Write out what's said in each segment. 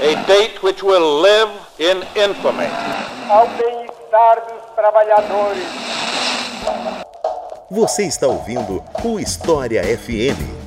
A date which will live in infamy. Ao bem-estar dos trabalhadores. Você está ouvindo o História FM.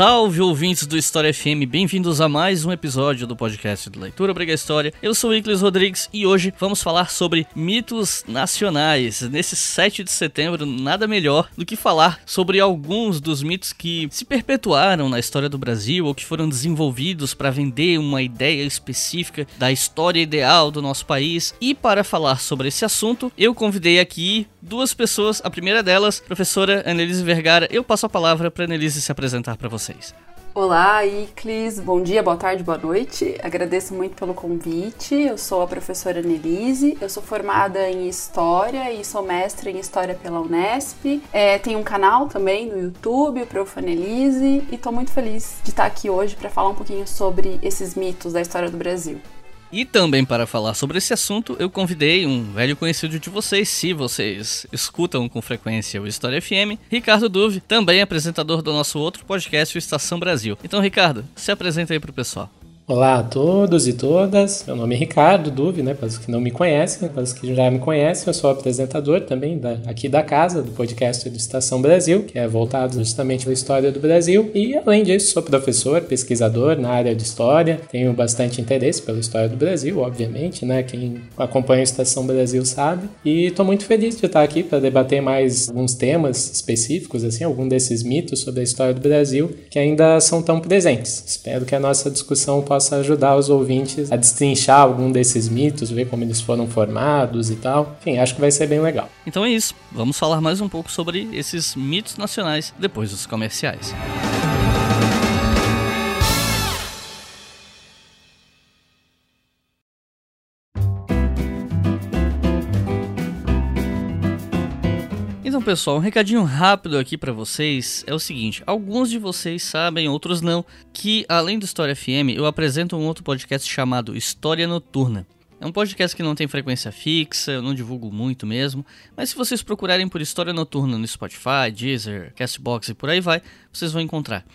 Salve ouvintes do História FM, bem-vindos a mais um episódio do podcast do Leitura Obriga História. Eu sou Iclis Rodrigues e hoje vamos falar sobre mitos nacionais. Nesse 7 de setembro, nada melhor do que falar sobre alguns dos mitos que se perpetuaram na história do Brasil ou que foram desenvolvidos para vender uma ideia específica da história ideal do nosso país. E para falar sobre esse assunto, eu convidei aqui duas pessoas. A primeira delas, professora Annelise Vergara. Eu passo a palavra para Annelise se apresentar para vocês. Olá, Iclis. Bom dia, boa tarde, boa noite. Agradeço muito pelo convite. Eu sou a professora Nelise. Eu sou formada em História e sou mestre em História pela Unesp. É, tenho um canal também no YouTube, o Prof. Nelise. E estou muito feliz de estar aqui hoje para falar um pouquinho sobre esses mitos da história do Brasil. E também para falar sobre esse assunto, eu convidei um velho conhecido de vocês, se vocês escutam com frequência o História FM, Ricardo Duve, também apresentador do nosso outro podcast, o Estação Brasil. Então, Ricardo, se apresenta aí pro pessoal. Olá a todos e todas, meu nome é Ricardo Duve, né, para os que não me conhecem, para os que já me conhecem, eu sou apresentador também da, aqui da casa, do podcast do Estação Brasil, que é voltado justamente à história do Brasil, e além disso sou professor, pesquisador na área de história, tenho bastante interesse pela história do Brasil, obviamente, né, quem acompanha a Estação Brasil sabe, e estou muito feliz de estar aqui para debater mais alguns temas específicos, assim, algum desses mitos sobre a história do Brasil que ainda são tão presentes. Espero que a nossa discussão possa possa ajudar os ouvintes a destrinchar algum desses mitos, ver como eles foram formados e tal. Enfim, acho que vai ser bem legal. Então é isso. Vamos falar mais um pouco sobre esses mitos nacionais depois dos comerciais. Então, pessoal, um recadinho rápido aqui para vocês é o seguinte: alguns de vocês sabem, outros não, que além do História FM, eu apresento um outro podcast chamado História Noturna. É um podcast que não tem frequência fixa, eu não divulgo muito mesmo, mas se vocês procurarem por História Noturna no Spotify, Deezer, Castbox e por aí vai, vocês vão encontrar.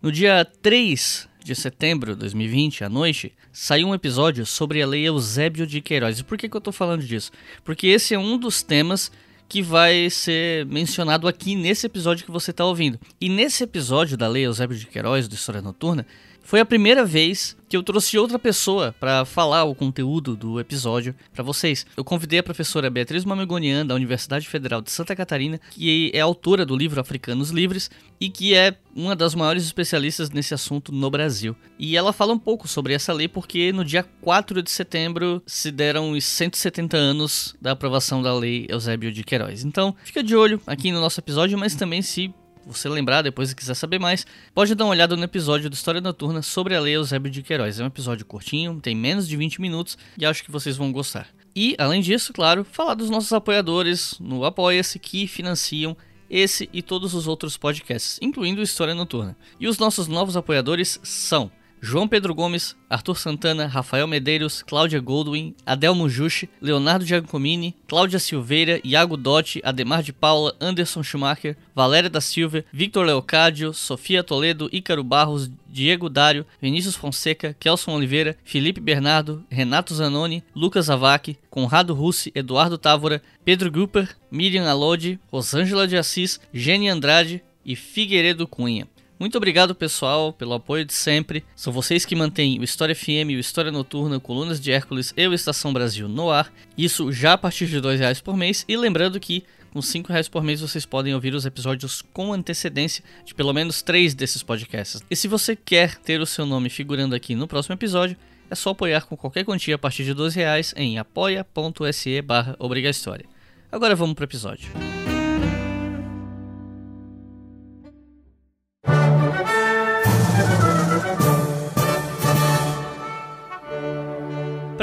No dia 3 de setembro de 2020, à noite, saiu um episódio sobre a Lei Eusébio de Queiroz. E por que, que eu tô falando disso? Porque esse é um dos temas que vai ser mencionado aqui nesse episódio que você está ouvindo. E nesse episódio da Lei Eusébio de Queiroz, do História Noturna, foi a primeira vez que eu trouxe outra pessoa para falar o conteúdo do episódio para vocês. Eu convidei a professora Beatriz Mamegonian, da Universidade Federal de Santa Catarina, que é autora do livro Africanos Livres e que é uma das maiores especialistas nesse assunto no Brasil. E ela fala um pouco sobre essa lei porque no dia 4 de setembro se deram os 170 anos da aprovação da Lei Eusébio de Queiroz. Então, fica de olho aqui no nosso episódio, mas também se você lembrar depois e quiser saber mais, pode dar uma olhada no episódio do História Noturna sobre a Lei Eusébio de Queiroz. É um episódio curtinho, tem menos de 20 minutos e acho que vocês vão gostar. E, além disso, claro, falar dos nossos apoiadores no Apoia-se que financiam esse e todos os outros podcasts, incluindo História Noturna. E os nossos novos apoiadores são João Pedro Gomes, Arthur Santana, Rafael Medeiros, Cláudia Goldwyn, Adelmo Juche, Leonardo Giacomini, Cláudia Silveira, Iago Dotti, Ademar de Paula, Anderson Schumacher, Valéria da Silva, Victor Leocádio, Sofia Toledo, Ícaro Barros, Diego Dário, Vinícius Fonseca, Kelson Oliveira, Felipe Bernardo, Renato Zanoni, Lucas Avac, Conrado Russi, Eduardo Távora, Pedro Grupper, Miriam Alodi, Rosângela de Assis, Gene Andrade e Figueiredo Cunha. Muito obrigado, pessoal, pelo apoio de sempre. São vocês que mantêm o História FM, o História Noturna, Colunas de Hércules e o Estação Brasil no ar. Isso já a partir de R$ reais por mês. E lembrando que com R$ reais por mês vocês podem ouvir os episódios com antecedência de pelo menos três desses podcasts. E se você quer ter o seu nome figurando aqui no próximo episódio, é só apoiar com qualquer quantia a partir de R$ reais em apoia.se barra Agora vamos para o episódio.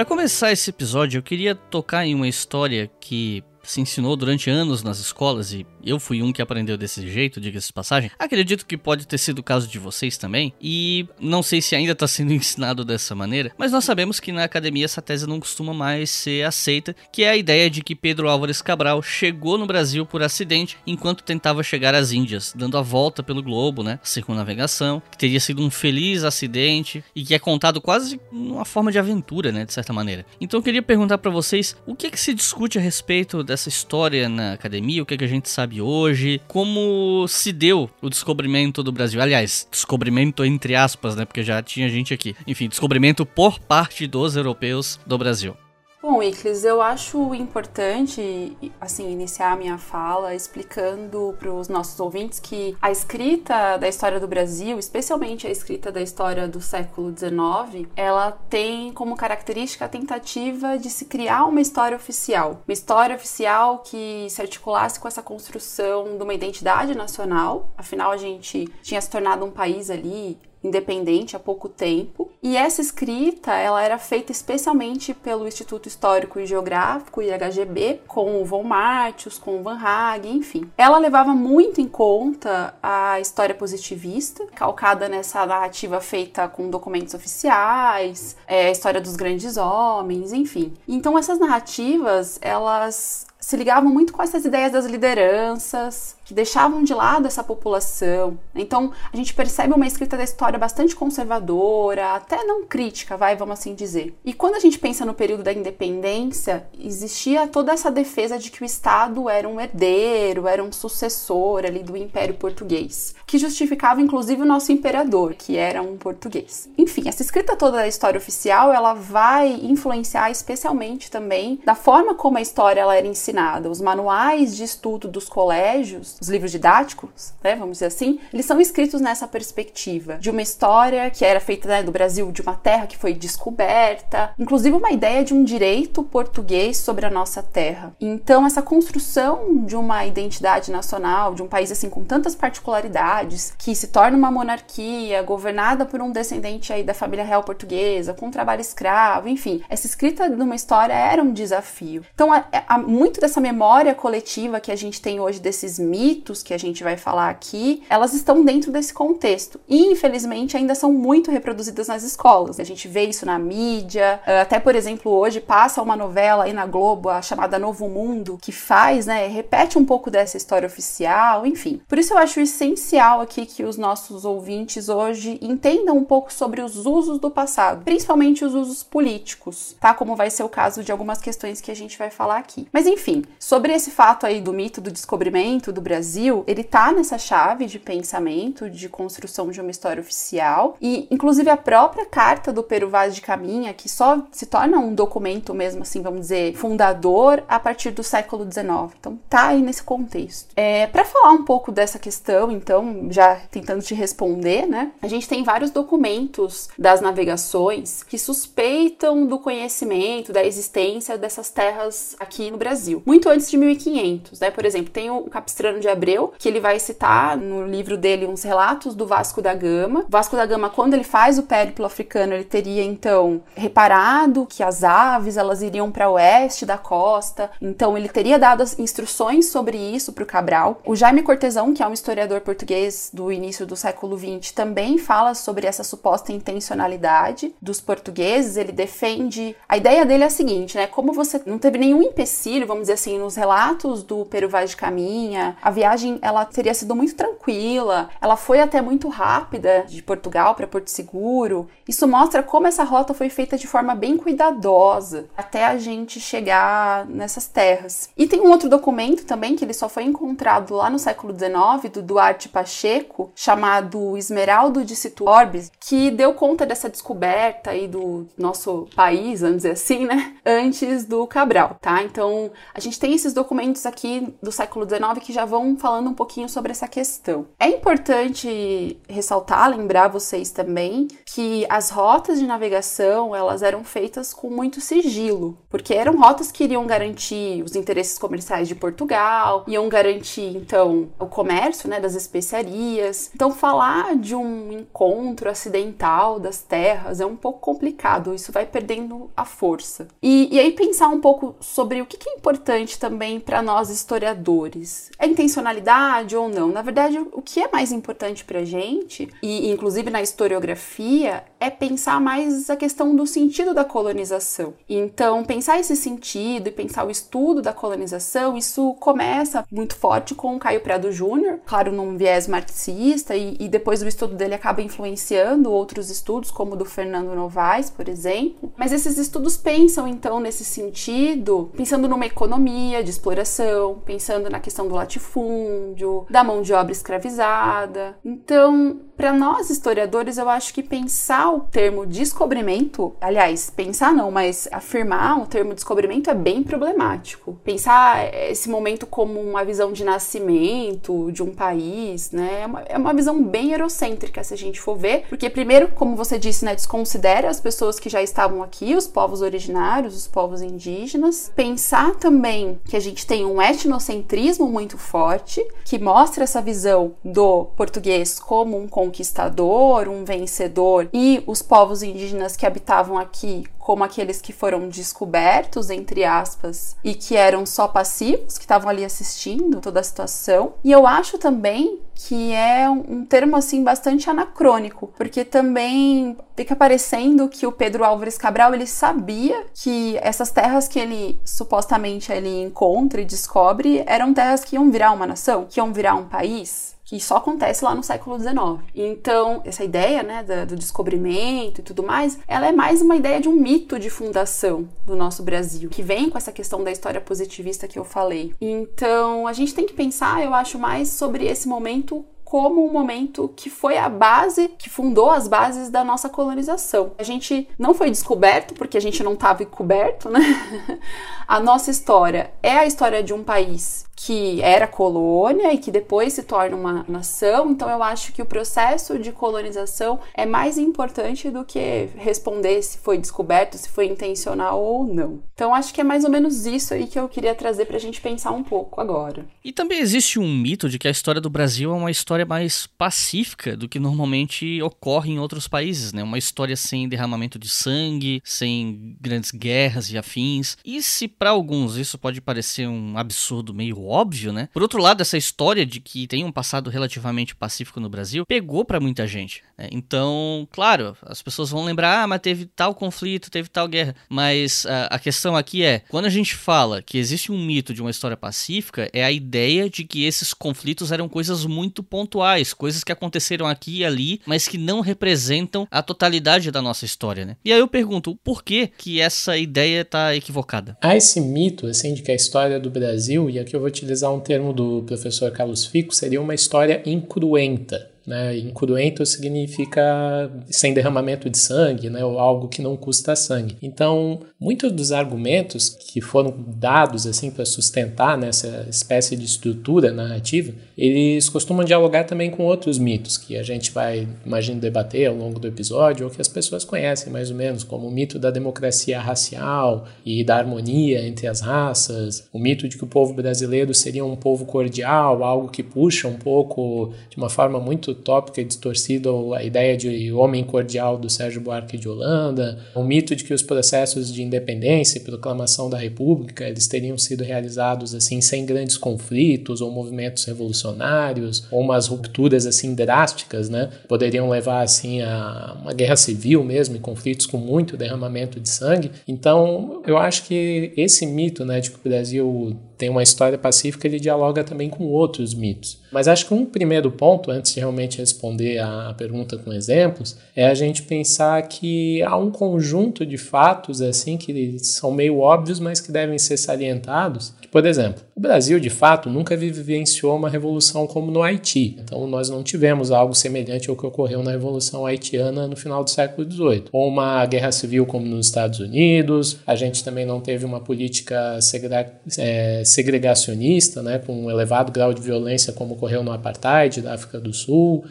Para começar esse episódio, eu queria tocar em uma história que se ensinou durante anos nas escolas e eu fui um que aprendeu desse jeito, diga-se de passagem. Acredito que pode ter sido o caso de vocês também e não sei se ainda está sendo ensinado dessa maneira, mas nós sabemos que na academia essa tese não costuma mais ser aceita, que é a ideia de que Pedro Álvares Cabral chegou no Brasil por acidente enquanto tentava chegar às Índias, dando a volta pelo globo, né, circunnavegação, que teria sido um feliz acidente e que é contado quase numa forma de aventura, né, de certa maneira. Então eu queria perguntar para vocês, o que é que se discute a respeito dessa história na academia, o que é que a gente sabe hoje, como se deu o descobrimento do Brasil. Aliás, descobrimento entre aspas, né, porque já tinha gente aqui. Enfim, descobrimento por parte dos europeus do Brasil. Bom, Iclis, eu acho importante, assim, iniciar a minha fala explicando para os nossos ouvintes que a escrita da história do Brasil, especialmente a escrita da história do século XIX, ela tem como característica a tentativa de se criar uma história oficial. Uma história oficial que se articulasse com essa construção de uma identidade nacional. Afinal, a gente tinha se tornado um país ali independente há pouco tempo. E essa escrita, ela era feita especialmente pelo Instituto Histórico e Geográfico, IHGB, com o Von Martius, com o Van Hagen, enfim. Ela levava muito em conta a história positivista, calcada nessa narrativa feita com documentos oficiais, é, a história dos grandes homens, enfim. Então essas narrativas, elas se ligavam muito com essas ideias das lideranças, deixavam de lado essa população. Então, a gente percebe uma escrita da história bastante conservadora, até não crítica, vai, vamos assim dizer. E quando a gente pensa no período da independência, existia toda essa defesa de que o Estado era um herdeiro, era um sucessor ali do Império Português, que justificava inclusive o nosso imperador, que era um português. Enfim, essa escrita toda da história oficial, ela vai influenciar especialmente também da forma como a história ela era ensinada. Os manuais de estudo dos colégios os livros didáticos, né, vamos dizer assim, eles são escritos nessa perspectiva de uma história que era feita né, do Brasil, de uma terra que foi descoberta, inclusive uma ideia de um direito português sobre a nossa terra. Então, essa construção de uma identidade nacional, de um país assim com tantas particularidades, que se torna uma monarquia governada por um descendente aí da família real portuguesa, com trabalho escravo, enfim, essa escrita de uma história era um desafio. Então, há, muito dessa memória coletiva que a gente tem hoje desses mitos mitos que a gente vai falar aqui, elas estão dentro desse contexto. E, infelizmente, ainda são muito reproduzidas nas escolas. A gente vê isso na mídia, ah, até, por exemplo, hoje passa uma novela aí na Globo, a chamada Novo Mundo, que faz, né, repete um pouco dessa história oficial, enfim. Por isso eu acho essencial aqui que os nossos ouvintes hoje entendam um pouco sobre os usos do passado, principalmente os usos políticos, tá? Como vai ser o caso de algumas questões que a gente vai falar aqui. Mas enfim, sobre esse fato aí do mito do descobrimento do Brasil, ele tá nessa chave de pensamento, de construção de uma história oficial, e inclusive a própria carta do Peru Vaz de Caminha, que só se torna um documento mesmo assim, vamos dizer, fundador a partir do século XIX. Então tá aí nesse contexto. É, para falar um pouco dessa questão, então, já tentando te responder, né? A gente tem vários documentos das navegações que suspeitam do conhecimento, da existência dessas terras aqui no Brasil. Muito antes de 1500, né? Por exemplo, tem o Capistrano de Abreu, que ele vai citar no livro dele uns relatos do Vasco da Gama. O Vasco da Gama, quando ele faz o périplo africano, ele teria então reparado que as aves elas iriam para oeste da costa, então ele teria dado as instruções sobre isso para o Cabral. O Jaime Cortesão, que é um historiador português do início do século XX, também fala sobre essa suposta intencionalidade dos portugueses. Ele defende a ideia dele é a seguinte, né? Como você não teve nenhum empecilho, vamos dizer assim, nos relatos do Peru Vaz de Caminha, a viagem ela teria sido muito tranquila, ela foi até muito rápida de Portugal para Porto Seguro. Isso mostra como essa rota foi feita de forma bem cuidadosa até a gente chegar nessas terras. E tem um outro documento também que ele só foi encontrado lá no século XIX do Duarte Pacheco, chamado Esmeraldo de Situ Orbis, que deu conta dessa descoberta aí do nosso país, vamos dizer assim, né? Antes do Cabral, tá? Então, a gente tem esses documentos aqui do século XIX que já vão falando um pouquinho sobre essa questão. É importante ressaltar, lembrar vocês também que as rotas de navegação, elas eram feitas com muito sigilo, porque eram rotas que iriam garantir os interesses comerciais de Portugal, iam garantir então o comércio, né, das especiarias. Então falar de um encontro acidental das terras é um pouco complicado, isso vai perdendo a força. E, e aí pensar um pouco sobre o que é importante também para nós historiadores. É intencionalidade ou não? Na verdade, o que é mais importante para gente, e inclusive na historiografia, é pensar mais a questão do sentido da colonização. Então, pensar esse sentido e pensar o estudo da colonização, isso começa muito forte com o Caio Prado Júnior, claro, num viés marxista, e, e depois o estudo dele acaba influenciando outros estudos, como o do Fernando Novaes, por exemplo. Mas esses estudos pensam, então, nesse sentido, pensando numa economia de exploração, pensando na questão do latifúndio, da mão de obra escravizada. Então, para nós historiadores, eu acho que pensar o termo descobrimento, aliás, pensar não, mas afirmar o termo descobrimento é bem problemático. Pensar esse momento como uma visão de nascimento de um país, né, é uma, é uma visão bem eurocêntrica se a gente for ver, porque primeiro, como você disse, né, desconsidera as pessoas que já estavam aqui, os povos originários, os povos indígenas. Pensar também que a gente tem um etnocentrismo muito forte, que mostra essa visão do português como um conquistador, um vencedor, e os povos indígenas que habitavam aqui como aqueles que foram descobertos, entre aspas, e que eram só passivos, que estavam ali assistindo toda a situação. E eu acho também que é um termo assim bastante anacrônico, porque também fica parecendo que o Pedro Álvares Cabral ele sabia que essas terras que ele supostamente ele encontra e descobre eram terras que iam virar uma nação, que iam virar um país que só acontece lá no século XIX. Então, essa ideia, né, do descobrimento e tudo mais, ela é mais uma ideia de um mito de fundação do nosso Brasil, que vem com essa questão da história positivista que eu falei. Então, a gente tem que pensar, eu acho, mais sobre esse momento como um momento que foi a base, que fundou as bases da nossa colonização. A gente não foi descoberto porque a gente não estava coberto, né? a nossa história é a história de um país que era colônia e que depois se torna uma nação. Então eu acho que o processo de colonização é mais importante do que responder se foi descoberto, se foi intencional ou não. Então acho que é mais ou menos isso aí que eu queria trazer para a gente pensar um pouco agora. E também existe um mito de que a história do Brasil é uma história mais pacífica do que normalmente ocorre em outros países, né? Uma história sem derramamento de sangue, sem grandes guerras e afins. E se para alguns isso pode parecer um absurdo meio óbvio, né? Por outro lado, essa história de que tem um passado relativamente pacífico no Brasil pegou para muita gente. Né? Então, claro, as pessoas vão lembrar, ah, mas teve tal conflito, teve tal guerra. Mas a, a questão aqui é, quando a gente fala que existe um mito de uma história pacífica, é a ideia de que esses conflitos eram coisas muito pontuais, coisas que aconteceram aqui e ali, mas que não representam a totalidade da nossa história, né? E aí eu pergunto, por que que essa ideia tá equivocada? Há esse mito, assim, de que a história do Brasil, e aqui eu vou utilizar um termo do professor Carlos Fico, seria uma história incruenta. Né? Incruento significa sem derramamento de sangue, né? ou algo que não custa sangue. Então, muitos dos argumentos que foram dados assim para sustentar nessa espécie de estrutura narrativa, eles costumam dialogar também com outros mitos que a gente vai, imagino, debater ao longo do episódio, ou que as pessoas conhecem mais ou menos, como o mito da democracia racial e da harmonia entre as raças, o mito de que o povo brasileiro seria um povo cordial, algo que puxa um pouco de uma forma muito utópica e distorcida a ideia de homem cordial do Sérgio Buarque de Holanda, o mito de que os processos de independência e proclamação da República eles teriam sido realizados assim sem grandes conflitos ou movimentos revolucionários ou umas rupturas assim drásticas, né? Poderiam levar assim a uma guerra civil mesmo e conflitos com muito derramamento de sangue. Então, eu acho que esse mito, né, de que o Brasil tem uma história pacífica, ele dialoga também com outros mitos. Mas acho que um primeiro ponto, antes de realmente responder a pergunta com exemplos, é a gente pensar que há um conjunto de fatos assim que são meio óbvios, mas que devem ser salientados. Por exemplo, o Brasil de fato nunca vivenciou uma revolução como no Haiti. Então nós não tivemos algo semelhante ao que ocorreu na revolução haitiana no final do século XVIII, ou uma guerra civil como nos Estados Unidos. A gente também não teve uma política segregacionista é, segregacionista, né, com um elevado grau de violência, como ocorreu no apartheid da África do Sul,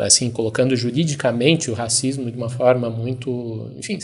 assim colocando juridicamente o racismo de uma forma muito, enfim,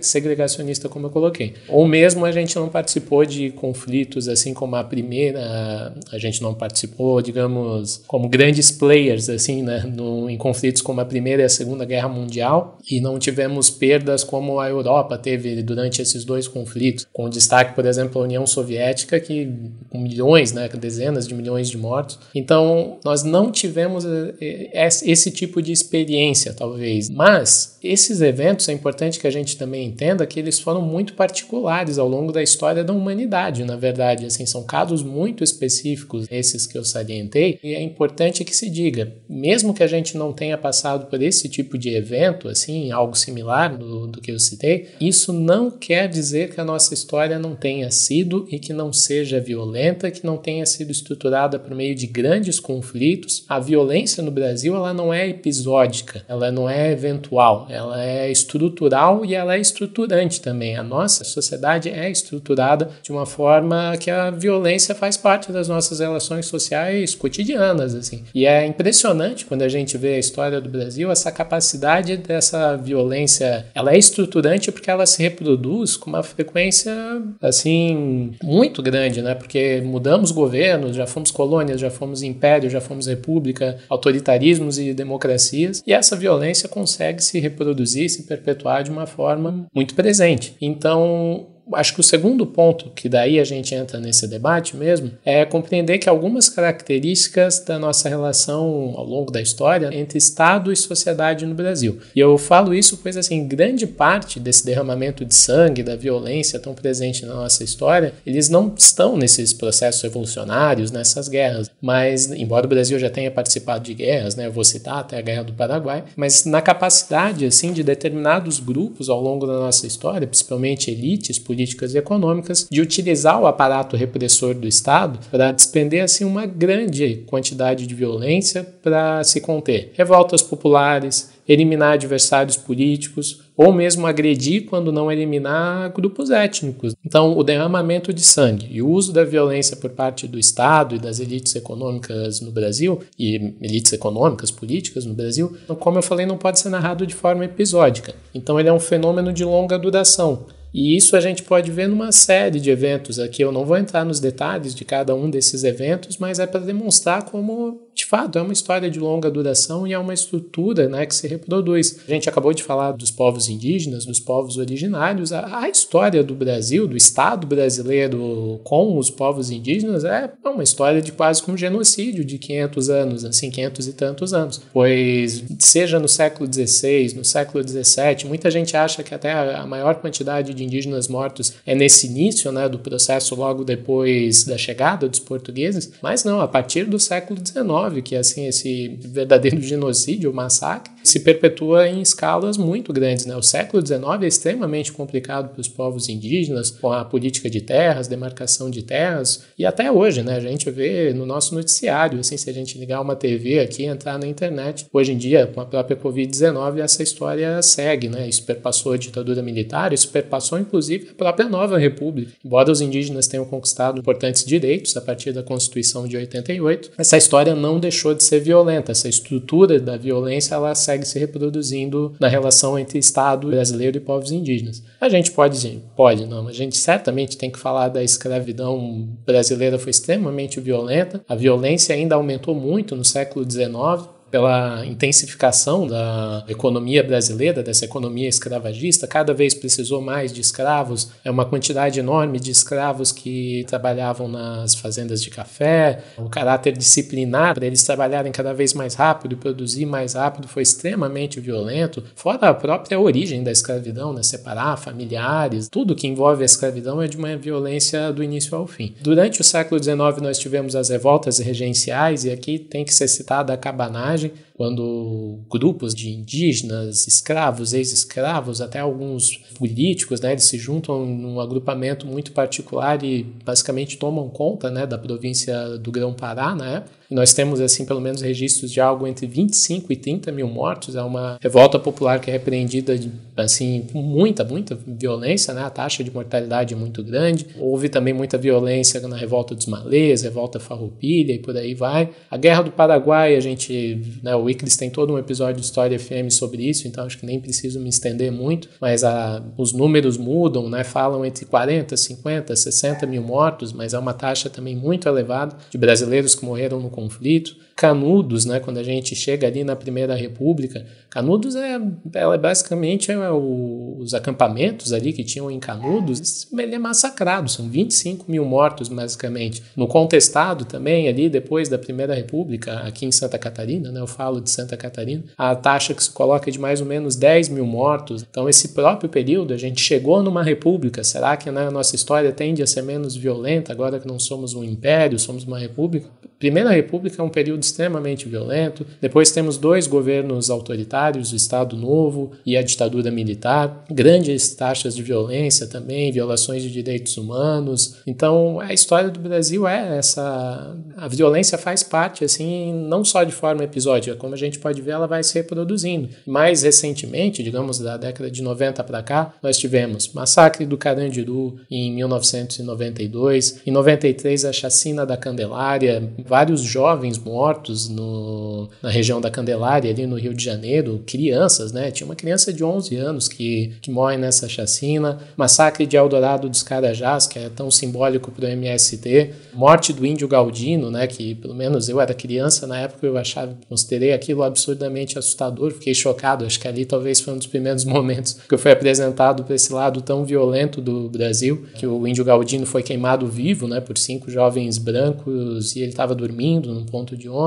segregacionista, como eu coloquei. Ou mesmo a gente não participou de conflitos assim como a primeira, a gente não participou, digamos, como grandes players assim, né, no, em conflitos como a primeira e a segunda guerra mundial e não tivemos perdas como a Europa teve durante esses dois conflitos, com destaque, por exemplo, a União Soviética que com milhões, né, dezenas de milhões de mortos. Então, nós não tivemos eh, eh, esse tipo de experiência, talvez. Mas esses eventos é importante que a gente também entenda que eles foram muito particulares ao longo da história da humanidade, na verdade, assim, são casos muito específicos esses que eu salientei, e é importante que se diga, mesmo que a gente não tenha passado por esse tipo de evento, assim, algo similar do, do que eu citei, isso não quer dizer que a nossa história não tenha sido e que não seja violenta, que não tenha sido estruturada por meio de grandes conflitos. A violência no Brasil, ela não é episódica, ela não é eventual, ela é estrutural e ela é estruturante também. A nossa sociedade é estruturada de uma forma que a violência faz parte das nossas relações sociais cotidianas, assim. E é impressionante quando a gente vê a história do Brasil, essa capacidade dessa violência, ela é estruturante porque ela se reproduz com uma frequência, assim, muito grande, né? Porque mudamos governos, já fomos colônias, já fomos império, já fomos república, autoritarismos e democracias, e essa violência consegue se reproduzir, se perpetuar de uma forma muito presente. Então, acho que o segundo ponto, que daí a gente entra nesse debate mesmo, é compreender que algumas características da nossa relação ao longo da história entre Estado e sociedade no Brasil. E eu falo isso pois, assim, grande parte desse derramamento de sangue, da violência tão presente na nossa história, eles não estão nesses processos revolucionários, nessas guerras. Mas, embora o Brasil já tenha participado de guerras, né, eu vou citar até a Guerra do Paraguai, mas na capacidade, assim, de determinados grupos ao longo da nossa história, principalmente elites políticas, políticas e econômicas de utilizar o aparato repressor do Estado para despender assim uma grande quantidade de violência para se conter revoltas populares, eliminar adversários políticos ou mesmo agredir, quando não eliminar, grupos étnicos. Então, o derramamento de sangue e o uso da violência por parte do Estado e das elites econômicas no Brasil, e elites econômicas, políticas no Brasil, como eu falei, não pode ser narrado de forma episódica. Então, ele é um fenômeno de longa duração. E isso a gente pode ver numa série de eventos aqui. Eu não vou entrar nos detalhes de cada um desses eventos, mas é para demonstrar como fato, é uma história de longa duração e é uma estrutura né, que se reproduz. A gente acabou de falar dos povos indígenas, dos povos originários. A, a história do Brasil, do Estado brasileiro com os povos indígenas é uma história de quase um genocídio de 500 anos, assim, 500 e tantos anos. Pois, seja no século XVI, no século XVII, muita gente acha que até a maior quantidade de indígenas mortos é nesse início né, do processo, logo depois da chegada dos portugueses, mas não, a partir do século XIX que é assim esse verdadeiro genocídio, massacre, se perpetua em escalas muito grandes. Né? O século XIX é extremamente complicado para os povos indígenas, com a política de terras, demarcação de terras, e até hoje, né? a gente vê no nosso noticiário, assim, se a gente ligar uma TV aqui, entrar na internet, hoje em dia, com a própria Covid-19, essa história segue, né? isso perpassou a ditadura militar, isso perpassou inclusive a própria nova república. Embora os indígenas tenham conquistado importantes direitos a partir da Constituição de 88, essa história não deixou de ser violenta. Essa estrutura da violência ela segue se reproduzindo na relação entre Estado brasileiro e povos indígenas. A gente pode, pode não, a gente certamente tem que falar da escravidão brasileira foi extremamente violenta. A violência ainda aumentou muito no século XIX pela intensificação da economia brasileira, dessa economia escravagista, cada vez precisou mais de escravos, é uma quantidade enorme de escravos que trabalhavam nas fazendas de café, o caráter disciplinar para eles trabalharem cada vez mais rápido e produzir mais rápido foi extremamente violento, fora a própria origem da escravidão, né? separar familiares, tudo que envolve a escravidão é de uma violência do início ao fim. Durante o século XIX nós tivemos as revoltas regenciais e aqui tem que ser citada a cabanagem personagem quando grupos de indígenas, escravos, ex-escravos, até alguns políticos, né, eles se juntam num agrupamento muito particular e basicamente tomam conta né, da província do Grão-Pará na época. Nós temos, assim, pelo menos registros de algo entre 25 e 30 mil mortos. É uma revolta popular que é repreendida, assim, com muita, muita violência, né? A taxa de mortalidade é muito grande. Houve também muita violência na revolta dos malês, revolta farroupilha e por aí vai. A Guerra do Paraguai, a gente, né, Icris tem todo um episódio de História FM sobre isso, então acho que nem preciso me estender muito, mas a, os números mudam, né? Falam entre 40, 50, 60 mil mortos, mas é uma taxa também muito elevada de brasileiros que morreram no conflito. Canudos, né, quando a gente chega ali na Primeira República, Canudos é, ela é basicamente é o, os acampamentos ali que tinham em Canudos, ele é massacrado, são 25 mil mortos basicamente. No contestado também ali, depois da Primeira República, aqui em Santa Catarina, né, eu falo de Santa Catarina, a taxa que se coloca é de mais ou menos 10 mil mortos. Então esse próprio período, a gente chegou numa república, será que né, a nossa história tende a ser menos violenta agora que não somos um império, somos uma república? Primeira República é um período extremamente violento. Depois temos dois governos autoritários, o Estado Novo e a ditadura militar. Grandes taxas de violência também, violações de direitos humanos. Então, a história do Brasil é essa. A violência faz parte, assim, não só de forma episódica, como a gente pode ver, ela vai se reproduzindo. Mais recentemente, digamos da década de 90 para cá, nós tivemos massacre do Carandiru em 1992, em 93 a chacina da Candelária vários jovens mortos no, na região da Candelária, ali no Rio de Janeiro, crianças, né? Tinha uma criança de 11 anos que, que morre nessa chacina. Massacre de Eldorado dos Carajás, que é tão simbólico para o MST. Morte do índio Galdino, né? Que pelo menos eu era criança na época, eu achava, considerei aquilo absurdamente assustador, fiquei chocado. Acho que ali talvez foi um dos primeiros momentos que eu fui apresentado para esse lado tão violento do Brasil, que o índio Galdino foi queimado vivo, né? Por cinco jovens brancos e ele estava dormindo num ponto de ônibus,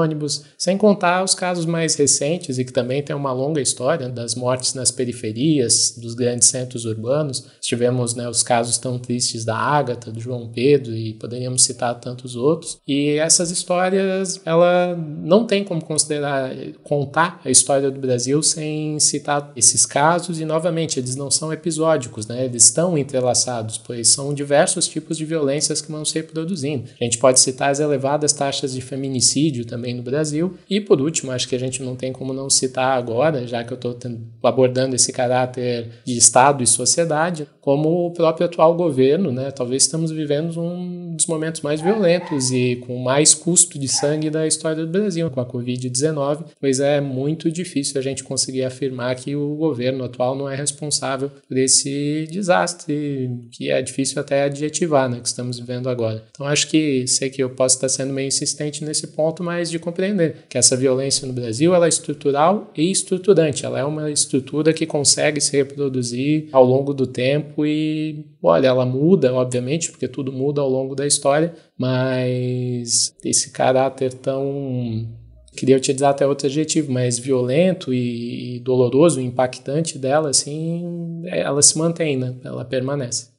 sem contar os casos mais recentes e que também tem uma longa história das mortes nas periferias dos grandes centros urbanos. Tivemos né, os casos tão tristes da Ágata, do João Pedro e poderíamos citar tantos outros. E essas histórias, ela não tem como considerar contar a história do Brasil sem citar esses casos e novamente eles não são episódicos, né? Eles estão entrelaçados, pois são diversos tipos de violências que vão se reproduzindo. A gente pode citar as elevadas taxas de feminicídio também no Brasil. E por último, acho que a gente não tem como não citar agora, já que eu estou abordando esse caráter de Estado e sociedade, como o próprio atual governo, né? Talvez estamos vivendo um dos momentos mais violentos e com mais custo de sangue da história do Brasil, com a Covid-19, pois é muito difícil a gente conseguir afirmar que o governo atual não é responsável por esse desastre, que é difícil até adjetivar, né? Que estamos vivendo agora. Então acho que sei que eu posso estar sendo meio insistente nesse ponto, mas de compreender que essa violência no Brasil ela é estrutural e estruturante. Ela é uma estrutura que consegue se reproduzir ao longo do tempo e, olha, ela muda, obviamente, porque tudo muda ao longo da história, mas esse caráter tão queria utilizar até outro adjetivo, mas violento e doloroso, impactante dela, assim, ela se mantém, né? Ela permanece.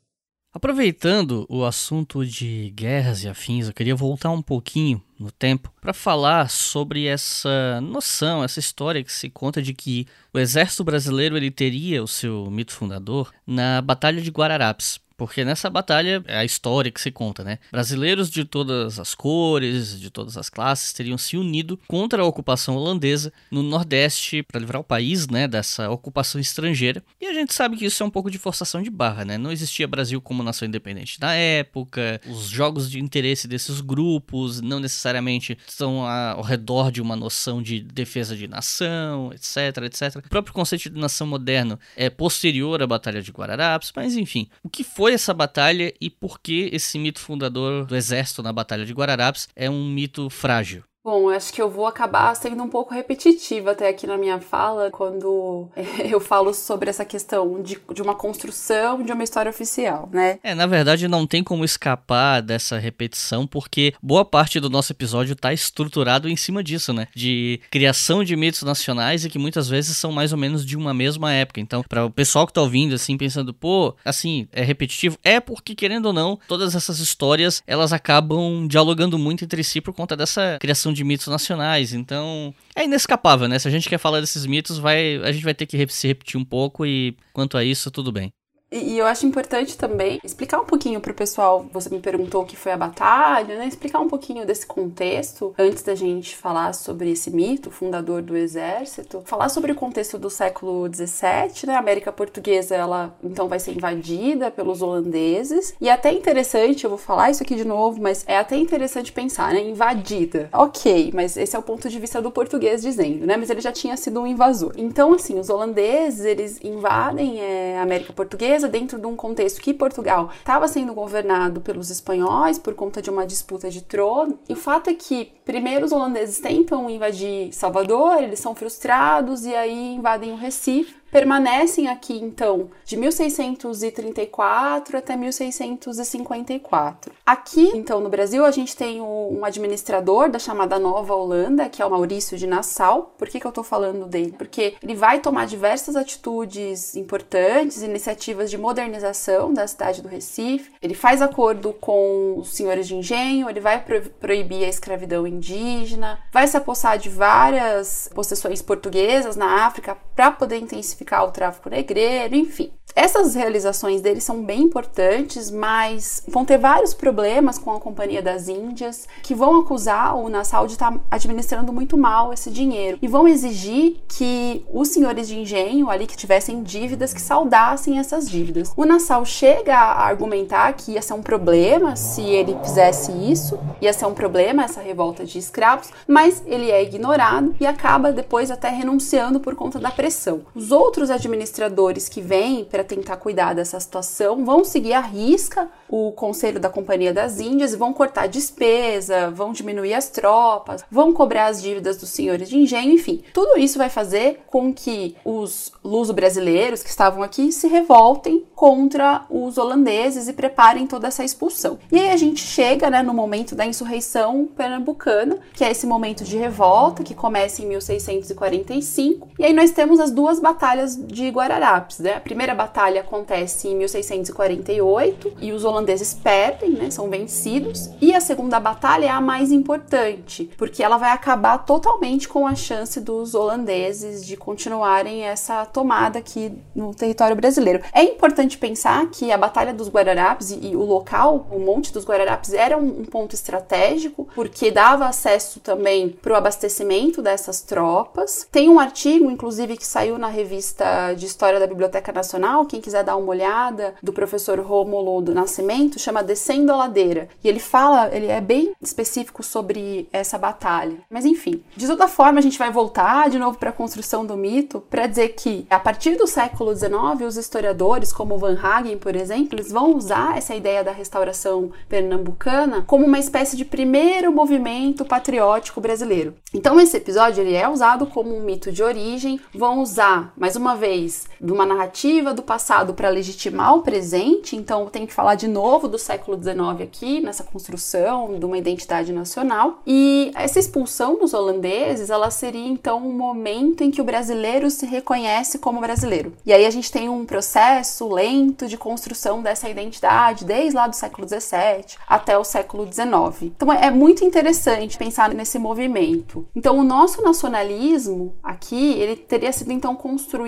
Aproveitando o assunto de guerras e afins, eu queria voltar um pouquinho no tempo para falar sobre essa noção, essa história que se conta de que o exército brasileiro ele teria o seu mito fundador na Batalha de Guararapes. Porque nessa batalha é a história que se conta, né? Brasileiros de todas as cores, de todas as classes, teriam se unido contra a ocupação holandesa no Nordeste para livrar o país, né, dessa ocupação estrangeira. E a gente sabe que isso é um pouco de forçação de barra, né? Não existia Brasil como nação independente na época. Os jogos de interesse desses grupos não necessariamente estão ao redor de uma noção de defesa de nação, etc, etc. O próprio conceito de nação moderno é posterior à Batalha de Guararapes, mas enfim, o que foi foi essa batalha e por que esse mito fundador do exército na Batalha de Guararapes é um mito frágil? Bom, acho que eu vou acabar sendo um pouco repetitiva até aqui na minha fala quando eu falo sobre essa questão de, de uma construção de uma história oficial, né? É, na verdade não tem como escapar dessa repetição, porque boa parte do nosso episódio está estruturado em cima disso, né? De criação de mitos nacionais e que muitas vezes são mais ou menos de uma mesma época. Então, para o pessoal que tá ouvindo, assim, pensando, pô, assim, é repetitivo, é porque, querendo ou não, todas essas histórias elas acabam dialogando muito entre si por conta dessa criação são de mitos nacionais, então é inescapável, né? Se a gente quer falar desses mitos, vai, a gente vai ter que se repetir um pouco e quanto a isso, tudo bem. E, eu acho importante também explicar um pouquinho pro pessoal, você me perguntou o que foi a batalha, né? Explicar um pouquinho desse contexto antes da gente falar sobre esse mito, fundador do exército. Falar sobre o contexto do século XVII, né? A América Portuguesa, ela então vai ser invadida pelos holandeses. E é até interessante, eu vou falar isso aqui de novo, mas é até interessante pensar, né? Invadida. Ok, mas esse é o ponto de vista do português dizendo, né? Mas ele já tinha sido um invasor. Então, assim, os holandeses, eles invadem é, a América Portuguesa dentro de um contexto que Portugal estava sendo governado pelos espanhóis por conta de uma disputa de trono. E o fato é que primeiro os holandeses tentam invadir Salvador, eles são frustrados e aí invadem o Recife permanecem aqui então de 1634 até 1654. Aqui, então, no Brasil, a gente tem um administrador da chamada Nova Holanda, que é o Maurício de Nassau. Por que, que eu tô falando dele? Porque ele vai tomar diversas atitudes importantes, iniciativas de modernização da cidade do Recife. Ele faz acordo com os senhores de engenho, ele vai pro proibir a escravidão indígena, vai se apossar de várias possessões portuguesas na África para poder intensificar intensificar o tráfico negreiro, enfim. Essas realizações dele são bem importantes, mas vão ter vários problemas com a Companhia das Índias, que vão acusar o Nassau de estar tá administrando muito mal esse dinheiro e vão exigir que os senhores de engenho ali que tivessem dívidas que saudassem essas dívidas. O Nassau chega a argumentar que ia ser um problema se ele fizesse isso, ia ser um problema essa revolta de escravos, mas ele é ignorado e acaba depois até renunciando por conta da pressão. Os outros administradores que vêm para tentar cuidar dessa situação vão seguir à risca o conselho da Companhia das Índias e vão cortar despesa, vão diminuir as tropas, vão cobrar as dívidas dos senhores de engenho, enfim. Tudo isso vai fazer com que os luso-brasileiros que estavam aqui se revoltem contra os holandeses e preparem toda essa expulsão. E aí a gente chega né, no momento da insurreição pernambucana, que é esse momento de revolta que começa em 1645. E aí nós temos as duas batalhas de Guararapes. Né? A primeira batalha acontece em 1648 e os holandeses perdem, né, são vencidos. E a segunda batalha é a mais importante, porque ela vai acabar totalmente com a chance dos holandeses de continuarem essa tomada aqui no território brasileiro. É importante pensar que a Batalha dos Guararapes e, o local, o Monte dos Guararapes, era um, um ponto estratégico, porque dava acesso também para o abastecimento dessas tropas. Tem um artigo, inclusive, que saiu na revista de História da Biblioteca Nacional, quem quiser dar uma olhada, do professor Rômulo do Nascimento, chama Descendo a Ladeira. E ele fala, ele é bem específico sobre essa batalha. Mas enfim, de toda forma, a gente vai voltar de novo para a construção do mito para dizer que a partir do século XIX, os historiadores, como Van Hagen, por exemplo, eles vão usar essa ideia da restauração pernambucana como uma espécie de primeiro movimento patriótico brasileiro. Então esse episódio ele é usado como um mito de origem, vão usar mais uma vez de uma narrativa do passado para legitimar o presente, então tem que falar de novo do século XIX aqui, nessa construção de uma identidade nacional. E essa expulsão dos holandeses, ela seria então um momento em que o brasileiro se reconhece como brasileiro. E aí a gente tem um processo lento de construção dessa identidade, desde lá do século XVII até o século XIX. Então é muito interessante pensar nesse movimento. Então o nosso nacionalismo aqui, ele teria sido então construído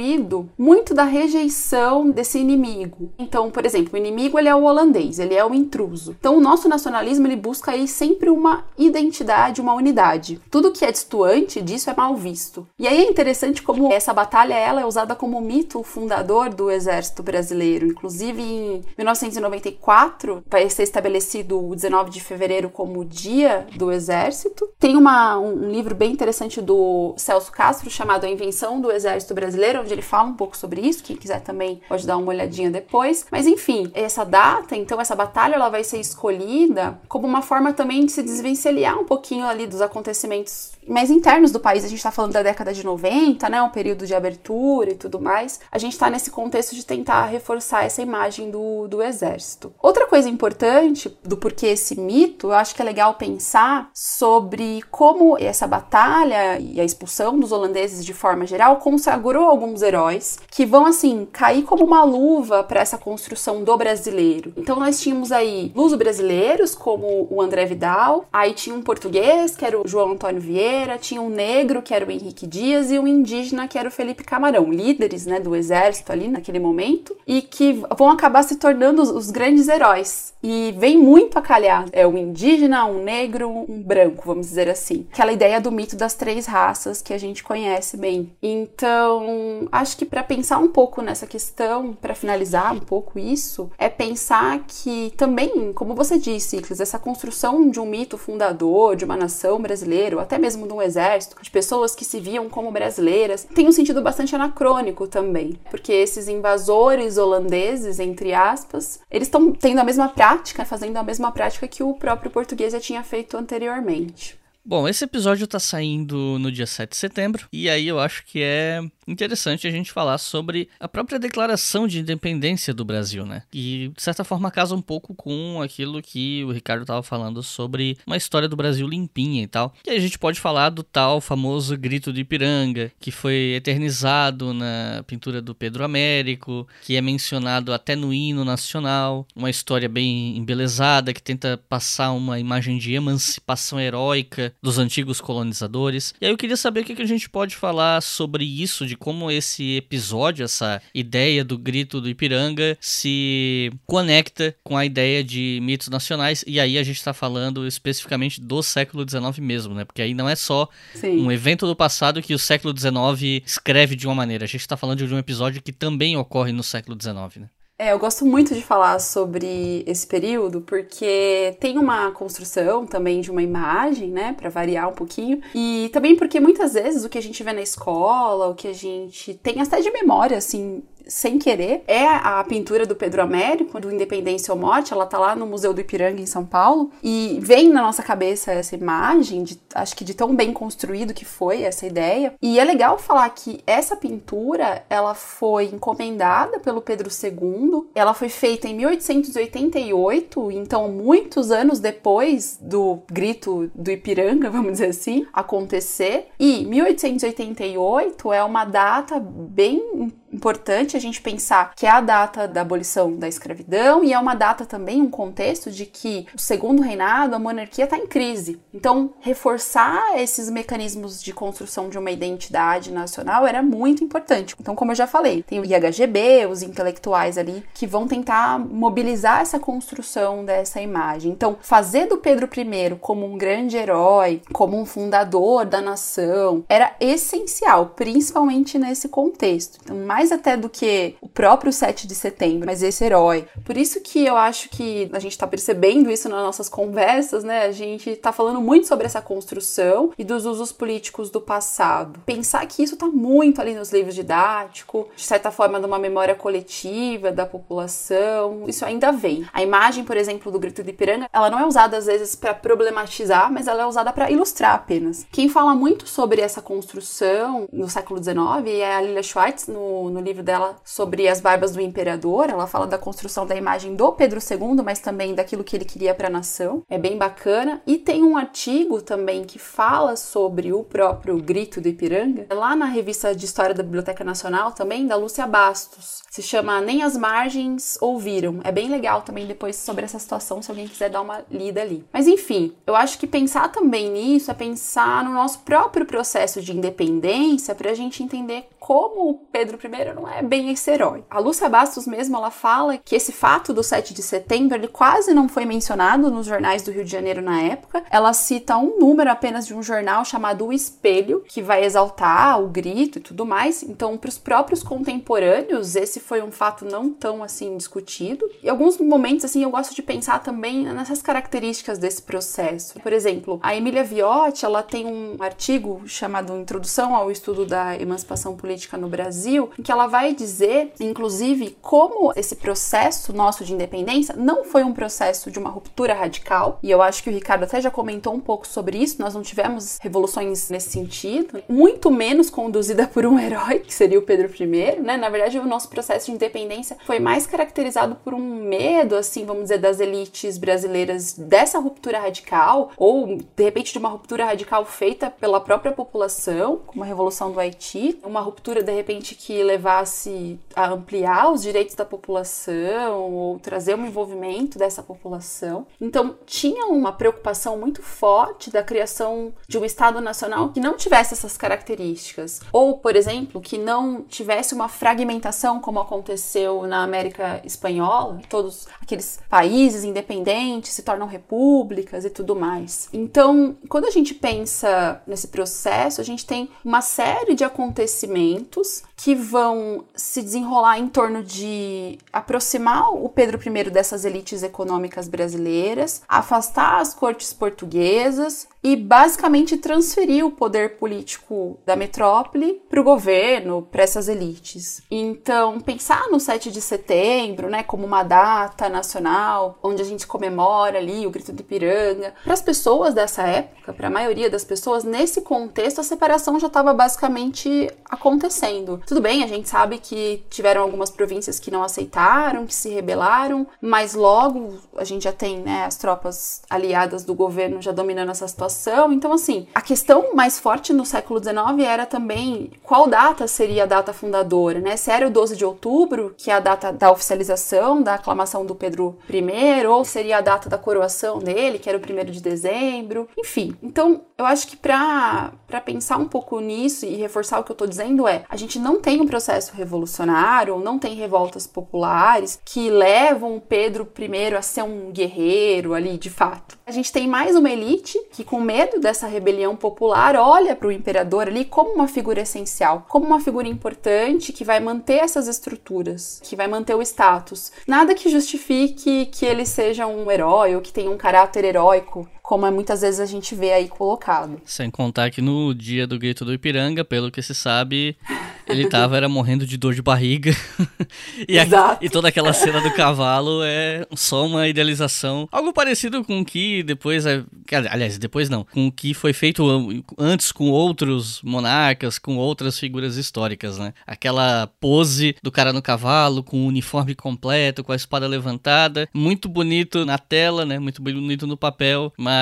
muito da rejeição desse inimigo. Então, por exemplo, o inimigo ele é o holandês, ele é o intruso. Então o nosso nacionalismo ele busca aí sempre uma identidade, uma unidade. Tudo que é distoante disso é mal visto. E aí é interessante como essa batalha ela é usada como mito fundador do exército brasileiro. Inclusive em 1994 vai ser estabelecido o 19 de fevereiro como dia do exército. Tem uma, um livro bem interessante do Celso Castro chamado A Invenção do Exército Brasileiro, onde ele fala um pouco sobre isso. Quem quiser também pode dar uma olhadinha depois. Mas enfim, essa data, então essa batalha, ela vai ser escolhida como uma forma também de se desvencilhar um pouquinho ali dos acontecimentos mais internos do país. A gente está falando da década de 90, né, um período de abertura e tudo mais. A gente está nesse contexto de tentar reforçar essa imagem do, do exército. Outra coisa importante do porquê esse mito, eu acho que é legal pensar sobre como essa batalha e a expulsão dos holandeses de forma geral consagrou alguns heróis que vão assim cair como uma luva para essa construção do brasileiro. Então nós tínhamos aí luso brasileiros como o André Vidal, aí tinha um português que era o João Antônio Vieira, tinha um negro que era o Henrique Dias e um indígena que era o Felipe Camarão, líderes, né, do exército ali naquele momento e que vão acabar se tornando os, os grandes heróis. E vem muito a calhar é um indígena, um negro, um branco, vamos dizer assim. Aquela ideia do mito das três raças que a gente conhece bem. Então, acho que para pensar um pouco nessa questão, para finalizar um pouco isso, é pensar que também, como você disse, Iclis, essa construção de um mito fundador de uma nação brasileira, ou até mesmo de um exército, de pessoas que se viam como brasileiras, tem um sentido bastante anacrônico também, porque esses invasores holandeses, entre aspas, eles estão tendo a mesma prática, fazendo a mesma prática que o próprio português já tinha feito anteriormente. Bom, esse episódio tá saindo no dia 7 de setembro, e aí eu acho que é interessante a gente falar sobre a própria declaração de independência do Brasil, né? E de certa forma casa um pouco com aquilo que o Ricardo tava falando sobre uma história do Brasil limpinha e tal. E aí a gente pode falar do tal famoso grito de Ipiranga, que foi eternizado na pintura do Pedro Américo, que é mencionado até no hino nacional, uma história bem embelezada que tenta passar uma imagem de emancipação heróica dos antigos colonizadores. E aí eu queria saber o que, a gente pode falar sobre isso, de como esse episódio, essa ideia do grito do Ipiranga se conecta com a ideia de mitos nacionais. E aí a gente está falando especificamente do século XIX mesmo, né? Porque aí não é só Sim. um evento do passado que o século XIX escreve de uma maneira. A gente está falando de um episódio que também ocorre no século XIX, né? É, eu gosto muito de falar sobre esse período porque tem uma construção também de uma imagem, né, para variar um pouquinho, e também porque muitas vezes o que a gente vê na escola, o que a gente tem até de memória, assim, sem querer, é a pintura do Pedro Américo, do Independência ou Morte. Ela tá lá no Museu do Ipiranga, em São Paulo. E vem na nossa cabeça essa imagem, de, acho que de tão bem construído que foi essa ideia. E é legal falar que essa pintura, ela foi encomendada pelo Pedro II. Ela foi feita em 1888, então muitos anos depois do grito do Ipiranga, vamos dizer assim, acontecer. E 1888 é uma data bem importante a gente pensar que é a data da abolição da escravidão e é uma data também, um contexto de que o segundo reinado, a monarquia está em crise. Então, reforçar esses mecanismos de construção de uma identidade nacional era muito importante. Então, como eu já falei, tem o IHGB, os intelectuais ali, que vão tentar mobilizar essa construção dessa imagem. Então, fazer do Pedro I como um grande herói, como um fundador da nação, era essencial, principalmente nesse contexto. Então, mais mais até do que o próprio 7 de setembro, mas esse herói. Por isso que eu acho que a gente tá percebendo isso nas nossas conversas, né? A gente tá falando muito sobre essa construção e dos usos políticos do passado. Pensar que isso tá muito ali nos livros didáticos, de certa forma, de uma memória coletiva da população, isso ainda vem. A imagem, por exemplo, do Grito de Ipiranga, ela não é usada às vezes para problematizar, mas ela é usada para ilustrar apenas. Quem fala muito sobre essa construção no século XIX é a Lilia Schwartz, no no livro dela sobre as barbas do imperador. Ela fala da construção da imagem do Pedro II, mas também daquilo que ele queria para a nação. É bem bacana. E tem um artigo também que fala sobre o próprio grito do Ipiranga, lá na revista de História da Biblioteca Nacional também, da Lúcia Bastos. Se chama Nem as Margens Ouviram. É bem legal também depois sobre essa situação, se alguém quiser dar uma lida ali. Mas enfim, eu acho que pensar também nisso é pensar no nosso próprio processo de independência para a gente entender como Pedro I não é bem esse herói. A Lúcia Bastos mesmo, ela fala que esse fato do 7 de setembro, ele quase não foi mencionado nos jornais do Rio de Janeiro na época. Ela cita um número apenas de um jornal chamado O Espelho, que vai exaltar o grito e tudo mais. Então, para os próprios contemporâneos, esse foi um fato não tão assim discutido. E alguns momentos assim eu gosto de pensar também nessas características desse processo. Por exemplo, a Emília Viotti, ela tem um artigo chamado Introdução ao Estudo da Emancipação Política no Brasil, em que ela vai dizer, inclusive, como esse processo nosso de independência não foi um processo de uma ruptura radical, e eu acho que o Ricardo até já comentou um pouco sobre isso, nós não tivemos revoluções nesse sentido, muito menos conduzida por um herói, que seria o Pedro I, né? Na verdade, o nosso processo de independência foi mais caracterizado por um medo, assim, vamos dizer, das elites brasileiras dessa ruptura radical, ou de repente de uma ruptura radical feita pela própria população, como a Revolução do Haiti, uma ruptura de repente que levasse a ampliar os direitos da população ou trazer um envolvimento dessa população. Então, tinha uma preocupação muito forte da criação de um Estado nacional que não tivesse essas características, ou, por exemplo, que não tivesse uma fragmentação como aconteceu na América Espanhola, todos aqueles países independentes se tornam repúblicas e tudo mais. Então, quando a gente pensa nesse processo, a gente tem uma série de acontecimentos que vão se desenrolar em torno de aproximar o Pedro I dessas elites econômicas brasileiras, afastar as cortes portuguesas e basicamente transferir o poder político da metrópole para o governo, para essas elites. Então, pensar no 7 de setembro, né, como uma data nacional, onde a gente comemora ali o grito do Ipiranga, para as pessoas dessa época, para a maioria das pessoas, nesse contexto a separação já estava basicamente acontecendo. Tudo bem, a gente sabe que tiveram algumas províncias que não aceitaram, que se rebelaram, mas logo a gente já tem, né, as tropas aliadas do governo já dominando essa situação. Então, assim, a questão mais forte no século XIX era também qual data seria a data fundadora, né? Se era o 12 de outubro, que é a data da oficialização, da aclamação do Pedro I, ou seria a data da coroação dele, que era o 1 de dezembro. Enfim, então eu acho que para pensar um pouco nisso e reforçar o que eu tô dizendo é, a gente não tem um processo revolucionário, não tem revoltas populares que levam Pedro I a ser um guerreiro ali, de fato. A gente tem mais uma elite que com medo dessa rebelião popular, olha para o imperador ali como uma figura essencial, como uma figura importante que vai manter essas estruturas, que vai manter o status. Nada que justifique que ele seja um herói ou que tenha um caráter heróico como muitas vezes a gente vê aí colocado. Sem contar que no dia do grito do Ipiranga, pelo que se sabe, ele tava era morrendo de dor de barriga. e, a, e, toda aquela cena do cavalo é só uma idealização. Algo parecido com o que depois. É, aliás, depois não. Com o que foi feito antes com outros monarcas, com outras figuras históricas, né? Aquela pose do cara no cavalo, com o uniforme completo, com a espada levantada. Muito bonito na tela, né? Muito bonito no papel, mas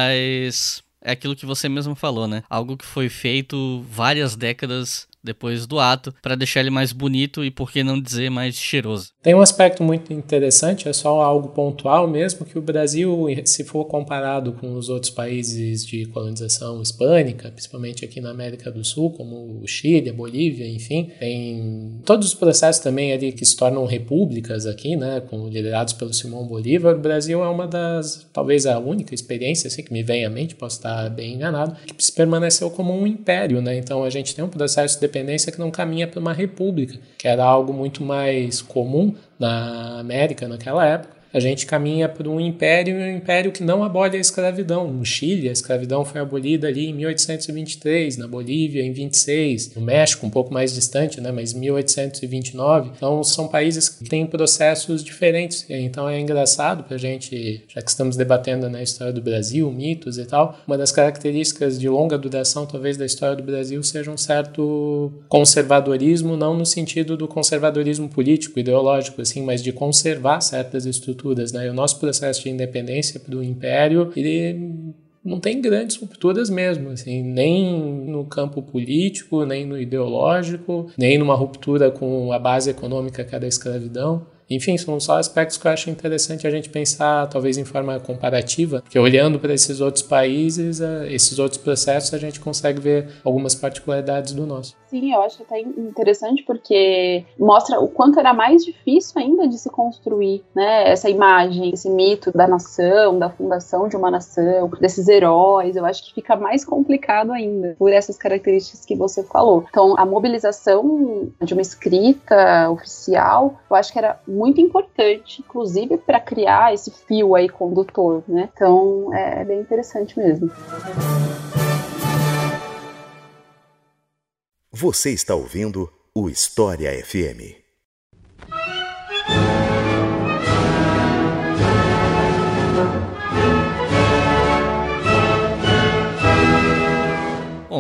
mas é aquilo que você mesmo falou, né? Algo que foi feito várias décadas depois do ato, para deixar ele mais bonito e, por que não dizer, mais cheiroso. Tem um aspecto muito interessante, é só algo pontual mesmo, que o Brasil, se for comparado com os outros países de colonização hispânica, principalmente aqui na América do Sul, como o Chile, a Bolívia, enfim, tem todos os processos também ali que se tornam repúblicas aqui, né, com, liderados pelo Simão Bolívar, o Brasil é uma das, talvez a única experiência, assim, que me vem à mente, posso estar bem enganado, que permaneceu como um império, né, então a gente tem um processo de independência que não caminha para uma república, que era algo muito mais comum na América naquela época a gente caminha para um império, um império que não abole a escravidão. No Chile, a escravidão foi abolida ali em 1823, na Bolívia em 26, no México um pouco mais distante, né, mas 1829. Então são países que têm processos diferentes. Então é engraçado para a gente, já que estamos debatendo na né, história do Brasil, mitos e tal, uma das características de longa duração talvez da história do Brasil seja um certo conservadorismo, não no sentido do conservadorismo político, ideológico, assim, mas de conservar certas estruturas rupturas, né? E o nosso processo de independência do Império, ele não tem grandes rupturas mesmo, assim, nem no campo político, nem no ideológico, nem numa ruptura com a base econômica que é da escravidão. Enfim, são só aspectos que eu acho interessante a gente pensar, talvez em forma comparativa, porque olhando para esses outros países, eh, esses outros processos, a gente consegue ver algumas particularidades do nosso. Sim, eu acho até interessante porque mostra o quanto era mais difícil ainda de se construir, né, essa imagem, esse mito da nação, da fundação de uma nação, desses heróis. Eu acho que fica mais complicado ainda por essas características que você falou. Então, a mobilização de uma escrita oficial, eu acho que era muito importante, inclusive para criar esse fio aí condutor, né? Então é bem interessante mesmo. Você está ouvindo o História FM.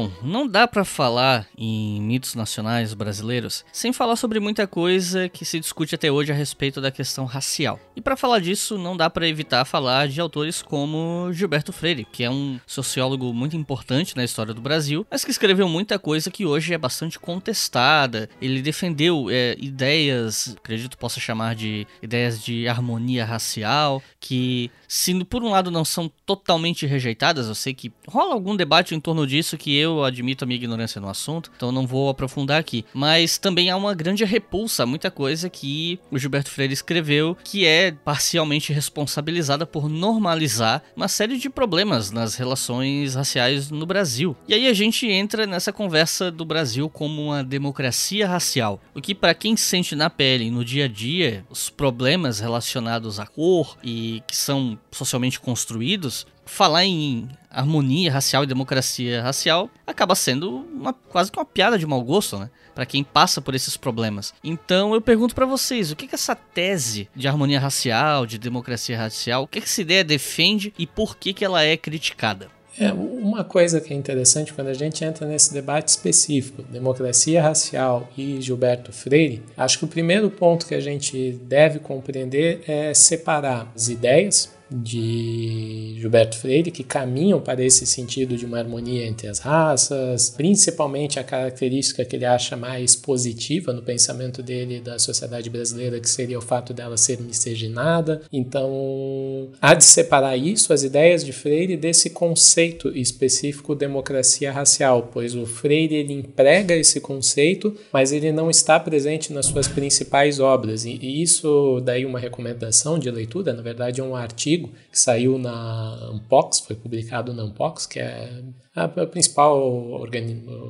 Bom, não dá para falar em mitos nacionais brasileiros sem falar sobre muita coisa que se discute até hoje a respeito da questão racial. E para falar disso, não dá para evitar falar de autores como Gilberto Freire, que é um sociólogo muito importante na história do Brasil, mas que escreveu muita coisa que hoje é bastante contestada. Ele defendeu é, ideias, acredito possa chamar de ideias de harmonia racial, que se por um lado não são totalmente rejeitadas, eu sei que rola algum debate em torno disso que eu admito a minha ignorância no assunto, então não vou aprofundar aqui. Mas também há uma grande repulsa a muita coisa que o Gilberto Freire escreveu, que é parcialmente responsabilizada por normalizar uma série de problemas nas relações raciais no Brasil. E aí a gente entra nessa conversa do Brasil como uma democracia racial, o que para quem sente na pele no dia a dia os problemas relacionados à cor e que são socialmente construídos, falar em harmonia racial e democracia racial acaba sendo uma, quase que uma piada de mau gosto, né? Para quem passa por esses problemas. Então eu pergunto para vocês, o que, que essa tese de harmonia racial, de democracia racial, o que, que essa ideia defende e por que, que ela é criticada? É, uma coisa que é interessante quando a gente entra nesse debate específico, democracia racial e Gilberto Freire, acho que o primeiro ponto que a gente deve compreender é separar as ideias de Gilberto Freire que caminham para esse sentido de uma harmonia entre as raças, principalmente a característica que ele acha mais positiva no pensamento dele da sociedade brasileira, que seria o fato dela ser miscigenada. Então, há de separar isso, as ideias de Freire, desse conceito específico democracia racial, pois o Freire ele emprega esse conceito, mas ele não está presente nas suas principais obras. E, isso daí uma recomendação de leitura, na verdade é um artigo artigo que saiu na Unpox, foi publicado na Unpox, que é a, principal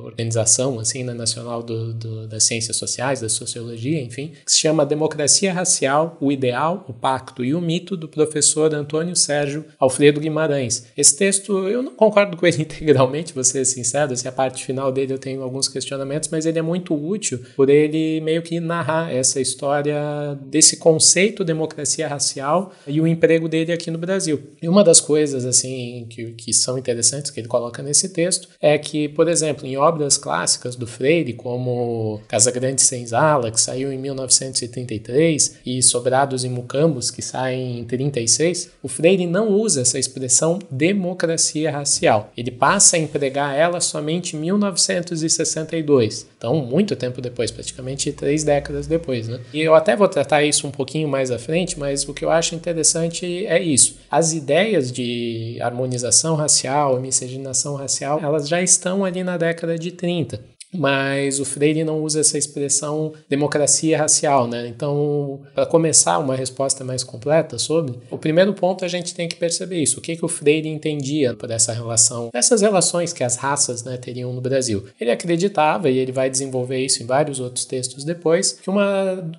organização assim, né, nacional do, do, das ciências sociais, da sociologia, enfim, que se chama Democracia Racial, o Ideal, o Pacto e o Mito, do professor Antônio Sérgio Alfredo Guimarães. Esse texto, eu não concordo com ele integralmente, vou ser sincero, assim, a parte final dele eu tenho alguns questionamentos, mas ele é muito útil por ele meio que narrar essa história desse conceito democracia racial e o emprego dele aqui no Brasil. E uma das coisas assim que, que são interessantes que ele coloca nesse texto é que, por exemplo, em obras clássicas do Freire, como Casa Grande Senzala, que saiu em 1933, e Sobrados e Mucambos, que saem em 36, o Freire não usa essa expressão democracia racial. Ele passa a empregar ela somente em 1962. Então, muito tempo depois, praticamente três décadas depois. Né? E eu até vou tratar isso um pouquinho mais à frente, mas o que eu acho interessante é isso. As ideias de harmonização racial, miscigenação racial, elas já estão ali na década de 30 mas o Freire não usa essa expressão democracia racial, né? Então, para começar uma resposta mais completa sobre, o primeiro ponto a gente tem que perceber isso. O que, que o Freire entendia por essa relação, essas relações que as raças né, teriam no Brasil? Ele acreditava, e ele vai desenvolver isso em vários outros textos depois, que um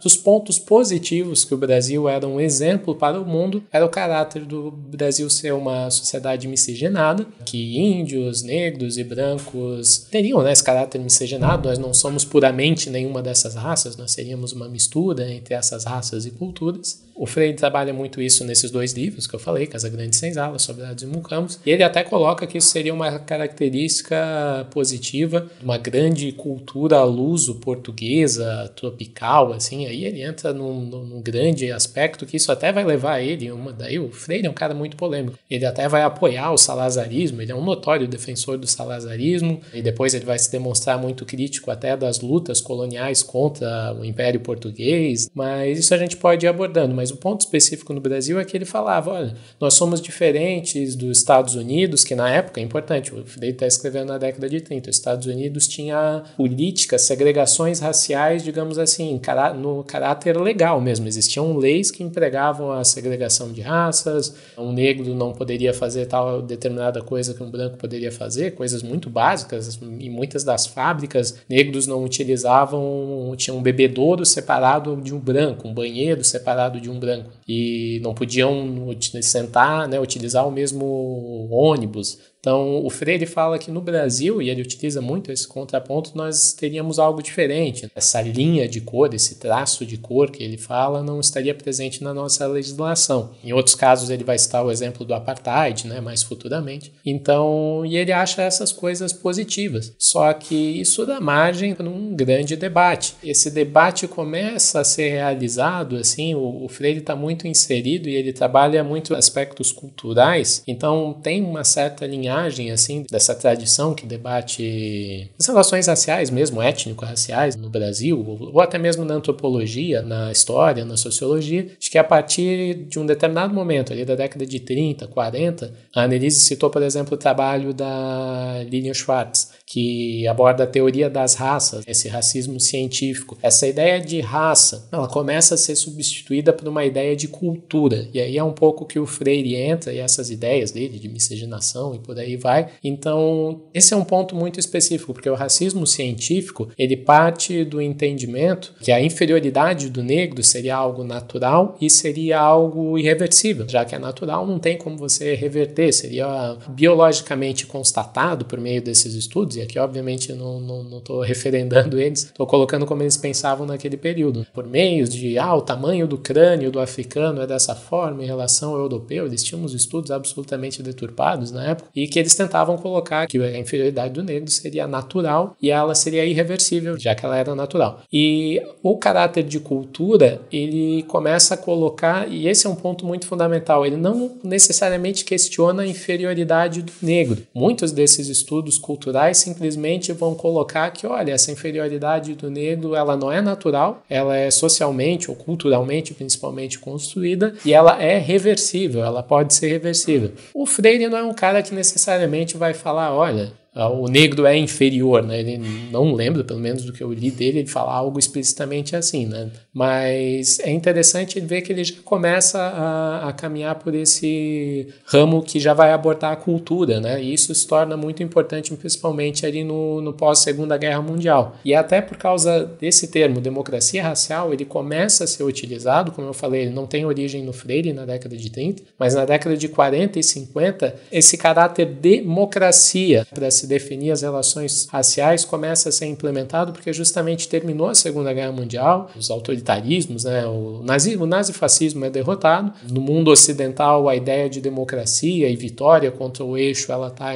dos pontos positivos que o Brasil era um exemplo para o mundo era o caráter do Brasil ser uma sociedade miscigenada, que índios, negros e brancos teriam né, esse caráter miscigenado nós não somos puramente nenhuma dessas raças, nós seríamos uma mistura entre essas raças e culturas. O Freire trabalha muito isso nesses dois livros que eu falei, Casa Grande e Senzala, Sobrados e Mucamos, e ele até coloca que isso seria uma característica positiva, uma grande cultura luso-portuguesa, tropical, assim, aí ele entra num, num, grande aspecto que isso até vai levar ele, uma, daí o Freire é um cara muito polêmico, ele até vai apoiar o salazarismo, ele é um notório defensor do salazarismo, e depois ele vai se demonstrar muito crítico até das lutas coloniais contra o Império Português, mas isso a gente pode ir abordando, mas o ponto específico no Brasil é que ele falava: olha, nós somos diferentes dos Estados Unidos, que na época é importante, o Freire está escrevendo na década de 30. Os Estados Unidos tinha políticas, segregações raciais, digamos assim, no caráter legal mesmo. Existiam leis que empregavam a segregação de raças, um negro não poderia fazer tal determinada coisa que um branco poderia fazer, coisas muito básicas, e muitas das fábricas, negros não utilizavam, tinha um bebedouro separado de um branco, um banheiro separado de um branco e não podiam sentar, né, utilizar o mesmo ônibus. Então, o Freire fala que no Brasil, e ele utiliza muito esse contraponto, nós teríamos algo diferente. Essa linha de cor, esse traço de cor que ele fala, não estaria presente na nossa legislação. Em outros casos, ele vai citar o exemplo do apartheid, né, mais futuramente. Então, e ele acha essas coisas positivas. Só que isso dá margem para um grande debate. Esse debate começa a ser realizado, assim, o, o Freire está muito inserido e ele trabalha muito aspectos culturais, então tem uma certa linha linhagem assim dessa tradição que debate as relações raciais mesmo, étnico-raciais no Brasil, ou até mesmo na antropologia, na história, na sociologia, acho que a partir de um determinado momento, ali da década de 30, 40, a Annelise citou, por exemplo, o trabalho da Lilian Schwartz, que aborda a teoria das raças, esse racismo científico. Essa ideia de raça, ela começa a ser substituída por uma ideia de cultura. E aí é um pouco que o Freire entra e essas ideias dele de miscigenação e por aí vai. Então, esse é um ponto muito específico, porque o racismo científico, ele parte do entendimento que a inferioridade do negro seria algo natural e seria algo irreversível. Já que é natural, não tem como você reverter, seria biologicamente constatado por meio desses estudos aqui obviamente não estou referendando eles, estou colocando como eles pensavam naquele período. Por meios de, ah, o tamanho do crânio do africano é dessa forma em relação ao europeu, eles tinham uns estudos absolutamente deturpados na época, e que eles tentavam colocar que a inferioridade do negro seria natural e ela seria irreversível, já que ela era natural. E o caráter de cultura, ele começa a colocar, e esse é um ponto muito fundamental, ele não necessariamente questiona a inferioridade do negro. Muitos desses estudos culturais simplesmente vão colocar que, olha, essa inferioridade do negro, ela não é natural, ela é socialmente ou culturalmente, principalmente, construída e ela é reversível, ela pode ser reversível. O Freire não é um cara que necessariamente vai falar, olha, o negro é inferior, né? Ele não lembra, pelo menos do que eu li dele, ele fala algo explicitamente assim, né? Mas é interessante ver que ele já começa a, a, caminhar por esse ramo que já vai abordar a cultura, né? E isso se torna muito importante, principalmente ali no, no pós-segunda guerra mundial. E até por causa desse termo, democracia racial, ele começa a ser utilizado, como eu falei, ele não tem origem no Freire na década de 30, mas na década de 40 e 50, esse caráter democracia para definir as relações raciais começa a ser implementado porque justamente terminou a Segunda Guerra Mundial, os autoritarismos, né, o, nazi, o nazifascismo é derrotado. No mundo ocidental, a ideia de democracia e vitória contra o eixo ela está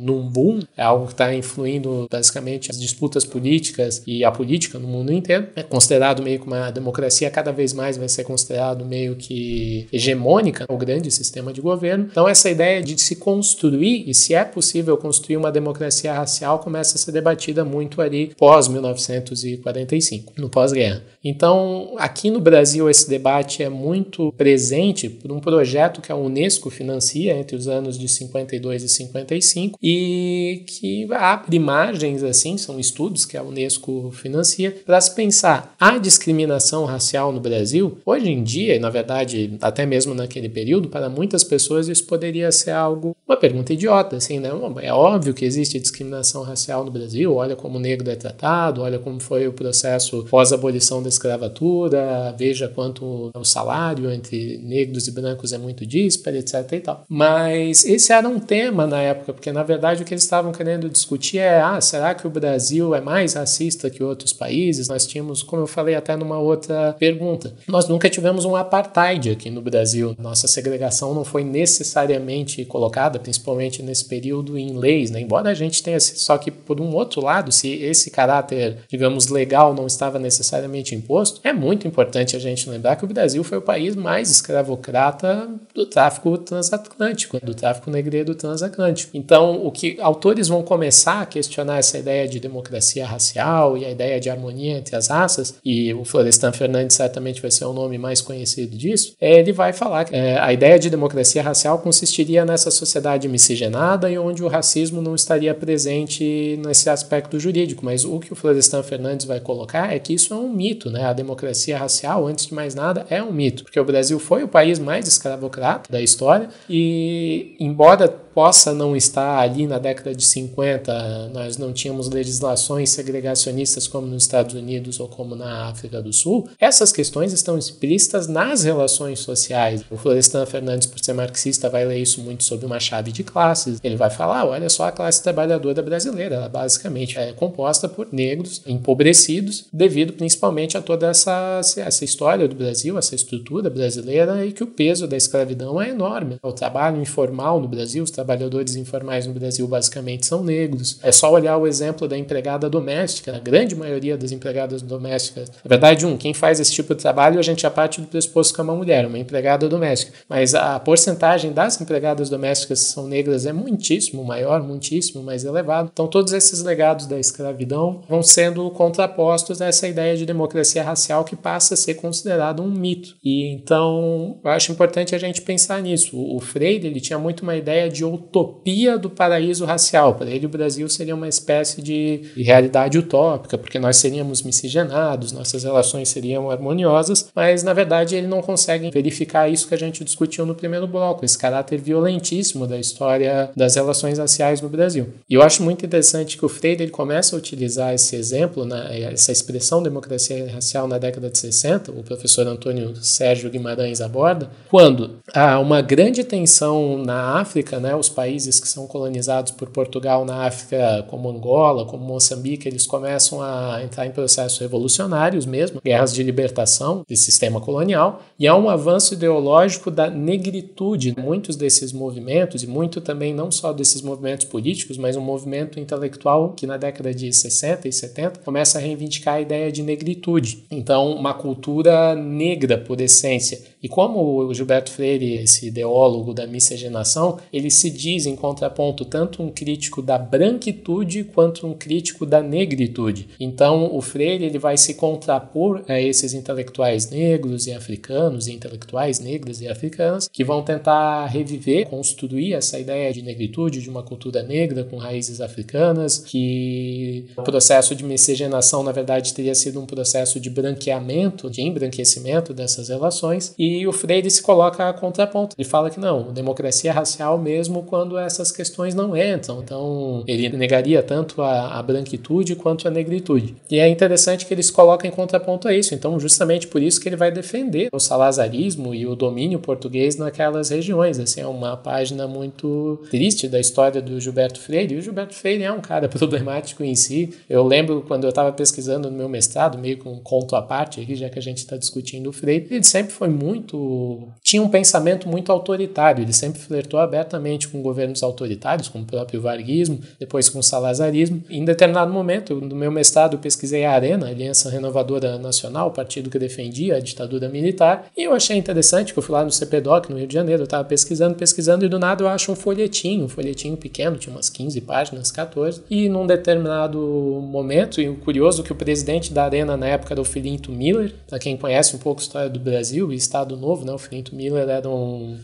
num boom, é algo que está influindo basicamente as disputas políticas e a política no mundo inteiro. É considerado meio que uma democracia cada vez mais vai ser considerado meio que hegemônica, o grande sistema de governo. Então essa ideia de se construir e se é possível construir uma democracia democracia racial começa a ser debatida muito ali pós 1945, no pós-guerra. Então, aqui no Brasil esse debate é muito presente por um projeto que a UNESCO financia entre os anos de 52 e 55 e que abre margens assim, são estudos que a UNESCO financia para se pensar a discriminação racial no Brasil. Hoje em dia, e na verdade, até mesmo naquele período, para muitas pessoas isso poderia ser algo uma pergunta idiota, assim, né? É óbvio que existe discriminação racial no Brasil, olha como o negro é tratado, olha como foi o processo pós-abolição da escravatura, veja quanto o salário entre negros e brancos é muito dísparo, etc e tal. Mas esse era um tema na época, porque na verdade o que eles estavam querendo discutir é, ah, será que o Brasil é mais racista que outros países? Nós tínhamos, como eu falei até numa outra pergunta, nós nunca tivemos um apartheid aqui no Brasil. Nossa segregação não foi necessariamente colocada, principalmente nesse período, em leis, né? Embora a gente tenha, só que por um outro lado, se esse caráter, digamos, legal não estava necessariamente imposto, é muito importante a gente lembrar que o Brasil foi o país mais escravocrata do tráfico transatlântico, do tráfico negreiro transatlântico. Então, o que autores vão começar a questionar essa ideia de democracia racial e a ideia de harmonia entre as raças, e o Florestan Fernandes certamente vai ser o nome mais conhecido disso, é, ele vai falar que é, a ideia de democracia racial consistiria nessa sociedade miscigenada e onde o racismo não estaria estaria presente nesse aspecto jurídico. Mas o que o Florestan Fernandes vai colocar é que isso é um mito, né? A democracia racial, antes de mais nada, é um mito, porque o Brasil foi o país mais escravocrata da história e, embora possa não estar ali na década de 50, nós não tínhamos legislações segregacionistas como nos Estados Unidos ou como na África do Sul, essas questões estão explícitas nas relações sociais. O Florestan Fernandes, por ser marxista, vai ler isso muito sob uma chave de classes. Ele vai falar: olha só a classe trabalhadora brasileira, ela basicamente é composta por negros empobrecidos, devido principalmente a toda essa, essa história do Brasil, essa estrutura brasileira e que o peso da escravidão é enorme. O trabalho informal no Brasil, os trabalhadores informais no Brasil basicamente são negros. É só olhar o exemplo da empregada doméstica, a grande maioria das empregadas domésticas. Na verdade, um, quem faz esse tipo de trabalho, a gente já parte do pressuposto que é uma mulher, uma empregada doméstica. Mas a porcentagem das empregadas domésticas que são negras é muitíssimo maior, muitíssimo mais elevado. Então, todos esses legados da escravidão vão sendo contrapostos a essa ideia de democracia racial que passa a ser considerado um mito. E então, eu acho importante a gente pensar nisso. O Freire ele tinha muito uma ideia de utopia do paraíso racial. Para ele, o Brasil seria uma espécie de realidade utópica, porque nós seríamos miscigenados, nossas relações seriam harmoniosas, mas na verdade ele não consegue verificar isso que a gente discutiu no primeiro bloco, esse caráter violentíssimo da história das relações raciais no Brasil. E eu acho muito interessante que o Freire ele começa a utilizar esse exemplo, né, essa expressão democracia racial na década de 60, o professor Antônio Sérgio Guimarães aborda, quando há uma grande tensão na África, né, os países que são colonizados por Portugal na África, como Angola, como Moçambique, eles começam a entrar em processos revolucionários mesmo, guerras de libertação desse sistema colonial, e há um avanço ideológico da negritude. Muitos desses movimentos, e muito também não só desses movimentos políticos, mas um movimento intelectual que na década de 60 e 70 começa a reivindicar a ideia de negritude. Então, uma cultura negra por essência. E como o Gilberto Freire, esse ideólogo da miscigenação, ele se diz em contraponto tanto um crítico da branquitude quanto um crítico da negritude. Então, o Freire ele vai se contrapor a esses intelectuais negros e africanos, e intelectuais negras e africanas, que vão tentar reviver, construir essa ideia de negritude, de uma cultura negra com raízes africanas, que o processo de miscigenação, na verdade, teria sido um processo de branqueamento, de embranquecimento dessas relações, e o Freire se coloca a contraponto. Ele fala que não, democracia racial mesmo quando essas questões não entram. Então, ele negaria tanto a, a branquitude quanto a negritude. E é interessante que ele se coloca em contraponto a isso. Então, justamente por isso que ele vai defender o salazarismo e o domínio português naquelas regiões. Assim, é uma página muito triste da história do Gilberto Freire. E o Gilberto Freire é um cara problemático em si. Eu lembro quando eu estava pesquisando no meu mestrado, meio com um conto à parte aqui, já que a gente está discutindo o Freire, ele sempre foi muito. tinha um pensamento muito autoritário. Ele sempre flertou abertamente com governos autoritários, como o próprio varguismo, depois com o salazarismo. Em determinado momento, no meu mestrado, eu pesquisei a Arena, a Aliança Renovadora Nacional, o partido que defendia a ditadura militar, e eu achei interessante que eu fui lá no CPDOC, no Rio de Janeiro, eu estava pesquisando, pesquisando, e do nada eu acho um folhetinho, um folhetinho pequeno, tinha umas 15 páginas, 14, e num determinado momento, e o curioso é que o presidente da Arena na época era o Filinto Miller, para quem conhece um pouco a história do Brasil e Estado Novo, né, o Filinto Miller era um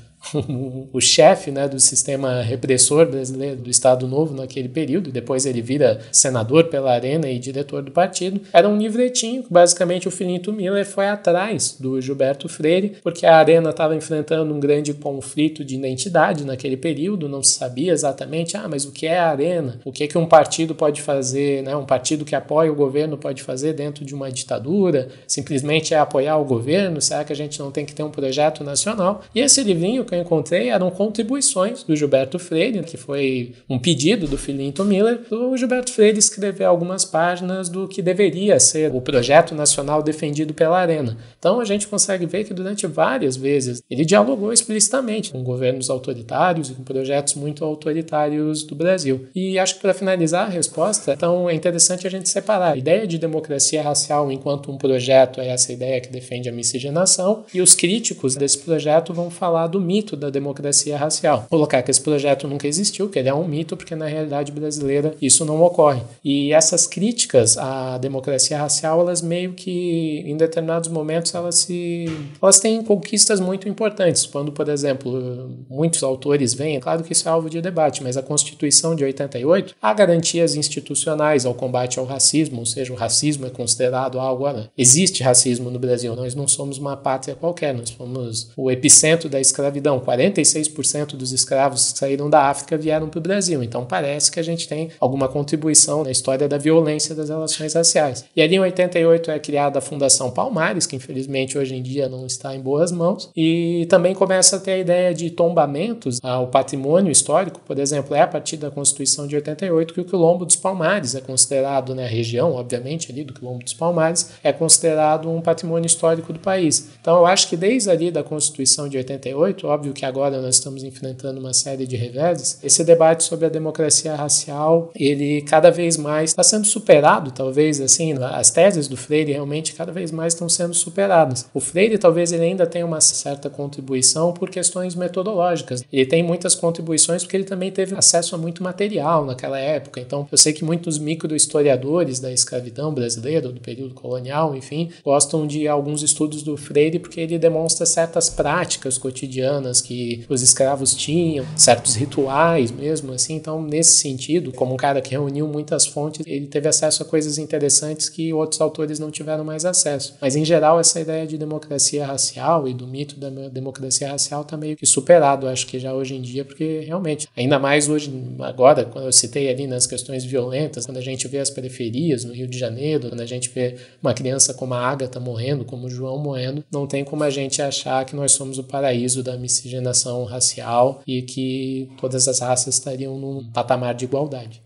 o chefe né, do sistema repressor brasileiro do Estado Novo naquele período, depois ele vira senador pela Arena e diretor do partido, era um livretinho que basicamente o Filinto Miller foi atrás do Gilberto Freire, porque a Arena estava enfrentando um grande conflito de identidade naquele período, não se sabia exatamente, ah, mas o que é a Arena? O que é que um partido pode fazer, né, um partido que apoia o governo pode fazer dentro de uma ditadura? Simplesmente é apoiar o governo? Será que a gente não tem que ter um projeto nacional? E esse livrinho que eu encontrei eram contribuições do Gilberto Freire, que foi um pedido do Filinto Miller, o Gilberto Freire escrever algumas páginas do que deveria ser o projeto nacional defendido pela Arena. Então a gente consegue ver que durante várias vezes ele dialogou explicitamente com governos autoritários e com projetos muito autoritários do Brasil. E acho que para finalizar a resposta, então é interessante a gente separar a ideia de democracia racial enquanto um projeto é essa ideia que defende a miscigenação, e os críticos desse projeto vão falar do mito mito da democracia racial. Colocar que esse projeto nunca existiu, que ele é um mito, porque na realidade brasileira isso não ocorre. E essas críticas à democracia racial, elas meio que em determinados momentos elas se elas têm conquistas muito importantes. Quando, por exemplo, muitos autores vêm, é claro que isso é alvo de debate, mas a Constituição de 88 há garantias institucionais ao combate ao racismo, ou seja, o racismo é considerado algo, olha, existe racismo no Brasil, nós não somos uma pátria qualquer, nós somos o epicentro da escravidão. 46% dos escravos que saíram da África vieram para o Brasil, então parece que a gente tem alguma contribuição na história da violência das relações raciais. E ali em 88 é criada a Fundação Palmares, que infelizmente hoje em dia não está em boas mãos, e também começa a ter a ideia de tombamentos ao patrimônio histórico, por exemplo, é a partir da Constituição de 88 que o Quilombo dos Palmares é considerado, né, região, obviamente, ali do Quilombo dos Palmares, é considerado um patrimônio histórico do país. Então eu acho que desde ali da Constituição de 88, óbvio que agora nós estamos enfrentando uma série de reveses, esse debate sobre a democracia racial, ele cada vez mais está sendo superado, talvez assim, as teses do Freire realmente cada vez mais estão sendo superadas. O Freire talvez ele ainda tenha uma certa contribuição por questões metodológicas. Ele tem muitas contribuições porque ele também teve acesso a muito material naquela época. Então, eu sei que muitos microhistoriadores da escravidão brasileira, do período colonial, enfim, gostam de alguns estudos do Freire porque ele demonstra certas práticas cotidianas que os escravos tinham, certos rituais mesmo, assim. Então, nesse sentido, como um cara que reuniu muitas fontes, ele teve acesso a coisas interessantes que outros autores não tiveram mais acesso. Mas, em geral, essa ideia de democracia racial e do mito da democracia racial está meio que superado, acho que já hoje em dia, porque realmente, ainda mais hoje, agora, quando eu citei ali nas questões violentas, quando a gente vê as periferias no Rio de Janeiro, quando a gente vê uma criança como a Agatha morrendo, como o João morrendo, não tem como a gente achar que nós somos o paraíso da miscigenação racial e que todas as raças estariam num patamar de igualdade.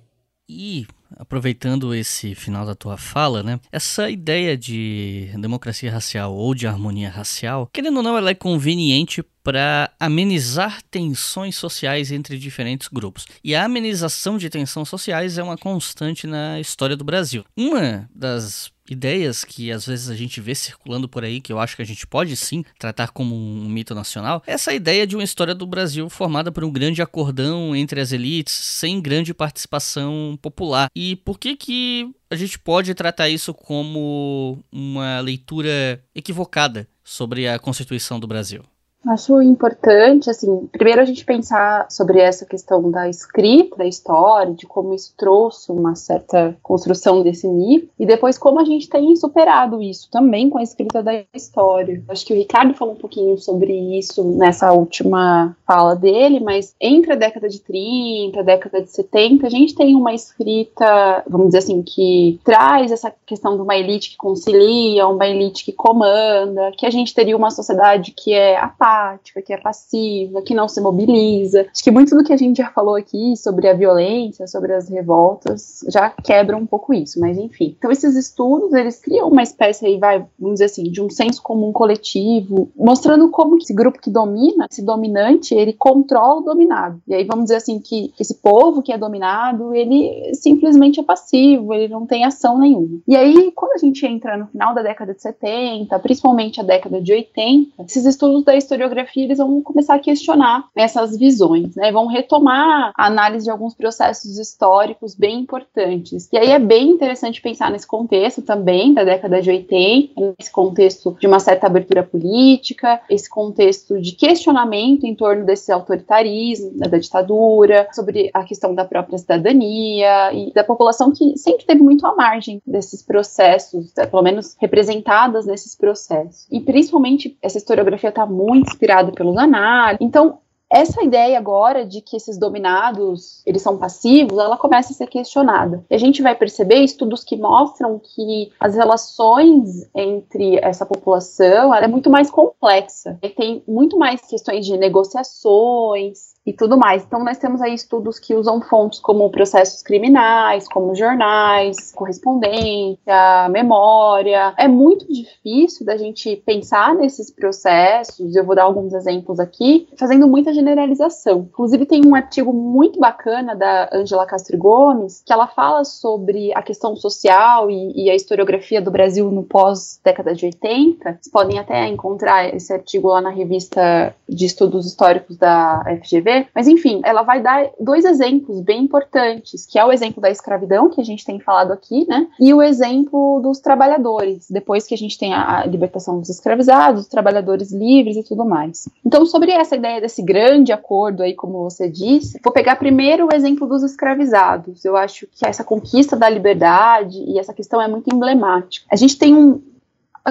E aproveitando esse final da tua fala, né? Essa ideia de democracia racial ou de harmonia racial, querendo ou não, ela é conveniente para amenizar tensões sociais entre diferentes grupos. E a amenização de tensões sociais é uma constante na história do Brasil. Uma das ideias que às vezes a gente vê circulando por aí, que eu acho que a gente pode sim tratar como um mito nacional, é essa ideia de uma história do Brasil formada por um grande acordão entre as elites, sem grande participação popular. E por que que a gente pode tratar isso como uma leitura equivocada sobre a Constituição do Brasil? Acho importante, assim, primeiro a gente pensar sobre essa questão da escrita, da história, de como isso trouxe uma certa construção desse mito, e depois como a gente tem superado isso também com a escrita da história. Acho que o Ricardo falou um pouquinho sobre isso nessa última fala dele, mas entre a década de 30, a década de 70, a gente tem uma escrita, vamos dizer assim, que traz essa questão de uma elite que concilia, uma elite que comanda, que a gente teria uma sociedade que é apática, apática, que é passiva, que não se mobiliza. Acho que muito do que a gente já falou aqui sobre a violência, sobre as revoltas, já quebra um pouco isso, mas enfim. Então esses estudos, eles criam uma espécie aí, vai, vamos dizer assim, de um senso comum coletivo, mostrando como esse grupo que domina, esse dominante, ele controla o dominado. E aí vamos dizer assim que esse povo que é dominado, ele simplesmente é passivo, ele não tem ação nenhuma. E aí quando a gente entra no final da década de 70, principalmente a década de 80, esses estudos da história historiografia, eles vão começar a questionar essas visões, né? Vão retomar a análise de alguns processos históricos bem importantes. E aí é bem interessante pensar nesse contexto também da década de 80, nesse contexto de uma certa abertura política, esse contexto de questionamento em torno desse autoritarismo, né, da ditadura, sobre a questão da própria cidadania e da população que sempre teve muito à margem desses processos, né, pelo menos representadas nesses processos. E principalmente essa historiografia está muito inspirado pelos análises. Então, essa ideia agora de que esses dominados eles são passivos, ela começa a ser questionada. E a gente vai perceber estudos que mostram que as relações entre essa população é muito mais complexa. E tem muito mais questões de negociações, e tudo mais. Então, nós temos aí estudos que usam fontes como processos criminais, como jornais, correspondência, memória. É muito difícil da gente pensar nesses processos, eu vou dar alguns exemplos aqui, fazendo muita generalização. Inclusive, tem um artigo muito bacana da Angela Castro Gomes, que ela fala sobre a questão social e, e a historiografia do Brasil no pós-década de 80. Vocês podem até encontrar esse artigo lá na revista de estudos históricos da FGV. Mas, enfim, ela vai dar dois exemplos bem importantes, que é o exemplo da escravidão, que a gente tem falado aqui, né? E o exemplo dos trabalhadores, depois que a gente tem a libertação dos escravizados, dos trabalhadores livres e tudo mais. Então, sobre essa ideia desse grande acordo aí, como você disse, vou pegar primeiro o exemplo dos escravizados. Eu acho que essa conquista da liberdade e essa questão é muito emblemática. A gente tem um,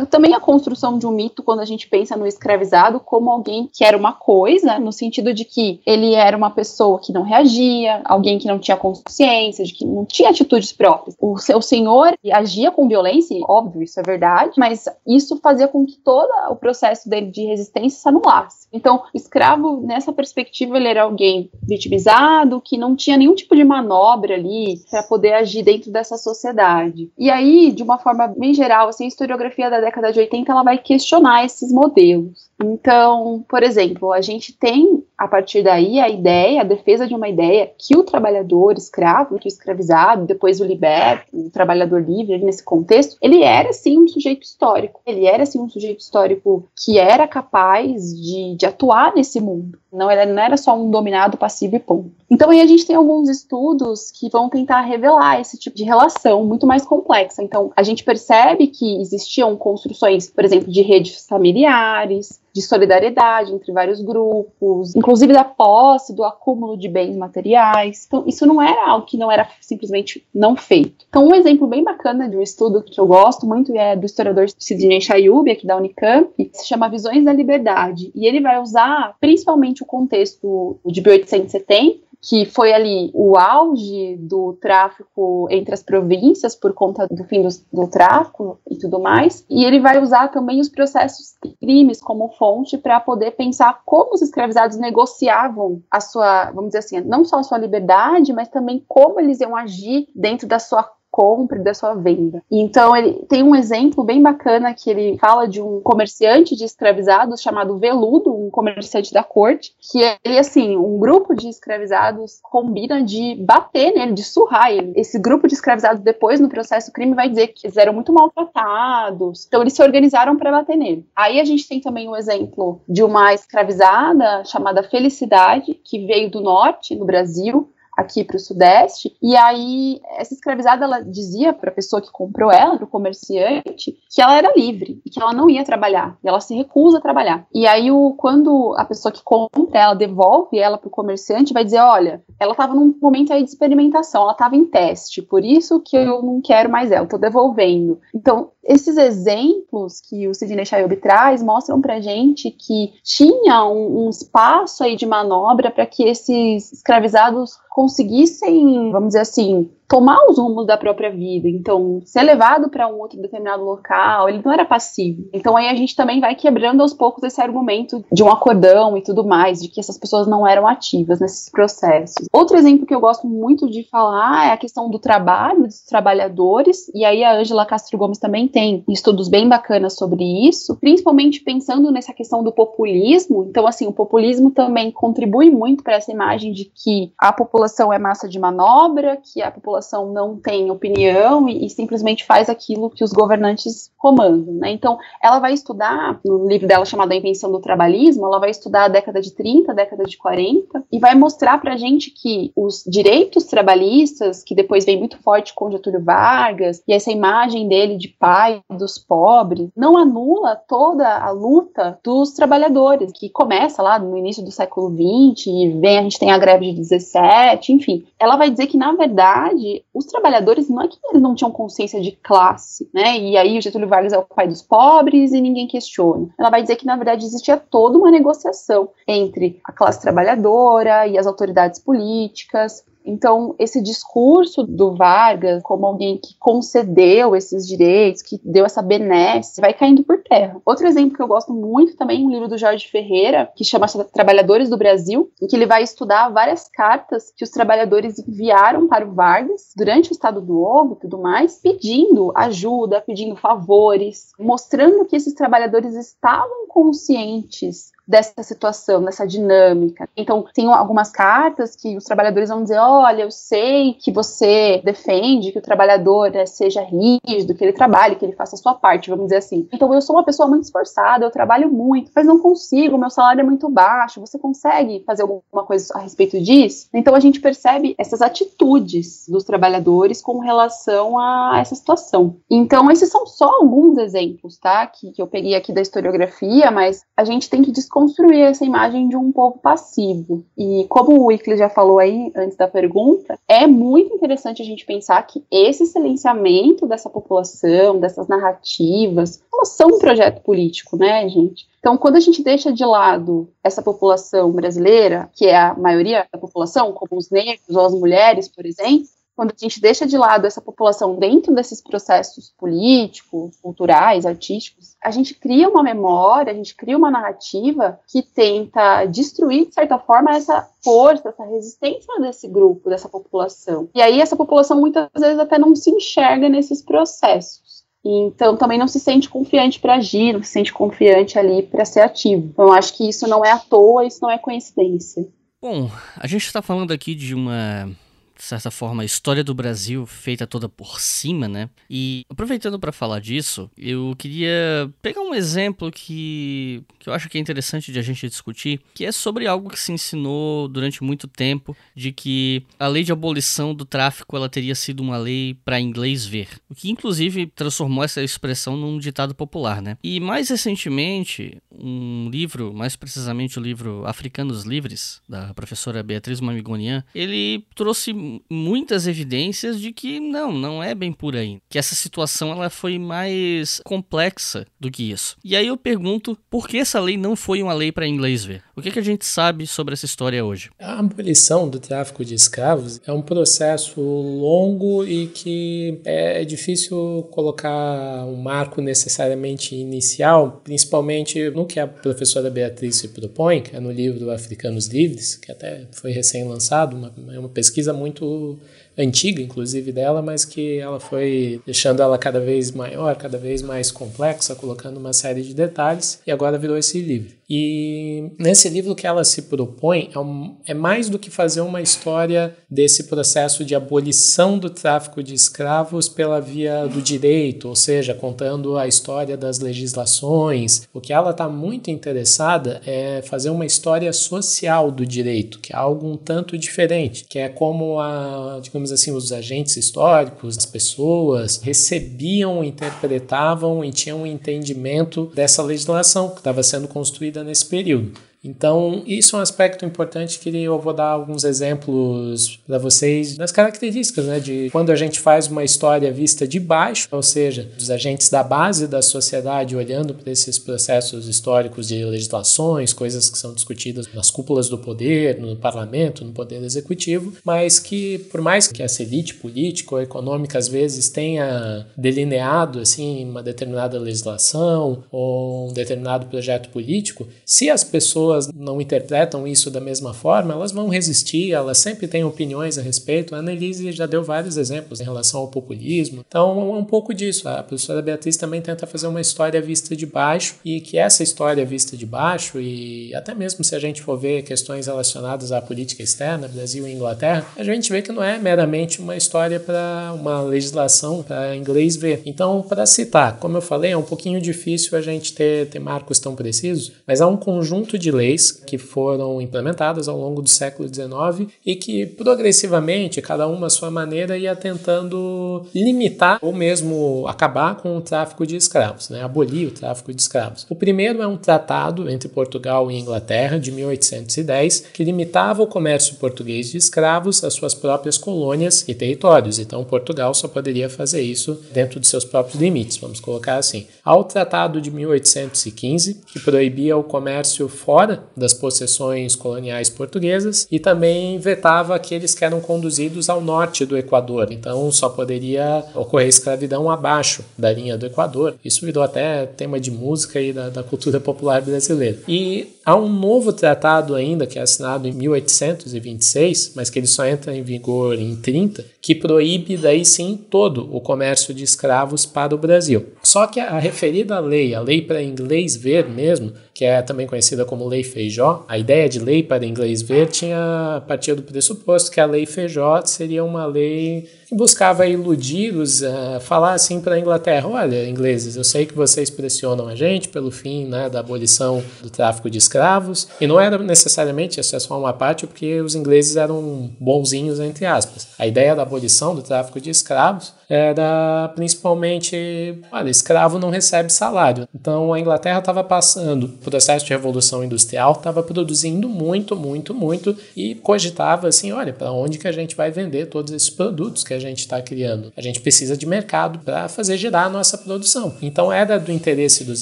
também a construção de um mito quando a gente pensa no escravizado como alguém que era uma coisa, no sentido de que ele era uma pessoa que não reagia, alguém que não tinha consciência, de que não tinha atitudes próprias. O seu senhor agia com violência, óbvio, isso é verdade, mas isso fazia com que todo o processo dele de resistência se anulasse. Então, escravo, nessa perspectiva, ele era alguém vitimizado, que não tinha nenhum tipo de manobra ali para poder agir dentro dessa sociedade. E aí, de uma forma bem geral, assim, a historiografia da década de 80 ela vai questionar esses modelos. Então, por exemplo, a gente tem a partir daí a ideia, a defesa de uma ideia que o trabalhador escravo, que o escravizado, depois o liberto, o trabalhador livre, nesse contexto, ele era sim um sujeito histórico. Ele era sim um sujeito histórico que era capaz de, de atuar nesse mundo. Não era, não era só um dominado passivo e ponto. Então aí a gente tem alguns estudos que vão tentar revelar esse tipo de relação muito mais complexa. Então a gente percebe que existiam construções, por exemplo, de redes familiares, de solidariedade entre vários grupos, inclusive da posse, do acúmulo de bens materiais. Então, isso não era algo que não era simplesmente não feito. Então, um exemplo bem bacana de um estudo que eu gosto muito é do historiador Sidney Chayub, aqui da Unicamp, que se chama Visões da Liberdade. E ele vai usar principalmente o contexto de 1870 que foi ali o auge do tráfico entre as províncias por conta do fim do, do tráfico e tudo mais. E ele vai usar também os processos crimes como fonte para poder pensar como os escravizados negociavam a sua, vamos dizer assim, não só a sua liberdade, mas também como eles iam agir dentro da sua compra e da sua venda. Então ele tem um exemplo bem bacana que ele fala de um comerciante de escravizados chamado Veludo, um comerciante da corte, que ele assim, um grupo de escravizados combina de bater nele, de surrar ele. Esse grupo de escravizados depois no processo crime vai dizer que eles eram muito maltratados. Então eles se organizaram para bater nele. Aí a gente tem também um exemplo de uma escravizada chamada Felicidade, que veio do norte, no Brasil, aqui para o Sudeste. E aí, essa escravizada, ela dizia para a pessoa que comprou ela, para o comerciante, que ela era livre e que ela não ia trabalhar. E ela se recusa a trabalhar. E aí, o, quando a pessoa que compra ela devolve ela para o comerciante, vai dizer: olha, ela estava num momento aí de experimentação, ela estava em teste, por isso que eu não quero mais ela, estou devolvendo. Então, esses exemplos que o Sidney Chayub traz mostram para gente que tinha um, um espaço aí de manobra para que esses escravizados conseguissem, vamos dizer assim, tomar os rumos da própria vida. Então, ser levado para um outro determinado local, ele não era passivo. Então, aí a gente também vai quebrando aos poucos esse argumento de um acordão e tudo mais, de que essas pessoas não eram ativas nesses processos. Outro exemplo que eu gosto muito de falar é a questão do trabalho, dos trabalhadores, e aí a Ângela Castro Gomes também tem estudos bem bacanas sobre isso, principalmente pensando nessa questão do populismo. Então, assim, o populismo também contribui muito para essa imagem de que a população é massa de manobra, que a população população não tem opinião e, e, simplesmente faz aquilo que os governantes comandam, né? Então, ela vai estudar, no livro dela chamado A Invenção do Trabalhismo, ela vai estudar a década de 30, a década de 40 e vai mostrar pra gente que os direitos trabalhistas, que depois vem muito forte com Getúlio Vargas, e essa imagem dele de pai dos pobres, não anula toda a luta dos trabalhadores, que começa lá no início do século 20 e vem, a gente tem a greve de 17, enfim. Ela vai dizer que, na verdade, verdade, os trabalhadores não é que eles não tinham consciência de classe, né? E aí o Getúlio Vargas é o pai dos pobres e ninguém questiona. Ela vai dizer que, na verdade, existia toda uma negociação entre a classe trabalhadora e as autoridades políticas, Então, esse discurso do Vargas como alguém que concedeu esses direitos, que deu essa benesse, vai caindo por terra. Outro exemplo que eu gosto muito também, um livro do Jorge Ferreira, que chama Trabalhadores do Brasil, em que ele vai estudar várias cartas que os trabalhadores enviaram para o Vargas durante o Estado Novo e tudo mais, pedindo ajuda, pedindo favores, mostrando que esses trabalhadores estavam conscientes dessa situação, dessa dinâmica. Então, tem algumas cartas que os trabalhadores vão dizer: olha, eu sei que você defende que o trabalhador né, seja rígido, que ele trabalhe, que ele faça a sua parte, vamos dizer assim. Então, eu sou uma pessoa muito esforçada, eu trabalho muito, mas não consigo, meu salário é muito baixo. Você consegue fazer alguma coisa a respeito disso? Então, a gente percebe essas atitudes dos trabalhadores com relação a essa situação. Então, esses são só alguns exemplos, tá? Que, que eu peguei aqui da historiografia, mas a gente tem que discutir construir essa imagem de um povo passivo. E como o Wycliffe já falou aí antes da pergunta, é muito interessante a gente pensar que esse silenciamento dessa população, dessas narrativas, elas são um projeto político, né, gente? Então, quando a gente deixa de lado essa população brasileira, que é a maioria da população, como os negros ou as mulheres, por exemplo, quando a gente deixa de lado essa população dentro desses processos políticos, culturais, artísticos, a gente cria uma memória, a gente cria uma narrativa que tenta destruir, de certa forma, essa força, essa resistência desse grupo, dessa população. E aí essa população muitas vezes até não se enxerga nesses processos. Então também não se sente confiante para agir, não se sente confiante ali para ser ativo. Então acho que isso não é à toa, isso não é coincidência. Bom, a gente está falando aqui de uma de certa forma, história do Brasil feita toda por cima, né? E aproveitando para falar disso, eu queria pegar um exemplo que, que eu acho que é interessante de a gente discutir, que é sobre algo que se ensinou durante muito tempo, de que a lei de abolição do tráfico ela teria sido uma lei para inglês ver, o que inclusive transformou essa expressão num ditado popular, né? E mais recentemente, um livro, mais precisamente o livro Africanos Livres, da professora Beatriz Mamigonian, ele trouxe muitas evidências de que não, não é bem por aí. Que essa situação ela foi mais complexa do que isso. E aí eu pergunto, por que essa lei não foi uma lei para inglês ver? O que, que a gente sabe sobre essa história hoje? A abolição do tráfico de escravos é um processo longo e que é difícil colocar um marco necessariamente inicial, principalmente no que a professora Beatriz se propõe, que é no livro Africanos Livres, que até foi recém-lançado, é uma pesquisa muito muito antiga, inclusive, dela, mas que ela foi deixando ela cada vez maior, cada vez mais complexa, colocando uma série de detalhes, e agora virou esse livro. E nesse livro que ela se propõe é, um, é, mais do que fazer uma história desse processo de abolição do tráfico de escravos pela via do direito, ou seja, contando a história das legislações. O que ela está muito interessada é fazer uma história social do direito, que é algo um tanto diferente, que é como a, digamos assim, os agentes históricos, as pessoas recebiam, interpretavam e tinham um entendimento dessa legislação que estava sendo construída nesse período. Então, isso é um aspecto importante que eu vou dar alguns exemplos para vocês das características, né, de quando a gente faz uma história vista de baixo, ou seja, dos agentes da base da sociedade olhando para esses processos históricos de legislações, coisas que são discutidas nas cúpulas do poder, no parlamento, no poder executivo, mas que por mais que essa elite política ou econômica às vezes tenha delineado assim uma determinada legislação ou um determinado projeto político, se as pessoas pessoas não interpretam isso da mesma forma, elas vão resistir, elas sempre têm opiniões a respeito. A Annelise já deu vários exemplos em relação ao populismo. Então, é um pouco disso. A professora Beatriz também tenta fazer uma história vista de baixo e que essa história vista de baixo, e até mesmo se a gente for ver questões relacionadas à política externa, Brasil e Inglaterra, a gente vê que não é meramente uma história para uma legislação para inglês ver. Então, para citar, como eu falei, é um pouquinho difícil a gente ter, ter marcos tão precisos, mas há um conjunto de leis que foram implementadas ao longo do século XIX e que progressivamente, cada uma à sua maneira, ia tentando limitar ou mesmo acabar com o tráfico de escravos, né? abolir o tráfico de escravos. O primeiro é um tratado entre Portugal e Inglaterra de 1810 que limitava o comércio português de escravos às suas próprias colônias e territórios. Então, Portugal só poderia fazer isso dentro de seus próprios limites, vamos colocar assim. Há o Tratado de 1815 que proibia o comércio fora das possessões coloniais portuguesas e também vetava aqueles que eram conduzidos ao norte do Equador. Então só poderia ocorrer escravidão abaixo da linha do Equador. Isso virou até tema de música e da, da cultura popular brasileira. E há um novo tratado ainda que é assinado em 1826, mas que ele só entra em vigor em 30, que proíbe daí sim todo o comércio de escravos para o Brasil. Só que a referida lei, a lei para inglês ver mesmo, que é também conhecida como Lei Feijó, a ideia de lei para inglês ver tinha partido do pressuposto que a Lei Feijó seria uma lei que buscava iludir os, uh, falar assim para a Inglaterra, olha, ingleses, eu sei que vocês pressionam a gente pelo fim né, da abolição do tráfico de escravos, e não era necessariamente, essa é só uma parte, porque os ingleses eram bonzinhos, entre aspas. A ideia da abolição do tráfico de escravos era principalmente, olha, escravo não recebe salário. Então a Inglaterra estava passando, processo de revolução industrial estava produzindo muito, muito, muito e cogitava assim, olha, para onde que a gente vai vender todos esses produtos que a gente está criando? A gente precisa de mercado para fazer girar a nossa produção. Então era do interesse dos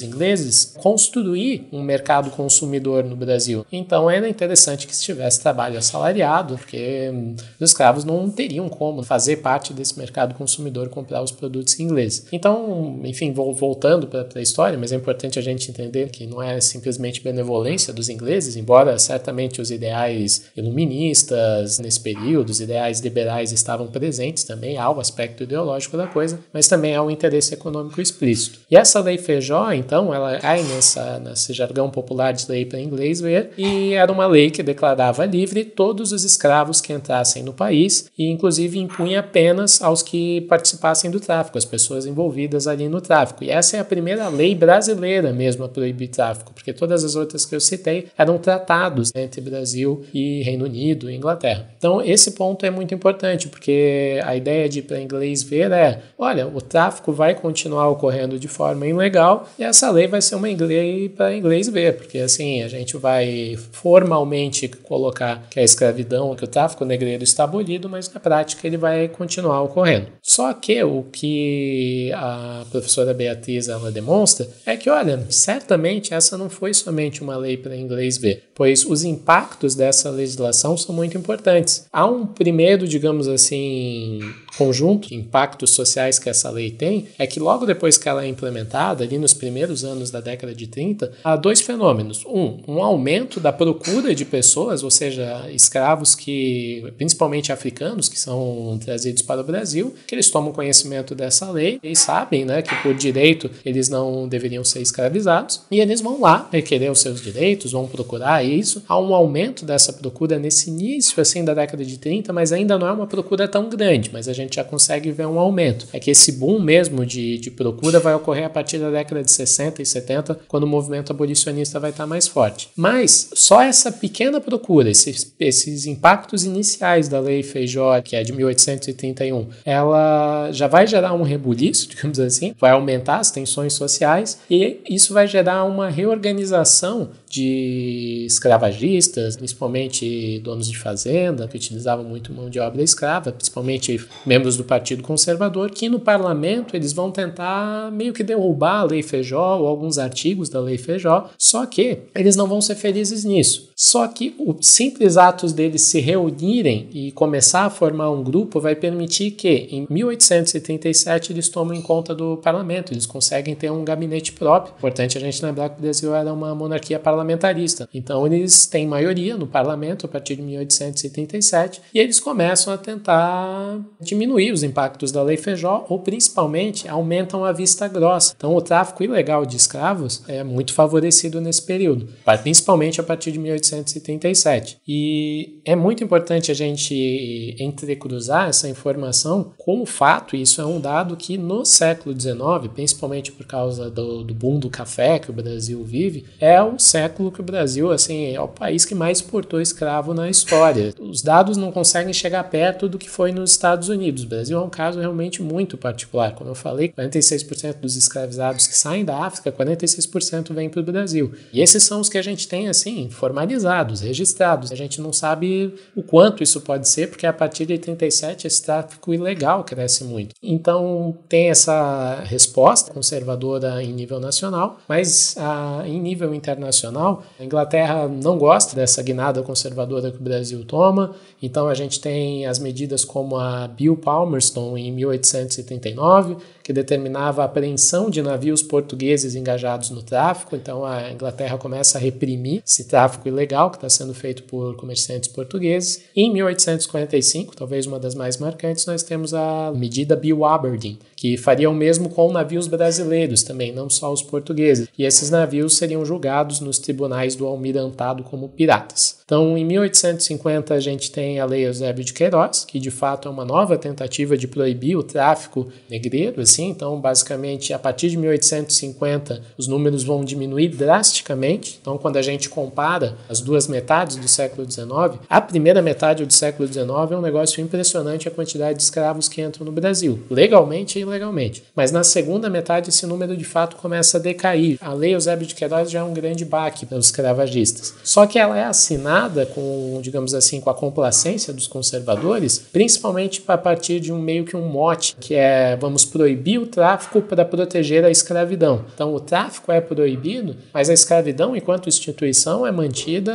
ingleses construir um mercado consumidor no Brasil. Então era interessante que se tivesse trabalho assalariado, porque os escravos não teriam como fazer parte desse mercado consumidor comprar os produtos ingleses. Então, enfim, voltando para a história, mas é importante a gente entender que não é simplesmente benevolência dos ingleses, embora certamente os ideais iluministas nesse período, os ideais liberais estavam presentes também, há o aspecto ideológico da coisa, mas também há o interesse econômico explícito. E essa lei Feijó, então, ela cai nessa, nesse jargão popular de lei para inglês ver, e era uma lei que declarava livre todos os escravos que entrassem no país e, inclusive, impunha penas aos que participassem do tráfico, as pessoas envolvidas ali no tráfico. E essa é a primeira lei brasileira mesmo a proibir tráfico, porque todas as outras que eu citei eram tratados entre Brasil e Reino Unido e Inglaterra. Então, esse ponto é muito importante, porque a ideia de para inglês ver é: olha, o tráfico vai continuar ocorrendo de forma ilegal e essa lei vai ser uma lei para inglês ver, porque assim a gente vai formalmente colocar que a escravidão, que o tráfico negreiro está abolido, mas na prática ele vai continuar ocorrendo. Só que o que a professora Beatriz ela demonstra é que, olha, certamente essa não foi somente uma lei para inglês ver, pois os impactos dessa legislação são muito importantes. Há um primeiro, digamos assim, conjunto impactos sociais que essa lei tem, é que logo depois que ela é implementada, ali nos primeiros anos da década de 30, há dois fenômenos. Um, um aumento da procura de pessoas, ou seja, escravos que, principalmente africanos, que são trazidos para o Brasil, que eles tomam conhecimento dessa lei e sabem né, que por direito eles não deveriam ser escravizados e eles vão lá requerer os seus direitos, vão procurar isso. Há um aumento dessa procura nesse início assim da década de 30, mas ainda não é uma procura tão grande, mas a gente já consegue ver um aumento. É que esse boom mesmo de, de procura vai ocorrer a partir da década de 60 e 70, quando o movimento abolicionista vai estar mais forte. Mas só essa pequena procura, esses, esses impactos iniciais da lei Feijó, que é de 1831, ela já vai gerar um rebuliço, digamos assim, vai aumentar as tensões sociais e isso vai gerar uma reorganização de escravagistas, principalmente donos de fazenda, que utilizavam muito mão de obra escrava, principalmente membros do Partido Conservador, que no parlamento eles vão tentar meio que derrubar a Lei Feijó ou alguns artigos da Lei Feijó, só que eles não vão ser felizes nisso. Só que o simples atos deles se reunirem e começar a formar um grupo vai permitir que em 1837 eles tomem conta do parlamento, eles conseguem ter um gabinete próprio. Importante a gente lembrar que o Brasil era uma monarquia parlamentar parlamentarista. Então eles têm maioria no parlamento a partir de 1837 e eles começam a tentar diminuir os impactos da Lei Feijó ou principalmente aumentam a vista grossa. Então o tráfico ilegal de escravos é muito favorecido nesse período, principalmente a partir de 1837. E é muito importante a gente entrecruzar essa informação com o fato, e isso é um dado que no século XIX, principalmente por causa do, do boom do café que o Brasil vive, é o século século que o Brasil assim, é o país que mais exportou escravo na história. Os dados não conseguem chegar perto do que foi nos Estados Unidos. O Brasil é um caso realmente muito particular. Como eu falei, 46% dos escravizados que saem da África, 46% vêm para o Brasil. E esses são os que a gente tem assim, formalizados, registrados. A gente não sabe o quanto isso pode ser, porque a partir de 87 esse tráfico ilegal cresce muito. Então tem essa resposta conservadora em nível nacional, mas ah, em nível internacional constitucional, a Inglaterra não gosta dessa guinada conservadora que o Brasil toma, então a gente tem as medidas como a Bill Palmerston em 1879, que determinava a apreensão de navios portugueses engajados no tráfico. Então a Inglaterra começa a reprimir esse tráfico ilegal que está sendo feito por comerciantes portugueses. Em 1845, talvez uma das mais marcantes, nós temos a medida Bill Aberdeen, que faria o mesmo com navios brasileiros também, não só os portugueses. E esses navios seriam julgados nos tribunais do almirantado como piratas. Então, em 1850, a gente tem a Lei Eusébio de Queiroz, que de fato é uma nova tentativa de proibir o tráfico negreiro, assim. Então, basicamente, a partir de 1850, os números vão diminuir drasticamente. Então, quando a gente compara as duas metades do século XIX, a primeira metade do século XIX é um negócio impressionante a quantidade de escravos que entram no Brasil, legalmente e ilegalmente. Mas na segunda metade, esse número de fato começa a decair. A Lei Eusébio de Queiroz já é um grande baque para os escravagistas. Só que ela é assinada com, digamos assim, com a complacência dos conservadores, principalmente a partir de um meio que um mote, que é vamos proibir o tráfico para proteger a escravidão. Então o tráfico é proibido, mas a escravidão enquanto instituição é mantida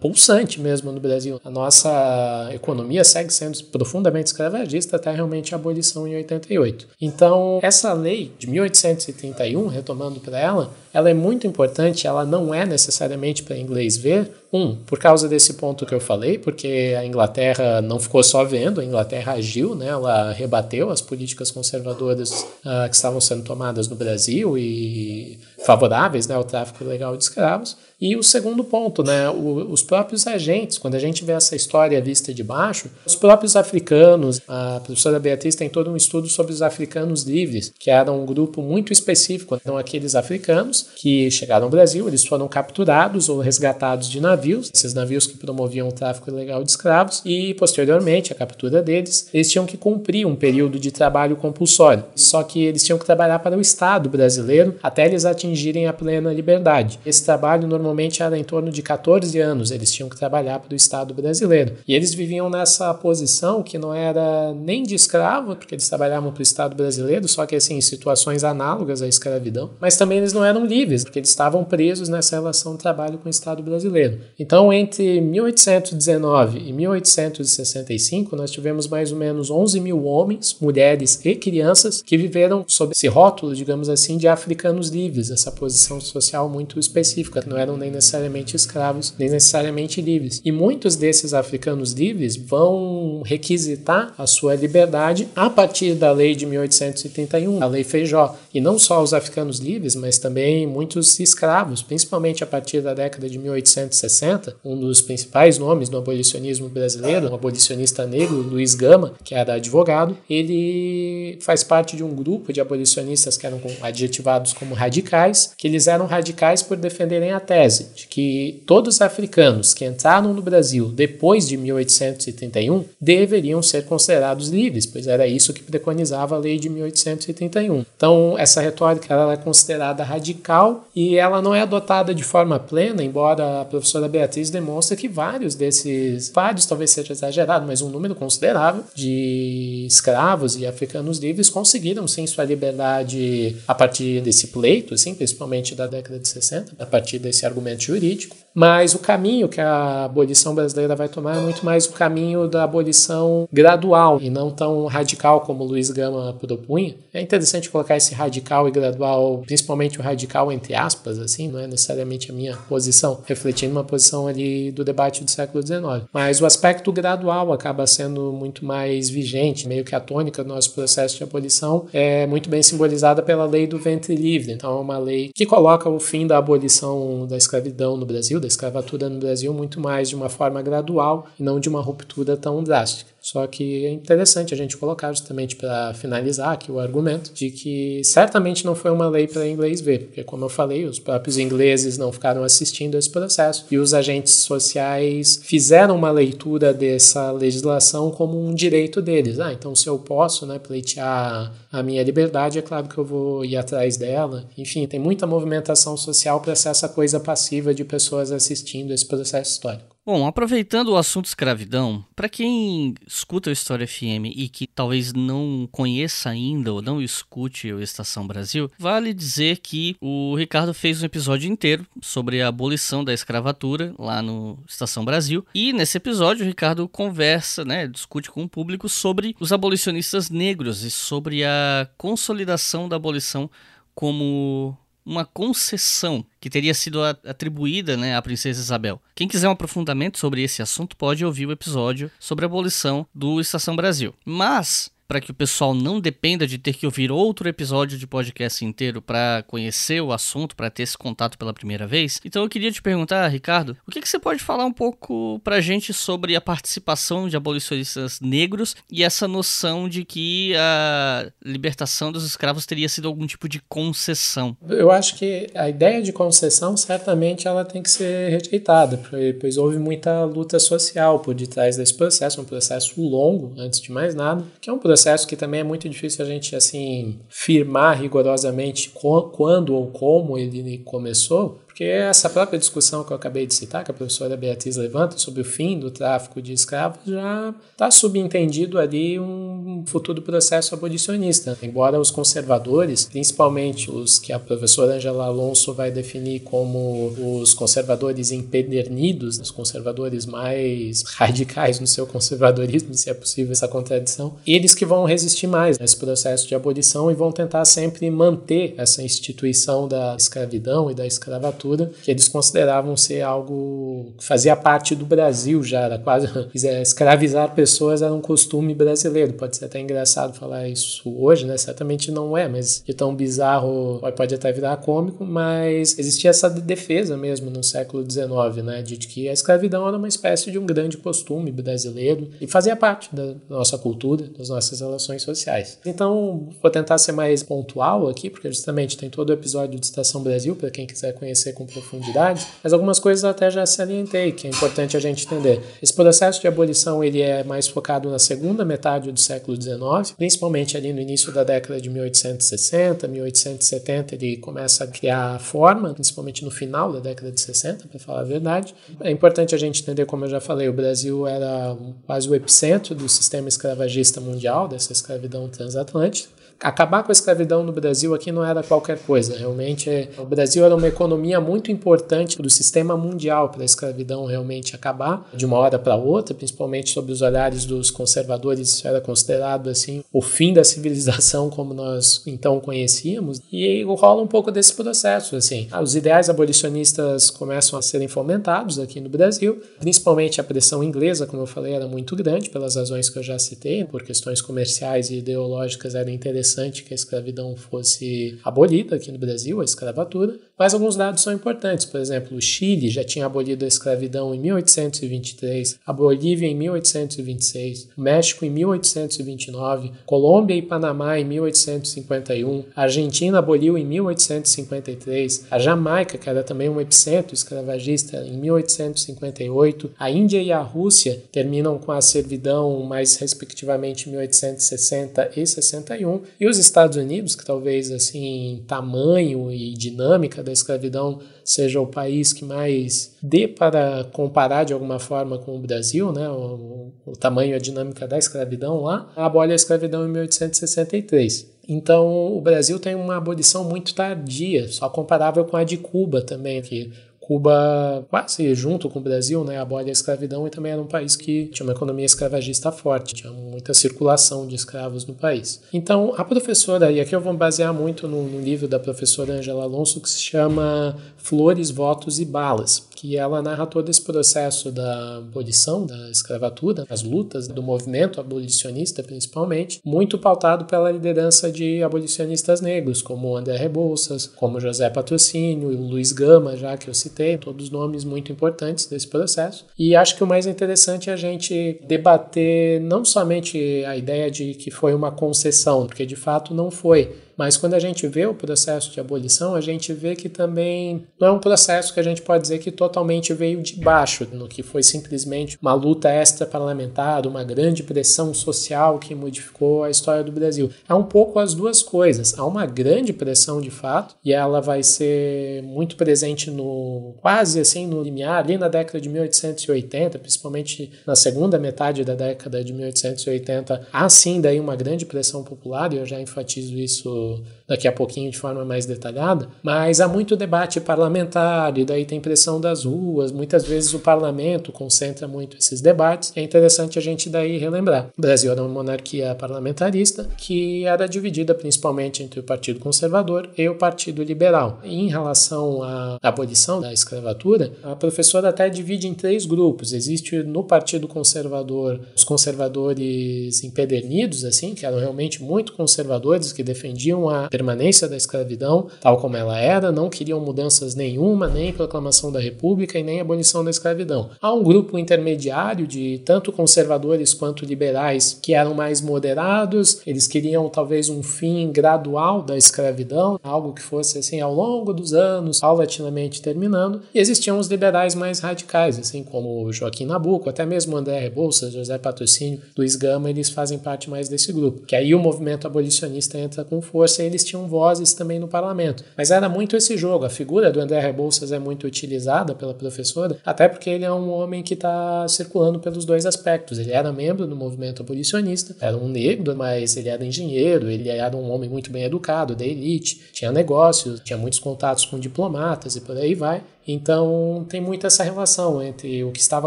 pulsante mesmo no Brasil. A nossa economia segue sendo profundamente escravagista até realmente a abolição em 88. Então, essa lei de 1831, retomando para ela, ela é muito importante, ela não é necessariamente para inglês ver. Um, por causa desse ponto que eu falei, porque a Inglaterra não ficou só vendo, a Inglaterra agiu, né? ela rebateu as políticas conservadoras uh, que estavam sendo tomadas no Brasil e favoráveis né, ao tráfico ilegal de escravos. E o segundo ponto, né, o, os próprios agentes, quando a gente vê essa história vista de baixo, os próprios africanos, a professora Beatriz tem todo um estudo sobre os africanos livres, que era um grupo muito específico, então aqueles africanos que chegaram ao Brasil, eles foram capturados ou resgatados de navios, esses navios que promoviam o tráfico ilegal de escravos, e posteriormente a captura deles, eles tinham que cumprir um período de trabalho compulsório, só que eles tinham que trabalhar para o Estado brasileiro até eles atingirem a plena liberdade. Esse trabalho normalmente era em torno de 14 anos, eles tinham que trabalhar para o Estado brasileiro. E eles viviam nessa posição que não era nem de escravo, porque eles trabalhavam para o Estado brasileiro, só que assim, em situações análogas à escravidão, mas também eles não eram livres, porque eles estavam presos nessa relação trabalho com o Estado brasileiro. Então, entre 1819 e 1865, nós tivemos mais ou menos 11 mil homens, mulheres e crianças que viveram sob esse rótulo, digamos assim, de africanos livres, essa posição social muito específica, não eram nem necessariamente escravos, nem necessariamente livres. E muitos desses africanos livres vão requisitar a sua liberdade a partir da lei de 1831, a lei Feijó. E não só os africanos livres, mas também muitos escravos, principalmente a partir da década de 1860, um dos principais nomes do abolicionismo brasileiro, um abolicionista negro, Luiz Gama, que era advogado, ele faz parte de um grupo de abolicionistas que eram adjetivados como radicais, que eles eram radicais por defenderem a tese tese de que todos os africanos que entraram no Brasil depois de 1831 deveriam ser considerados livres, pois era isso que preconizava a lei de 1831. Então, essa retórica ela é considerada radical e ela não é adotada de forma plena, embora a professora Beatriz demonstre que vários desses, vários talvez seja exagerado, mas um número considerável de escravos e africanos livres conseguiram sim sua liberdade a partir desse pleito, assim, principalmente da década de 60, a partir desse argumento jurídico, mas o caminho que a abolição brasileira vai tomar é muito mais o caminho da abolição gradual e não tão radical como Luiz Gama propunha. É interessante colocar esse radical e gradual, principalmente o radical entre aspas, assim, não é necessariamente a minha posição, refletindo uma posição ali do debate do século XIX. Mas o aspecto gradual acaba sendo muito mais vigente, meio que a tônica do nosso processo de abolição é muito bem simbolizada pela lei do ventre livre. Então é uma lei que coloca o fim da abolição da escravidão no Brasil, da escravatura no Brasil, muito mais de uma forma gradual e não de uma ruptura tão drástica. Só que é interessante a gente colocar justamente para finalizar aqui o argumento de que certamente não foi uma lei para inglês ver, porque como eu falei, os próprios ingleses não ficaram assistindo esse processo e os agentes sociais fizeram uma leitura dessa legislação como um direito deles. Ah, então se eu posso, né, pleitear a minha liberdade, é claro que eu vou ir atrás dela. Enfim, tem muita movimentação social para ser essa coisa passiva de pessoas assistindo esse processo histórico. Bom, aproveitando o assunto escravidão, para quem escuta o História FM e que talvez não conheça ainda ou não escute o Estação Brasil, vale dizer que o Ricardo fez um episódio inteiro sobre a abolição da escravatura lá no Estação Brasil. E nesse episódio o Ricardo conversa, né, discute com o público sobre os abolicionistas negros e sobre a consolidação da abolição como uma concessão que teria sido atribuída né, à princesa Isabel. Quem quiser um aprofundamento sobre esse assunto pode ouvir o episódio sobre a abolição do Estação Brasil. Mas para que o pessoal não dependa de ter que ouvir outro episódio de podcast inteiro para conhecer o assunto, para ter esse contato pela primeira vez. Então eu queria te perguntar, Ricardo, o que, que você pode falar um pouco para a gente sobre a participação de abolicionistas negros e essa noção de que a libertação dos escravos teria sido algum tipo de concessão? Eu acho que a ideia de concessão certamente ela tem que ser rejeitada, pois houve muita luta social por detrás desse processo, um processo longo, antes de mais nada, que é um processo processo que também é muito difícil a gente assim firmar rigorosamente quando ou como ele começou, porque essa própria discussão que eu acabei de citar, que a professora Beatriz levanta sobre o fim do tráfico de escravos, já está subentendido ali um futuro processo abolicionista. Embora os conservadores, principalmente os que a professora Angela Alonso vai definir como os conservadores empedernidos, os conservadores mais radicais no seu conservadorismo, se é possível essa contradição, eles que vão resistir mais nesse processo de abolição e vão tentar sempre manter essa instituição da escravidão e da escravatura que eles consideravam ser algo que fazia parte do Brasil já, era quase escravizar pessoas era um costume brasileiro. Pode ser até engraçado falar isso hoje, né? Certamente não é, mas de tão bizarro pode até virar cômico, mas existia essa defesa mesmo no século XIX, né? De que a escravidão era uma espécie de um grande costume brasileiro e fazia parte da nossa cultura, das nossas relações sociais. Então, vou tentar ser mais pontual aqui, porque justamente tem todo o episódio de Estação Brasil, para quem quiser conhecer com profundidade, mas algumas coisas até já salientei, que é importante a gente entender. Esse processo de abolição ele é mais focado na segunda metade do século XIX, principalmente ali no início da década de 1860, 1870, ele começa a criar forma, principalmente no final da década de 60, para falar a verdade. É importante a gente entender, como eu já falei, o Brasil era quase o epicentro do sistema escravagista mundial, dessa escravidão transatlântica acabar com a escravidão no Brasil aqui não era qualquer coisa. Realmente, é, o Brasil era uma economia muito importante do sistema mundial para a escravidão realmente acabar de uma hora para outra, principalmente sob os olhares dos conservadores, isso era considerado assim o fim da civilização como nós então conhecíamos. E rola um pouco desse processo, assim. Ah, os ideais abolicionistas começam a serem fomentados aqui no Brasil, principalmente a pressão inglesa, como eu falei, era muito grande pelas razões que eu já citei, por questões comerciais e ideológicas era interessante interessante que a escravidão fosse abolida aqui no Brasil, a escravatura, mas alguns dados são importantes. Por exemplo, o Chile já tinha abolido a escravidão em 1823, a Bolívia em 1826, o México em 1829, Colômbia e Panamá em 1851, a Argentina aboliu em 1853, a Jamaica, que era também um epicentro escravagista, em 1858, a Índia e a Rússia terminam com a servidão mais respectivamente em 1860 e 61, e os Estados Unidos, que talvez assim tamanho e dinâmica da escravidão seja o país que mais dê para comparar de alguma forma com o Brasil, né, o, o tamanho e a dinâmica da escravidão lá, abole a escravidão em 1863. Então, o Brasil tem uma abolição muito tardia, só comparável com a de Cuba também, que Cuba, quase junto com o Brasil, né, abole a escravidão e também era um país que tinha uma economia escravagista forte, tinha muita circulação de escravos no país. Então, a professora, e aqui eu vou basear muito no, no livro da professora Angela Alonso, que se chama Flores, Votos e Balas, que ela narra todo esse processo da abolição da escravatura, as lutas do movimento abolicionista principalmente, muito pautado pela liderança de abolicionistas negros, como André Rebouças, como José Patrocínio e Luiz Gama, já que eu citei, todos nomes muito importantes desse processo. E acho que o mais interessante é a gente debater não somente a ideia de que foi uma concessão, porque de fato não foi, mas quando a gente vê o processo de abolição, a gente vê que também não é um processo que a gente pode dizer que totalmente veio de baixo, no que foi simplesmente uma luta extra-parlamentar, uma grande pressão social que modificou a história do Brasil. É um pouco as duas coisas. Há uma grande pressão de fato, e ela vai ser muito presente no quase assim no limiar, ali na década de 1880, principalmente na segunda metade da década de 1880, há sim daí uma grande pressão popular, e eu já enfatizo isso So. Daqui a pouquinho de forma mais detalhada, mas há muito debate parlamentar, e daí tem pressão das ruas, muitas vezes o parlamento concentra muito esses debates. É interessante a gente daí relembrar. O Brasil era uma monarquia parlamentarista que era dividida principalmente entre o Partido Conservador e o Partido Liberal. Em relação à abolição da escravatura, a professora até divide em três grupos. Existe no Partido Conservador os conservadores empedernidos, assim, que eram realmente muito conservadores, que defendiam a permanência da escravidão tal como ela era, não queriam mudanças nenhuma, nem proclamação da República e nem abolição da escravidão. Há um grupo intermediário de tanto conservadores quanto liberais que eram mais moderados, eles queriam talvez um fim gradual da escravidão, algo que fosse assim ao longo dos anos, paulatinamente terminando, e existiam os liberais mais radicais, assim como Joaquim Nabuco, até mesmo André Rebouças, José Patrocínio, Luiz Gama, eles fazem parte mais desse grupo. Que aí o movimento abolicionista entra com força e eles tinham vozes também no parlamento. Mas era muito esse jogo. A figura do André Rebouças é muito utilizada pela professora, até porque ele é um homem que está circulando pelos dois aspectos. Ele era membro do movimento abolicionista, era um negro, mas ele era engenheiro, ele era um homem muito bem educado, da elite, tinha negócios, tinha muitos contatos com diplomatas e por aí vai. Então tem muito essa relação entre o que estava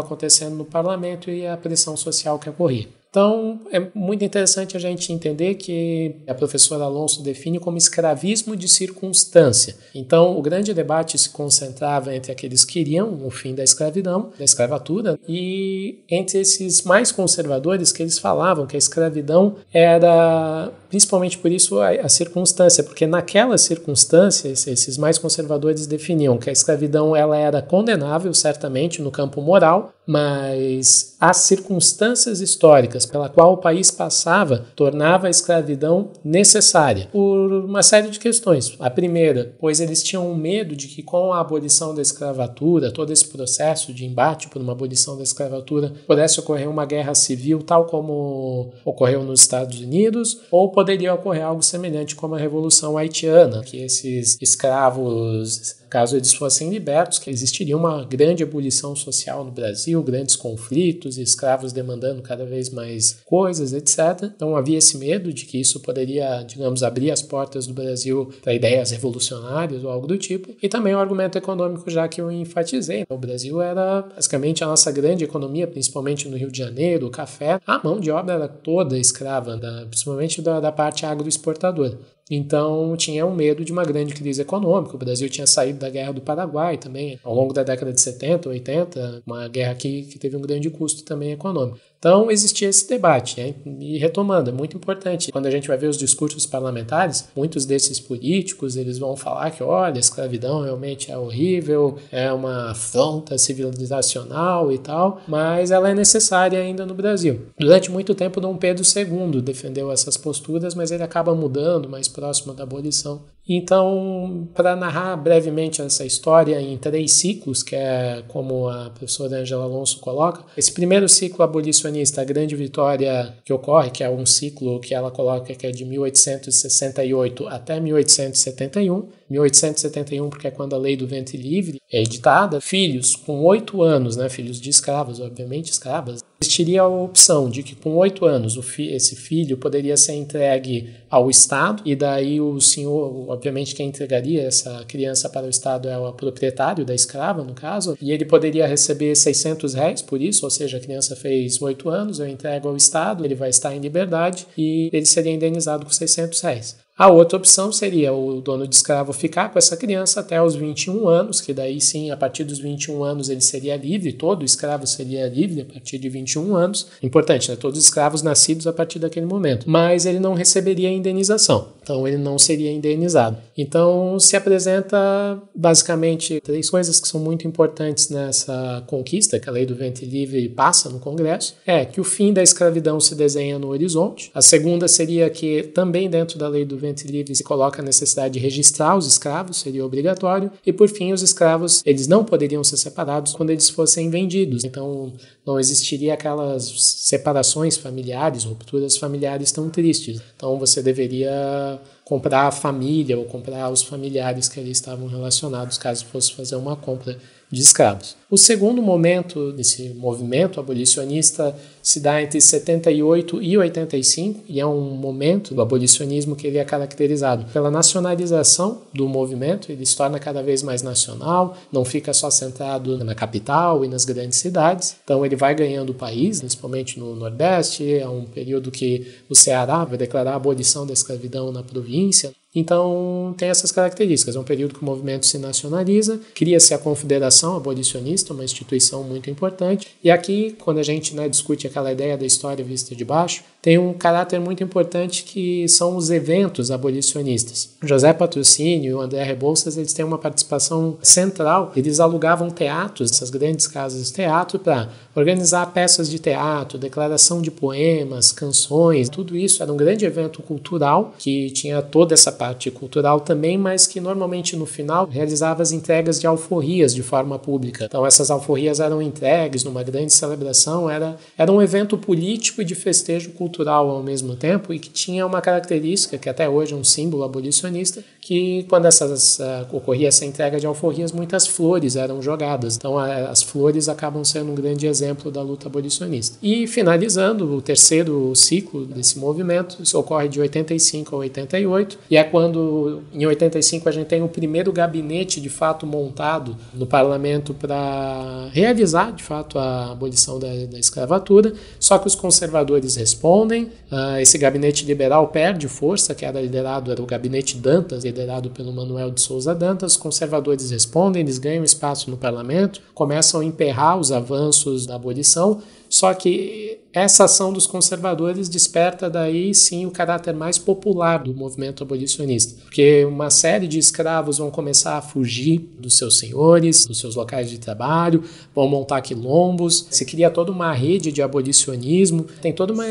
acontecendo no parlamento e a pressão social que ocorria. Então, é muito interessante a gente entender que a professora Alonso define como escravismo de circunstância. Então, o grande debate se concentrava entre aqueles que queriam o fim da escravidão, da escravatura, e entre esses mais conservadores que eles falavam que a escravidão era, principalmente por isso, a, a circunstância, porque naquela circunstância, esses mais conservadores definiam que a escravidão ela era condenável, certamente, no campo moral, mas as circunstâncias históricas pela qual o país passava tornava a escravidão necessária por uma série de questões. A primeira, pois eles tinham medo de que com a abolição da escravatura, todo esse processo de embate por uma abolição da escravatura, pudesse ocorrer uma guerra civil tal como ocorreu nos Estados Unidos, ou poderia ocorrer algo semelhante como a Revolução Haitiana, que esses escravos caso eles fossem libertos, existiria uma grande ebulição social no Brasil, grandes conflitos, escravos demandando cada vez mais coisas, etc. Então havia esse medo de que isso poderia, digamos, abrir as portas do Brasil para ideias revolucionárias ou algo do tipo. E também o argumento econômico, já que eu enfatizei. O Brasil era basicamente a nossa grande economia, principalmente no Rio de Janeiro, o café. A mão de obra era toda escrava, da, principalmente da, da parte agroexportadora. Então tinha um medo de uma grande crise econômica. O Brasil tinha saído da guerra do Paraguai também, ao longo da década de 70, 80, uma guerra que, que teve um grande custo também econômico. Então existia esse debate. Né? E retomando, é muito importante. Quando a gente vai ver os discursos parlamentares, muitos desses políticos eles vão falar que, olha, a escravidão realmente é horrível, é uma afronta civilizacional e tal, mas ela é necessária ainda no Brasil. Durante muito tempo, Dom Pedro II defendeu essas posturas, mas ele acaba mudando mais próximo da abolição então, para narrar brevemente essa história em três ciclos, que é como a professora Angela Alonso coloca, esse primeiro ciclo abolicionista, a grande vitória que ocorre, que é um ciclo que ela coloca que é de 1868 até 1871, 1871 porque é quando a lei do ventre livre é editada, filhos com oito anos, né, filhos de escravos, obviamente escravas, existiria a opção de que com oito anos fi esse filho poderia ser entregue ao Estado e daí o senhor, obviamente quem entregaria essa criança para o Estado é o proprietário da escrava, no caso, e ele poderia receber 600 reais por isso, ou seja, a criança fez oito anos, eu entrego ao Estado, ele vai estar em liberdade e ele seria indenizado com 600 reais. A outra opção seria o dono de escravo ficar com essa criança até os 21 anos, que daí sim, a partir dos 21 anos ele seria livre, todo escravo seria livre a partir de 21 anos. Importante, né? Todos os escravos nascidos a partir daquele momento. Mas ele não receberia indenização, então ele não seria indenizado. Então se apresenta basicamente três coisas que são muito importantes nessa conquista que a lei do ventre livre passa no Congresso. É que o fim da escravidão se desenha no horizonte. A segunda seria que também dentro da lei do ventre livre livre se coloca a necessidade de registrar os escravos, seria obrigatório, e por fim os escravos, eles não poderiam ser separados quando eles fossem vendidos. Então não existiria aquelas separações familiares, rupturas familiares tão tristes. Então você deveria comprar a família ou comprar os familiares que ali estavam relacionados, caso fosse fazer uma compra de escravos. O segundo momento desse movimento abolicionista se dá entre 78 e 85 e é um momento do abolicionismo que ele é caracterizado pela nacionalização do movimento, ele se torna cada vez mais nacional, não fica só centrado na capital e nas grandes cidades, então ele vai ganhando o país, principalmente no Nordeste, é um período que o Ceará vai declarar a abolição da escravidão na província, então, tem essas características. É um período que o movimento se nacionaliza, cria-se a Confederação Abolicionista, uma instituição muito importante. E aqui, quando a gente né, discute aquela ideia da história vista de baixo, tem um caráter muito importante que são os eventos abolicionistas. José Patrocínio e o André Rebouças eles têm uma participação central. Eles alugavam teatros, essas grandes casas de teatro, para organizar peças de teatro, declaração de poemas, canções. Tudo isso era um grande evento cultural que tinha toda essa parte cultural também, mas que normalmente no final realizava as entregas de alforrias de forma pública. Então essas alforrias eram entregues numa grande celebração, era, era um evento político e de festejo cultural ao mesmo tempo e que tinha uma característica que até hoje é um símbolo abolicionista, que quando essas, uh, ocorria essa entrega de alforrias, muitas flores eram jogadas. Então uh, as flores acabam sendo um grande exemplo da luta abolicionista. E finalizando o terceiro ciclo desse movimento, isso ocorre de 85 a 88 e é quando em 85 a gente tem o primeiro gabinete de fato montado no parlamento para realizar de fato a abolição da, da, escravatura, só que os conservadores respondem, uh, esse gabinete liberal perde força, que era liderado, era o gabinete Dantas, liderado pelo Manuel de Souza Dantas, os conservadores respondem, eles ganham espaço no parlamento, começam a emperrar os avanços da abolição, só que essa ação dos conservadores desperta daí sim o caráter mais popular do movimento abolicionista, porque uma série de escravos vão começar a fugir dos seus senhores, dos seus locais de trabalho, vão montar quilombos, se cria toda uma rede de abolicionismo, tem toda uma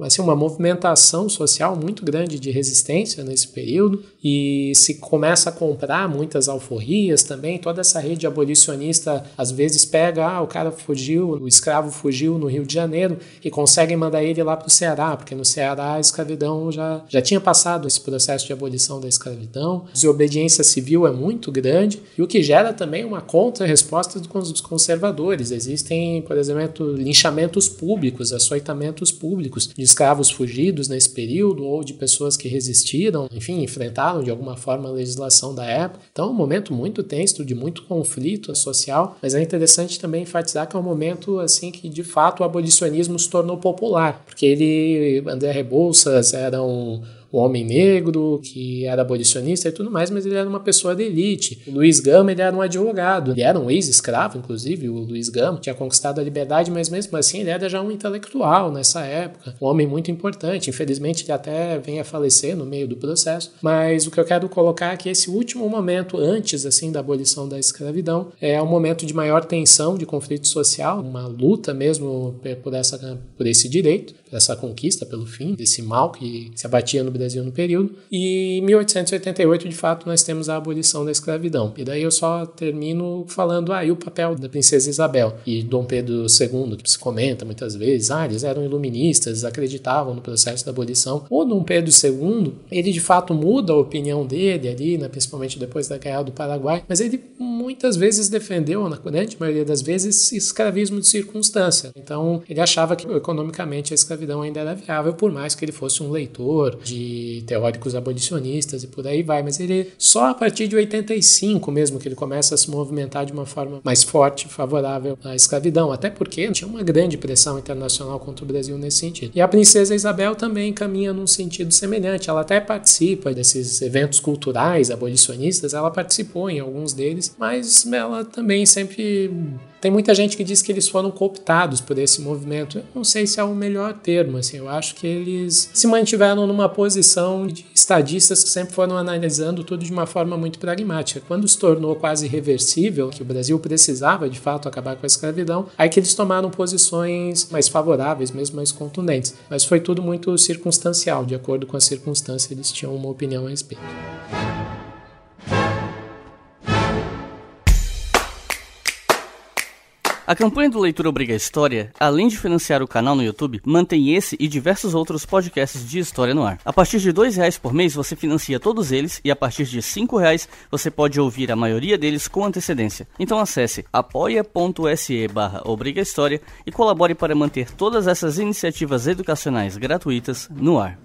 assim, uma movimentação social muito grande de resistência nesse período. E se começa a comprar muitas alforrias também, toda essa rede abolicionista às vezes pega, ah, o cara fugiu, o escravo fugiu no Rio de Janeiro e conseguem mandar ele lá para o Ceará, porque no Ceará a escravidão já, já tinha passado esse processo de abolição da escravidão. A desobediência civil é muito grande e o que gera também uma contra-resposta dos conservadores. Existem, por exemplo, linchamentos públicos, açoitamentos públicos de escravos fugidos nesse período ou de pessoas que resistiram, enfim, enfrentaram de alguma forma a legislação da época. Então, é um momento muito tenso, de muito conflito social, mas é interessante também enfatizar que é um momento assim que de fato o abolicionismo se tornou popular, porque ele, André Rebouças era um um homem negro que era abolicionista e tudo mais, mas ele era uma pessoa de elite. O Luiz Gama ele era um advogado, ele era um ex-escravo, inclusive, o Luiz Gama tinha conquistado a liberdade, mas mesmo assim ele era já um intelectual nessa época, um homem muito importante. Infelizmente ele até vem a falecer no meio do processo, mas o que eu quero colocar é que esse último momento antes assim da abolição da escravidão é um momento de maior tensão, de conflito social, uma luta mesmo por essa por esse direito, por essa conquista, pelo fim desse mal que se abatia no Brasil no período. E em 1888, de fato, nós temos a abolição da escravidão. E daí eu só termino falando aí ah, o papel da princesa Isabel e Dom Pedro II, que se comenta muitas vezes, ah, eles eram iluministas, acreditavam no processo da abolição. O Dom Pedro II, ele de fato muda a opinião dele ali, né, principalmente depois da Guerra do Paraguai, mas ele muitas vezes defendeu, na grande maioria das vezes, escravismo de circunstância. Então, ele achava que economicamente a escravidão ainda era viável, por mais que ele fosse um leitor de teóricos abolicionistas e por aí vai, mas ele só a partir de 85 mesmo que ele começa a se movimentar de uma forma mais forte, favorável à escravidão, até porque tinha uma grande pressão internacional contra o Brasil nesse sentido. E a princesa Isabel também caminha num sentido semelhante, ela até participa desses eventos culturais abolicionistas, ela participou em alguns deles, mas ela também sempre tem muita gente que diz que eles foram cooptados por esse movimento. Eu não sei se é o melhor termo, assim, eu acho que eles se mantiveram numa posição de estadistas que sempre foram analisando tudo de uma forma muito pragmática. Quando se tornou quase irreversível, que o Brasil precisava de fato acabar com a escravidão, aí que eles tomaram posições mais favoráveis, mesmo mais contundentes. Mas foi tudo muito circunstancial, de acordo com a circunstância, eles tinham uma opinião a respeito. A campanha do Leitura Obriga História, além de financiar o canal no YouTube, mantém esse e diversos outros podcasts de história no ar. A partir de R$ reais por mês você financia todos eles e a partir de R$ reais você pode ouvir a maioria deles com antecedência. Então acesse apoia.se barra Obriga História e colabore para manter todas essas iniciativas educacionais gratuitas no ar.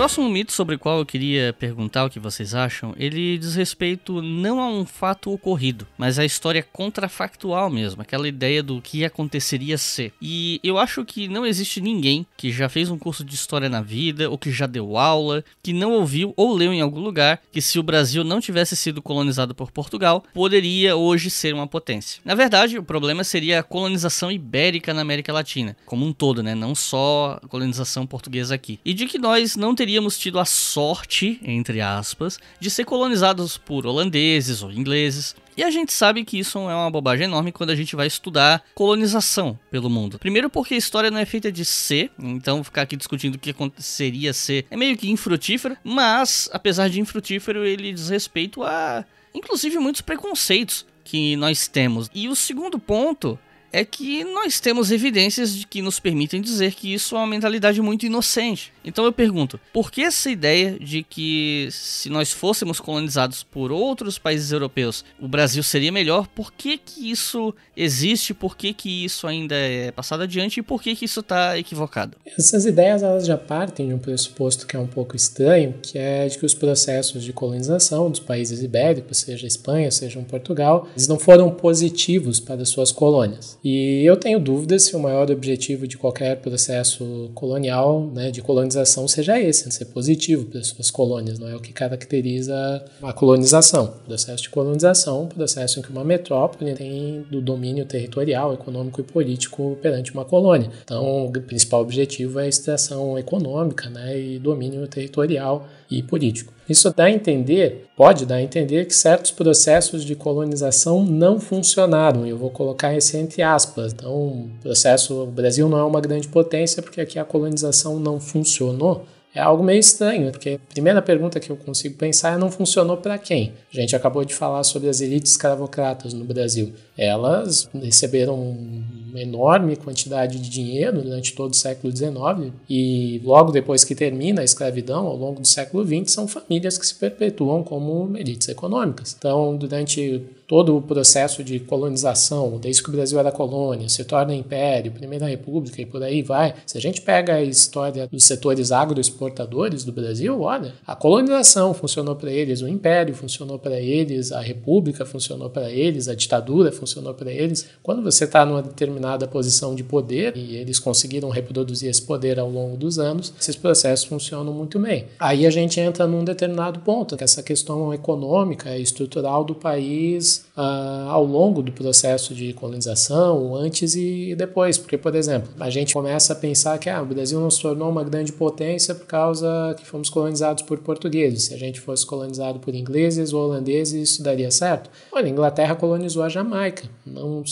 Próximo mito sobre o qual eu queria perguntar o que vocês acham, ele diz respeito não a um fato ocorrido, mas à história contrafactual mesmo, aquela ideia do que aconteceria ser. E eu acho que não existe ninguém que já fez um curso de história na vida, ou que já deu aula, que não ouviu ou leu em algum lugar que se o Brasil não tivesse sido colonizado por Portugal, poderia hoje ser uma potência. Na verdade, o problema seria a colonização ibérica na América Latina, como um todo, né? Não só a colonização portuguesa aqui. E de que nós não teríamos teríamos tido a sorte, entre aspas, de ser colonizados por holandeses ou ingleses. E a gente sabe que isso é uma bobagem enorme quando a gente vai estudar colonização pelo mundo. Primeiro porque a história não é feita de ser, então ficar aqui discutindo o que aconteceria ser é meio que infrutífero, mas apesar de infrutífero, ele diz respeito a inclusive muitos preconceitos que nós temos. E o segundo ponto é que nós temos evidências de que nos permitem dizer que isso é uma mentalidade muito inocente. Então eu pergunto, por que essa ideia de que se nós fôssemos colonizados por outros países europeus, o Brasil seria melhor? Por que que isso existe? Por que que isso ainda é passado adiante? E por que que isso está equivocado? Essas ideias elas já partem de um pressuposto que é um pouco estranho, que é de que os processos de colonização dos países ibéricos, seja Espanha, seja Portugal, eles não foram positivos para suas colônias. E eu tenho dúvidas se o maior objetivo de qualquer processo colonial, né, de colonização, seja esse, né, ser positivo para as suas colônias, não é o que caracteriza a colonização. O processo de colonização, um processo em que uma metrópole tem do domínio territorial, econômico e político perante uma colônia. Então, o principal objetivo é a extração econômica né, e domínio territorial e político. Isso dá a entender, pode dar a entender que certos processos de colonização não funcionaram. Eu vou colocar esse entre aspas. Então, o processo, o Brasil não é uma grande potência porque aqui a colonização não funcionou. É algo meio estranho, porque a primeira pergunta que eu consigo pensar é não funcionou para quem? A gente acabou de falar sobre as elites escravocratas no Brasil. Elas receberam uma enorme quantidade de dinheiro durante todo o século XIX e logo depois que termina a escravidão, ao longo do século XX, são famílias que se perpetuam como elites econômicas. Então, durante todo o processo de colonização, desde que o Brasil era colônia, se torna império, Primeira República e por aí vai. Se a gente pega a história dos setores agroexportadores do Brasil, olha, a colonização funcionou para eles, o império funcionou para eles, a república funcionou para eles, a ditadura funcionou para eles. Quando você está numa determinada posição de poder e eles conseguiram reproduzir esse poder ao longo dos anos, esses processos funcionam muito bem. Aí a gente entra num determinado ponto, que essa questão econômica e estrutural do país uh, ao longo do processo de colonização, antes e depois. Porque, por exemplo, a gente começa a pensar que ah, o Brasil não se tornou uma grande potência por causa que fomos colonizados por portugueses. Se a gente fosse colonizado por ingleses ou holandeses, isso daria certo? Olha, a Inglaterra colonizou a Jamaica. Não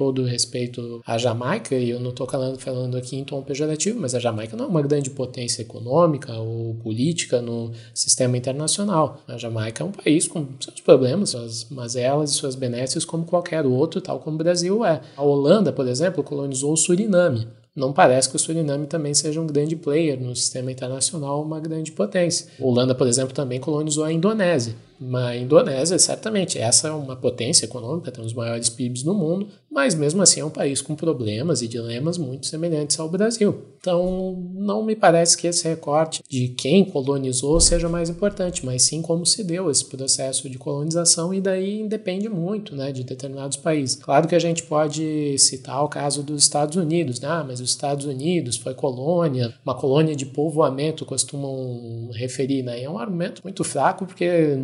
todo respeito à Jamaica, e eu não estou falando, aqui em tom pejorativo, mas a Jamaica não é uma grande potência econômica ou política no sistema internacional. A Jamaica é um país com seus problemas, suas mazelas e suas benesses como qualquer outro, tal como o Brasil é. A Holanda, por exemplo, colonizou o Suriname. Não parece que o Suriname também seja um grande player no sistema internacional, uma grande potência. A Holanda, por exemplo, também colonizou a Indonésia. A Indonésia, certamente, essa é uma potência econômica, tem os maiores PIBs do mundo, mas mesmo assim é um país com problemas e dilemas muito semelhantes ao Brasil. Então, não me parece que esse recorte de quem colonizou seja mais importante, mas sim como se deu esse processo de colonização e daí depende muito né, de determinados países. Claro que a gente pode citar o caso dos Estados Unidos, né? ah, mas os Estados Unidos foi colônia, uma colônia de povoamento costumam referir, né? é um argumento muito fraco porque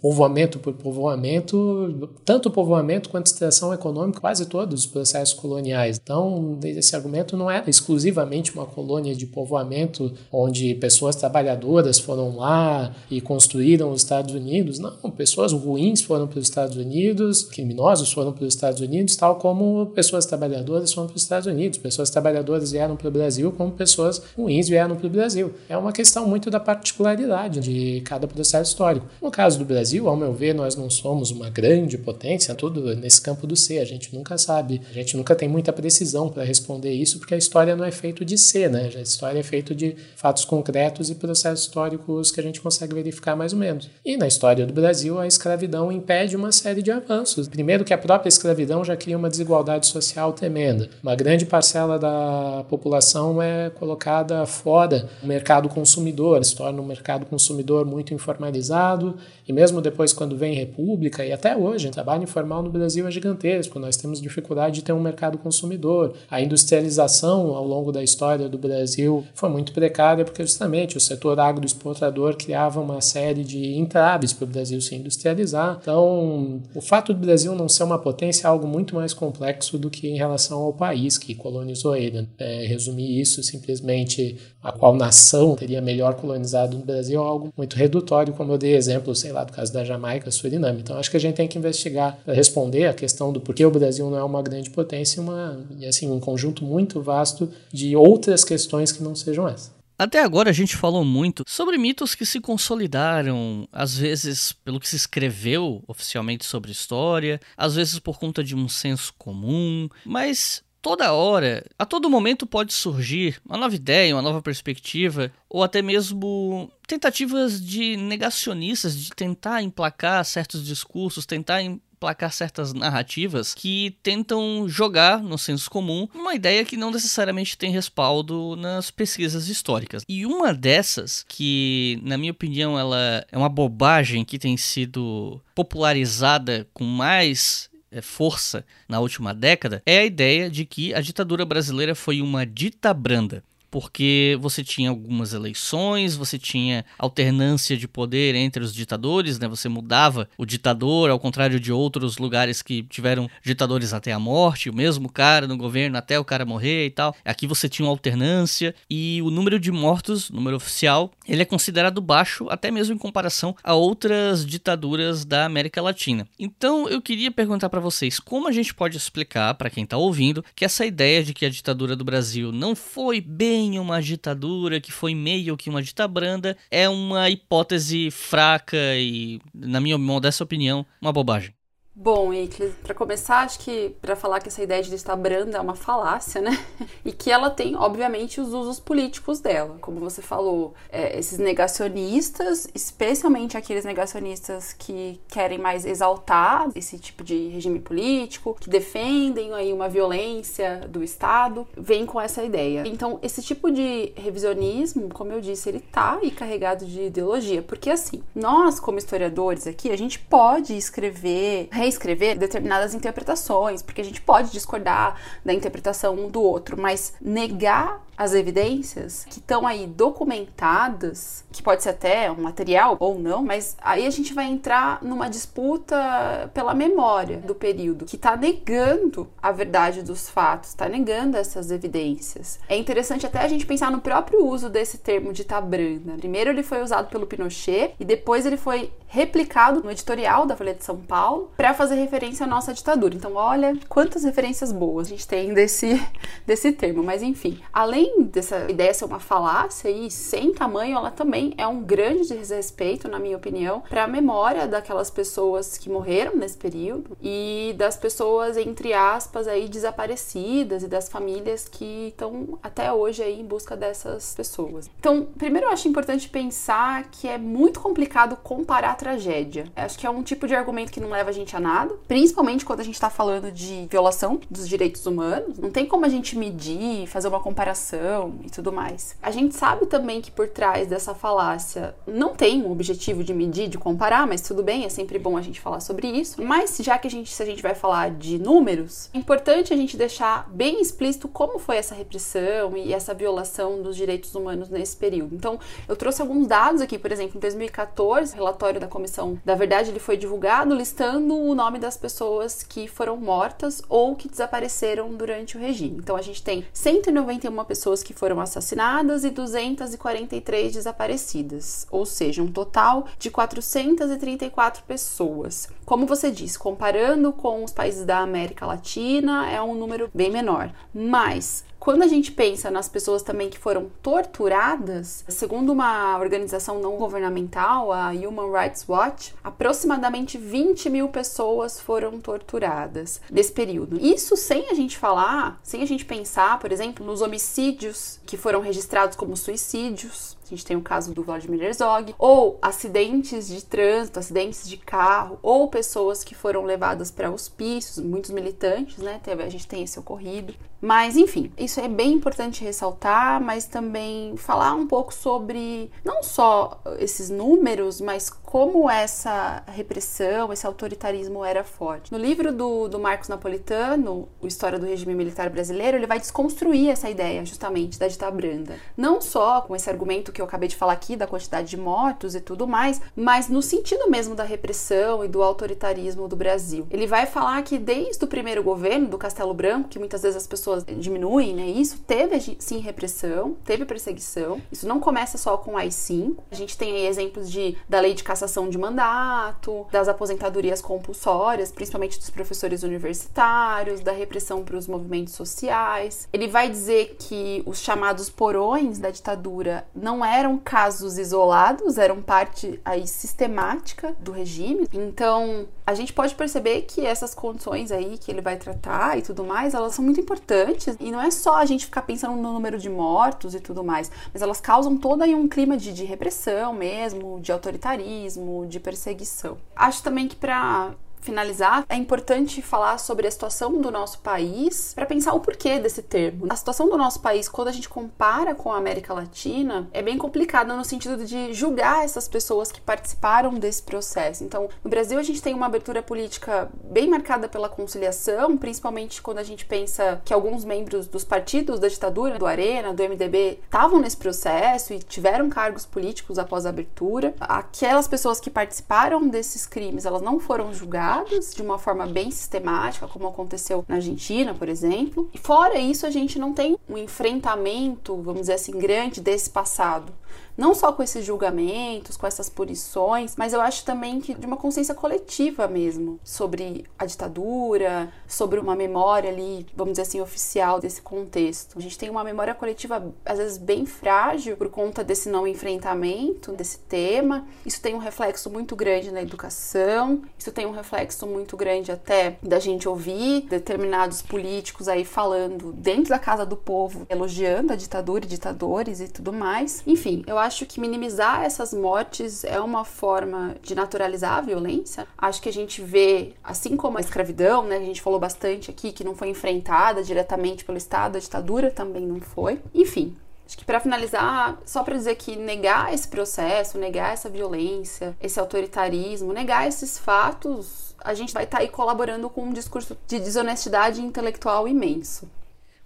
povoamento por povoamento, tanto povoamento quanto extração econômica, quase todos os processos coloniais. Então, esse argumento não é exclusivamente uma colônia de povoamento onde pessoas trabalhadoras foram lá e construíram os Estados Unidos. Não, pessoas ruins foram para os Estados Unidos, criminosos foram para os Estados Unidos, tal como pessoas trabalhadoras foram para os Estados Unidos. Pessoas trabalhadoras vieram para o Brasil, como pessoas ruins vieram para o Brasil. É uma questão muito da particularidade de cada processo histórico. No caso do Brasil, ao meu ver, nós não somos uma grande potência, tudo nesse campo do ser. A gente nunca sabe, a gente nunca tem muita precisão para responder isso, porque a história não é feita de ser, né? A história é feita de fatos concretos e processos históricos que a gente consegue verificar mais ou menos. E na história do Brasil, a escravidão impede uma série de avanços. Primeiro, que a própria escravidão já cria uma desigualdade social tremenda. Uma grande parcela da população é colocada fora do mercado consumidor, se torna um mercado consumidor muito informalizado, e mesmo depois, quando vem República, e até hoje, o trabalho informal no Brasil é gigantesco, nós temos dificuldade de ter um mercado consumidor. A industrialização ao longo da história do Brasil foi muito precária, porque justamente o setor agroexportador criava uma série de entraves para o Brasil se industrializar. Então, o fato do Brasil não ser uma potência é algo muito mais complexo do que em relação ao país que colonizou ele. É, resumir isso simplesmente a qual nação teria melhor colonizado no Brasil é algo muito redutório, como eu dei exemplo, sei lá, do caso da Jamaica, Suriname. Então, acho que a gente tem que investigar para responder a questão do porquê o Brasil não é uma grande potência uma, e assim, um conjunto muito vasto de outras questões que não sejam essa. Até agora a gente falou muito sobre mitos que se consolidaram, às vezes pelo que se escreveu oficialmente sobre história, às vezes por conta de um senso comum, mas toda hora, a todo momento pode surgir uma nova ideia, uma nova perspectiva, ou até mesmo tentativas de negacionistas de tentar emplacar certos discursos, tentar emplacar certas narrativas que tentam jogar no senso comum uma ideia que não necessariamente tem respaldo nas pesquisas históricas. E uma dessas, que na minha opinião ela é uma bobagem que tem sido popularizada com mais é, força na última década, é a ideia de que a ditadura brasileira foi uma dita branda porque você tinha algumas eleições, você tinha alternância de poder entre os ditadores, né? Você mudava o ditador, ao contrário de outros lugares que tiveram ditadores até a morte, o mesmo cara no governo até o cara morrer e tal. Aqui você tinha uma alternância e o número de mortos, número oficial, ele é considerado baixo até mesmo em comparação a outras ditaduras da América Latina. Então eu queria perguntar para vocês como a gente pode explicar para quem está ouvindo que essa ideia de que a ditadura do Brasil não foi bem uma ditadura, que foi meio que uma ditabranda, é uma hipótese fraca e, na minha modesta opinião, uma bobagem. Bom, Iclis, para começar, acho que para falar que essa ideia de lista branda é uma falácia, né? E que ela tem, obviamente, os usos políticos dela. Como você falou, é, esses negacionistas, especialmente aqueles negacionistas que querem mais exaltar esse tipo de regime político, que defendem aí uma violência do Estado, vêm com essa ideia. Então, esse tipo de revisionismo, como eu disse, ele tá aí carregado de ideologia. Porque assim, nós, como historiadores aqui, a gente pode escrever reescrever determinadas interpretações, porque a gente pode discordar da interpretação um do outro, mas negar as evidências que estão aí documentadas, que pode ser até um material ou não, mas aí a gente vai entrar numa disputa pela memória do período, que está negando a verdade dos fatos, está negando essas evidências. É interessante até a gente pensar no próprio uso desse termo de tabranda. Primeiro ele foi usado pelo Pinochet e depois ele foi replicado no editorial da Folha de São Paulo para fazer referência à nossa ditadura. Então, olha quantas referências boas a gente tem desse, desse termo. Mas enfim, além dessa ideia ser uma falácia e sem tamanho, ela também é um grande desrespeito, na minha opinião, para a memória daquelas pessoas que morreram nesse período e das pessoas, entre aspas, aí desaparecidas e das famílias que estão até hoje aí em busca dessas pessoas. Então, primeiro eu acho importante pensar que é muito complicado comparar a tragédia. Acho que é um tipo de argumento que não leva a gente a principalmente quando a gente está falando de violação dos direitos humanos. Não tem como a gente medir, fazer uma comparação e tudo mais. A gente sabe também que por trás dessa falácia não tem um objetivo de medir, de comparar, mas tudo bem, é sempre bom a gente falar sobre isso. Mas já que a gente, se a gente vai falar de números, é importante a gente deixar bem explícito como foi essa repressão e essa violação dos direitos humanos nesse período. Então, eu trouxe alguns dados aqui, por exemplo, em 2014, o relatório da Comissão da Verdade ele foi divulgado listando o nome das pessoas que foram mortas ou que desapareceram durante o regime. Então, a gente tem 191 pessoas que foram assassinadas e 243 desaparecidas, ou seja, um total de 434 pessoas. Como você disse, comparando com os países da América Latina, é um número bem menor. Mas quando a gente pensa nas pessoas também que foram torturadas, segundo uma organização não governamental, a Human Rights Watch, aproximadamente 20 mil pessoas foram torturadas nesse período. Isso sem a gente falar, sem a gente pensar, por exemplo, nos homicídios que foram registrados como suicídios, a gente tem o caso do Vladimir Herzog, ou acidentes de trânsito, acidentes de carro, ou pessoas que foram levadas para hospícios, muitos militantes, né? A gente tem esse ocorrido. Mas, enfim, isso é bem importante ressaltar, mas também falar um pouco sobre não só esses números, mas como essa repressão, esse autoritarismo era forte. No livro do, do Marcos Napolitano, O História do Regime Militar Brasileiro, ele vai desconstruir essa ideia, justamente, da ditadura branda. Não só com esse argumento que eu acabei de falar aqui, da quantidade de mortos e tudo mais, mas no sentido mesmo da repressão e do autoritarismo do Brasil. Ele vai falar que desde o primeiro governo, do Castelo Branco, que muitas vezes as pessoas diminuem, né? Isso teve sim repressão, teve perseguição. Isso não começa só com a AI-5. A gente tem aí exemplos de, da lei de cassação de mandato, das aposentadorias compulsórias, principalmente dos professores universitários, da repressão para os movimentos sociais. Ele vai dizer que os chamados porões da ditadura não eram casos isolados, eram parte aí sistemática do regime. Então, a gente pode perceber que essas condições aí que ele vai tratar e tudo mais, elas são muito importantes e não é só a gente ficar pensando no número de mortos e tudo mais, mas elas causam todo aí um clima de, de repressão mesmo, de autoritarismo, de perseguição. Acho também que para finalizar, é importante falar sobre a situação do nosso país para pensar o porquê desse termo. A situação do nosso país, quando a gente compara com a América Latina, é bem complicada no sentido de julgar essas pessoas que participaram desse processo. Então, no Brasil, a gente tem uma abertura política bem marcada pela conciliação, principalmente quando a gente pensa que alguns membros dos partidos da ditadura, do Arena, do MDB, estavam nesse processo e tiveram cargos políticos após a abertura. Aquelas pessoas que participaram desses crimes, elas não foram julgadas de uma forma bem sistemática, como aconteceu na Argentina, por exemplo. E fora isso, a gente não tem um enfrentamento, vamos dizer assim, grande desse passado não só com esses julgamentos, com essas punições, mas eu acho também que de uma consciência coletiva mesmo sobre a ditadura, sobre uma memória ali, vamos dizer assim, oficial desse contexto. A gente tem uma memória coletiva às vezes bem frágil por conta desse não enfrentamento desse tema. Isso tem um reflexo muito grande na educação, isso tem um reflexo muito grande até da gente ouvir determinados políticos aí falando dentro da casa do povo, elogiando a ditadura e ditadores e tudo mais. Enfim, eu acho que minimizar essas mortes é uma forma de naturalizar a violência. Acho que a gente vê, assim como a escravidão, né, a gente falou bastante aqui, que não foi enfrentada diretamente pelo Estado, a ditadura também não foi. Enfim, Acho que para finalizar, só para dizer que negar esse processo, negar essa violência, esse autoritarismo, negar esses fatos, a gente vai estar tá aí colaborando com um discurso de desonestidade intelectual imenso.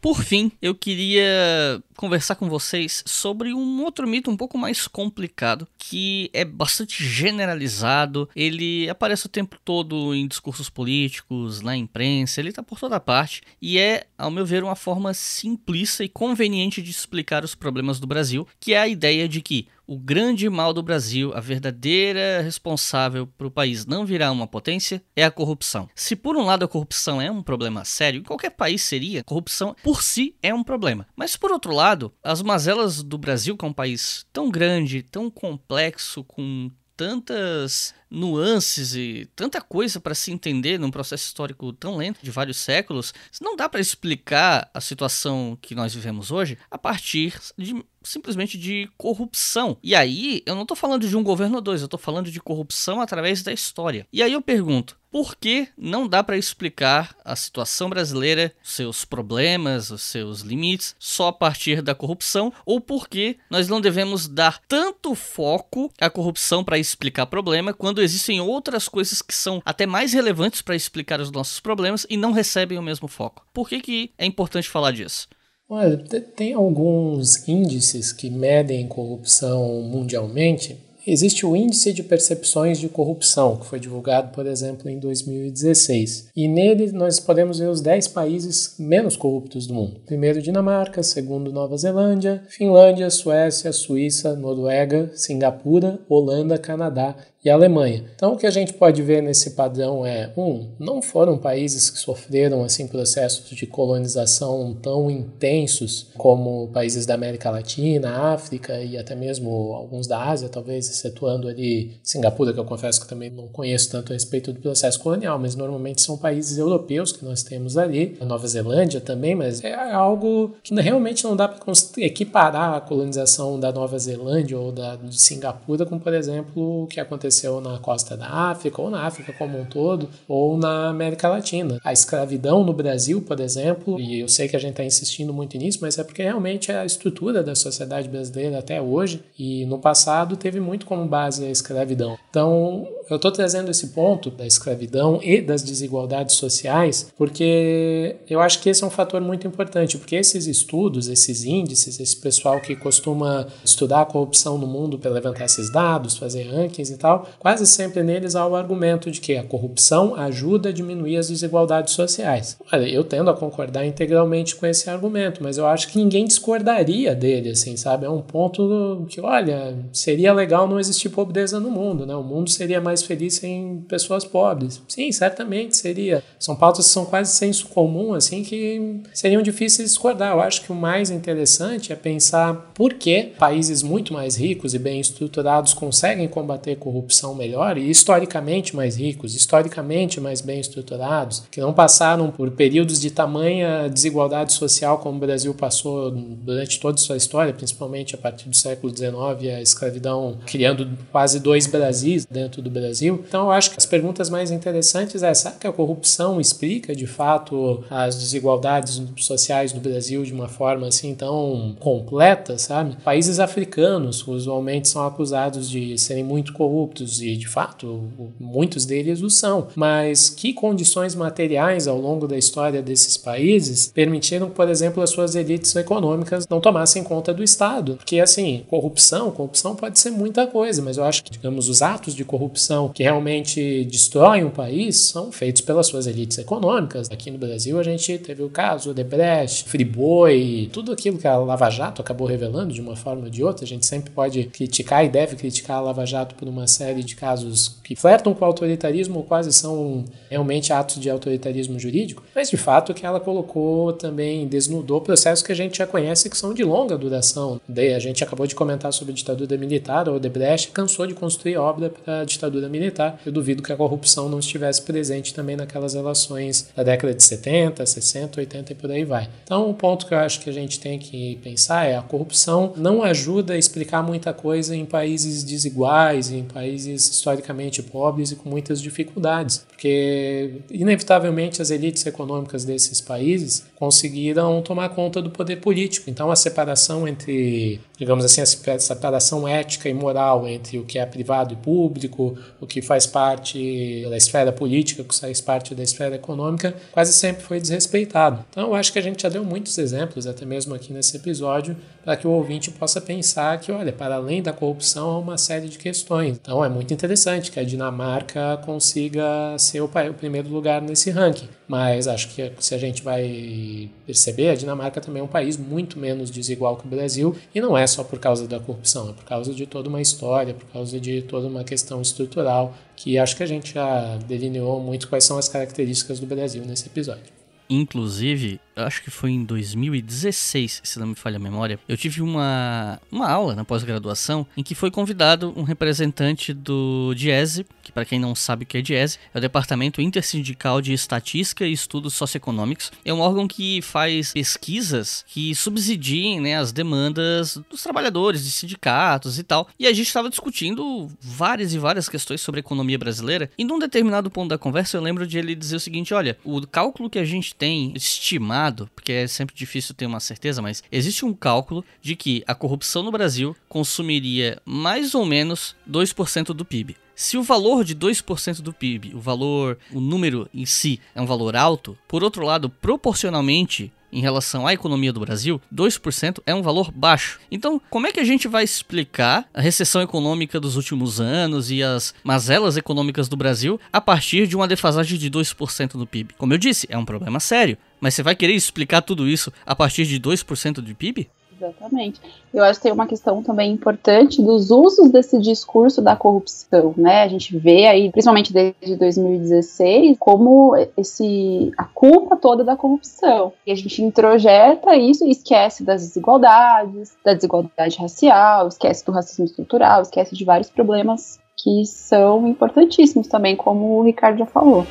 Por fim, eu queria conversar com vocês sobre um outro mito um pouco mais complicado, que é bastante generalizado. Ele aparece o tempo todo em discursos políticos, na imprensa, ele está por toda parte e é, ao meu ver, uma forma simplista e conveniente de explicar os problemas do Brasil, que é a ideia de que o grande mal do Brasil, a verdadeira responsável para o país não virar uma potência, é a corrupção. Se por um lado a corrupção é um problema sério, em qualquer país seria, corrupção por si é um problema. Mas por outro lado, as mazelas do Brasil, que é um país tão grande, tão complexo, com tantas nuances e tanta coisa para se entender num processo histórico tão lento de vários séculos, não dá para explicar a situação que nós vivemos hoje a partir de simplesmente de corrupção. E aí, eu não estou falando de um governo ou dois, eu estou falando de corrupção através da história. E aí eu pergunto, por que não dá para explicar a situação brasileira, seus problemas, os seus limites, só a partir da corrupção, ou por que nós não devemos dar tanto foco à corrupção para explicar problema, quando existem outras coisas que são até mais relevantes para explicar os nossos problemas e não recebem o mesmo foco. Por que, que é importante falar disso? Olha, tem alguns índices que medem corrupção mundialmente Existe o Índice de Percepções de Corrupção, que foi divulgado, por exemplo, em 2016. E nele nós podemos ver os 10 países menos corruptos do mundo. Primeiro, Dinamarca, segundo, Nova Zelândia, Finlândia, Suécia, Suíça, Noruega, Singapura, Holanda, Canadá e Alemanha. Então, o que a gente pode ver nesse padrão é, um, não foram países que sofreram assim processos de colonização tão intensos como países da América Latina, África e até mesmo alguns da Ásia, talvez excetuando ali Singapura, que eu confesso que também não conheço tanto a respeito do processo colonial, mas normalmente são países europeus que nós temos ali, a Nova Zelândia também, mas é algo que realmente não dá para equiparar a colonização da Nova Zelândia ou da de Singapura com, por exemplo, o que aconteceu aconteceu na costa da África, ou na África como um todo, ou na América Latina. A escravidão no Brasil, por exemplo, e eu sei que a gente está insistindo muito nisso, mas é porque realmente é a estrutura da sociedade brasileira até hoje, e no passado teve muito como base a escravidão. Então, eu estou trazendo esse ponto da escravidão e das desigualdades sociais, porque eu acho que esse é um fator muito importante, porque esses estudos, esses índices, esse pessoal que costuma estudar a corrupção no mundo para levantar esses dados, fazer rankings e tal, quase sempre neles há o argumento de que a corrupção ajuda a diminuir as desigualdades sociais. Olha, eu tendo a concordar integralmente com esse argumento, mas eu acho que ninguém discordaria dele, assim, sabe? É um ponto que, olha, seria legal não existir pobreza no mundo, né? O mundo seria mais feliz sem pessoas pobres. Sim, certamente seria. São pautas que são quase senso comum, assim, que seriam difíceis de discordar. Eu acho que o mais interessante é pensar por que países muito mais ricos e bem estruturados conseguem combater corrupção corrupção melhor e historicamente mais ricos, historicamente mais bem estruturados, que não passaram por períodos de tamanha desigualdade social como o Brasil passou durante toda a sua história, principalmente a partir do século XIX, a escravidão criando quase dois Brasis dentro do Brasil. Então, eu acho que as perguntas mais interessantes é: será que a corrupção explica de fato as desigualdades sociais no Brasil de uma forma assim tão completa, sabe? Países africanos usualmente são acusados de serem muito corruptos e de fato muitos deles o são, mas que condições materiais ao longo da história desses países permitiram, por exemplo, as suas elites econômicas não tomassem conta do Estado? Porque, assim, corrupção, corrupção pode ser muita coisa, mas eu acho que, digamos, os atos de corrupção que realmente destroem um país são feitos pelas suas elites econômicas. Aqui no Brasil a gente teve o caso Odebrecht, Friboi, tudo aquilo que a Lava Jato acabou revelando de uma forma ou de outra. A gente sempre pode criticar e deve criticar a Lava Jato por uma série de casos que flertam com o autoritarismo ou quase são realmente atos de autoritarismo jurídico, mas de fato que ela colocou também, desnudou processos que a gente já conhece que são de longa duração. A gente acabou de comentar sobre a ditadura militar, o Odebrecht cansou de construir obra para a ditadura militar. Eu duvido que a corrupção não estivesse presente também naquelas relações da década de 70, 60, 80 e por aí vai. Então, o ponto que eu acho que a gente tem que pensar é a corrupção não ajuda a explicar muita coisa em países desiguais, em países países historicamente pobres e com muitas dificuldades, porque inevitavelmente as elites econômicas desses países conseguiram tomar conta do poder político. Então a separação entre, digamos assim, a separação ética e moral entre o que é privado e público, o que faz parte da esfera política, o que faz parte da esfera econômica, quase sempre foi desrespeitado. Então eu acho que a gente já deu muitos exemplos, até mesmo aqui nesse episódio, para que o ouvinte possa pensar que, olha, para além da corrupção há uma série de questões. Então é muito interessante que a Dinamarca consiga ser o primeiro lugar nesse ranking. Mas acho que se a gente vai perceber, a Dinamarca também é um país muito menos desigual que o Brasil, e não é só por causa da corrupção, é por causa de toda uma história, por causa de toda uma questão estrutural, que acho que a gente já delineou muito quais são as características do Brasil nesse episódio. Inclusive, acho que foi em 2016, se não me falha a memória, eu tive uma, uma aula na pós-graduação em que foi convidado um representante do DIESE, que para quem não sabe o que é DIESE, é o Departamento Intersindical de Estatística e Estudos Socioeconômicos. É um órgão que faz pesquisas que subsidiem né, as demandas dos trabalhadores, de sindicatos e tal. E a gente estava discutindo várias e várias questões sobre a economia brasileira. E num determinado ponto da conversa eu lembro de ele dizer o seguinte: olha, o cálculo que a gente tem estimado, porque é sempre difícil ter uma certeza, mas existe um cálculo de que a corrupção no Brasil consumiria mais ou menos 2% do PIB. Se o valor de 2% do PIB, o valor, o número em si, é um valor alto, por outro lado, proporcionalmente em relação à economia do Brasil, 2% é um valor baixo. Então, como é que a gente vai explicar a recessão econômica dos últimos anos e as mazelas econômicas do Brasil a partir de uma defasagem de 2% do PIB? Como eu disse, é um problema sério. Mas você vai querer explicar tudo isso a partir de 2% do PIB? Exatamente. Eu acho que tem uma questão também importante dos usos desse discurso da corrupção, né? A gente vê aí, principalmente desde 2016, como esse a culpa toda da corrupção. E a gente introjeta isso e esquece das desigualdades, da desigualdade racial, esquece do racismo estrutural, esquece de vários problemas que são importantíssimos também, como o Ricardo já falou.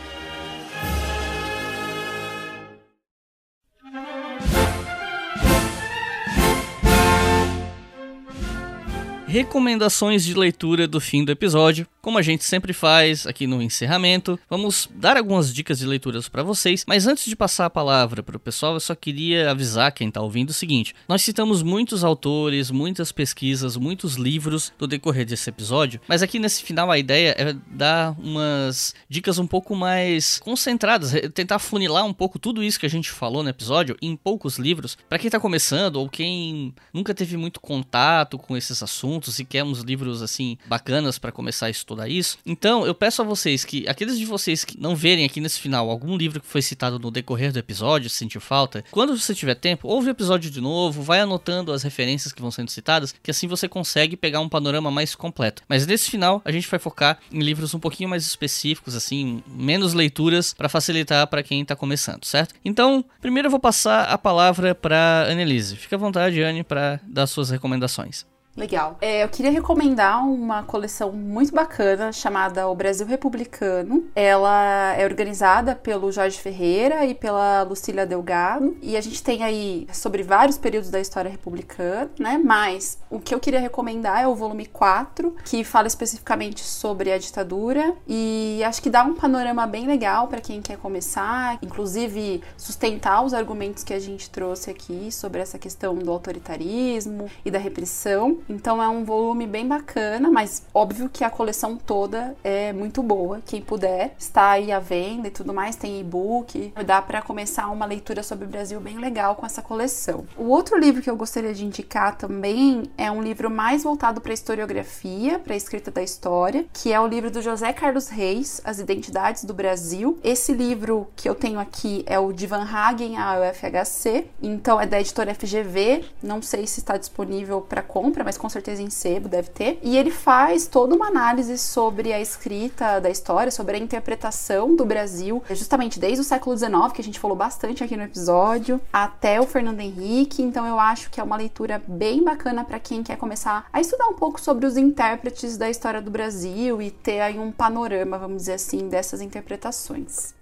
Recomendações de leitura do fim do episódio. Como a gente sempre faz aqui no encerramento, vamos dar algumas dicas de leituras para vocês, mas antes de passar a palavra para o pessoal, eu só queria avisar quem está ouvindo o seguinte: nós citamos muitos autores, muitas pesquisas, muitos livros do decorrer desse episódio, mas aqui nesse final a ideia é dar umas dicas um pouco mais concentradas, tentar funilar um pouco tudo isso que a gente falou no episódio em poucos livros, para quem está começando ou quem nunca teve muito contato com esses assuntos e quer uns livros assim bacanas para começar a estudar isso. Então, eu peço a vocês que, aqueles de vocês que não verem aqui nesse final algum livro que foi citado no decorrer do episódio, se sentir falta, quando você tiver tempo, ouve o episódio de novo, vai anotando as referências que vão sendo citadas, que assim você consegue pegar um panorama mais completo. Mas nesse final, a gente vai focar em livros um pouquinho mais específicos, assim, menos leituras, para facilitar para quem tá começando, certo? Então, primeiro eu vou passar a palavra para Annelise. Fica à vontade, Anne, para dar suas recomendações. Legal. É, eu queria recomendar uma coleção muito bacana chamada O Brasil Republicano. Ela é organizada pelo Jorge Ferreira e pela Lucília Delgado. E a gente tem aí sobre vários períodos da história republicana, né? Mas o que eu queria recomendar é o volume 4, que fala especificamente sobre a ditadura. E acho que dá um panorama bem legal para quem quer começar, inclusive sustentar os argumentos que a gente trouxe aqui sobre essa questão do autoritarismo e da repressão. Então é um volume bem bacana, mas óbvio que a coleção toda é muito boa. Quem puder, está aí à venda e tudo mais, tem e-book. Dá para começar uma leitura sobre o Brasil bem legal com essa coleção. O outro livro que eu gostaria de indicar também é um livro mais voltado para historiografia, para escrita da história, que é o livro do José Carlos Reis, As Identidades do Brasil. Esse livro que eu tenho aqui é o de Van Hagen a UFHC, então é da editora FGV. Não sei se está disponível para compra, mas com certeza em sebo deve ter. E ele faz toda uma análise sobre a escrita da história, sobre a interpretação do Brasil, justamente desde o século XIX, que a gente falou bastante aqui no episódio, até o Fernando Henrique. Então eu acho que é uma leitura bem bacana para quem quer começar a estudar um pouco sobre os intérpretes da história do Brasil e ter aí um panorama, vamos dizer assim, dessas interpretações.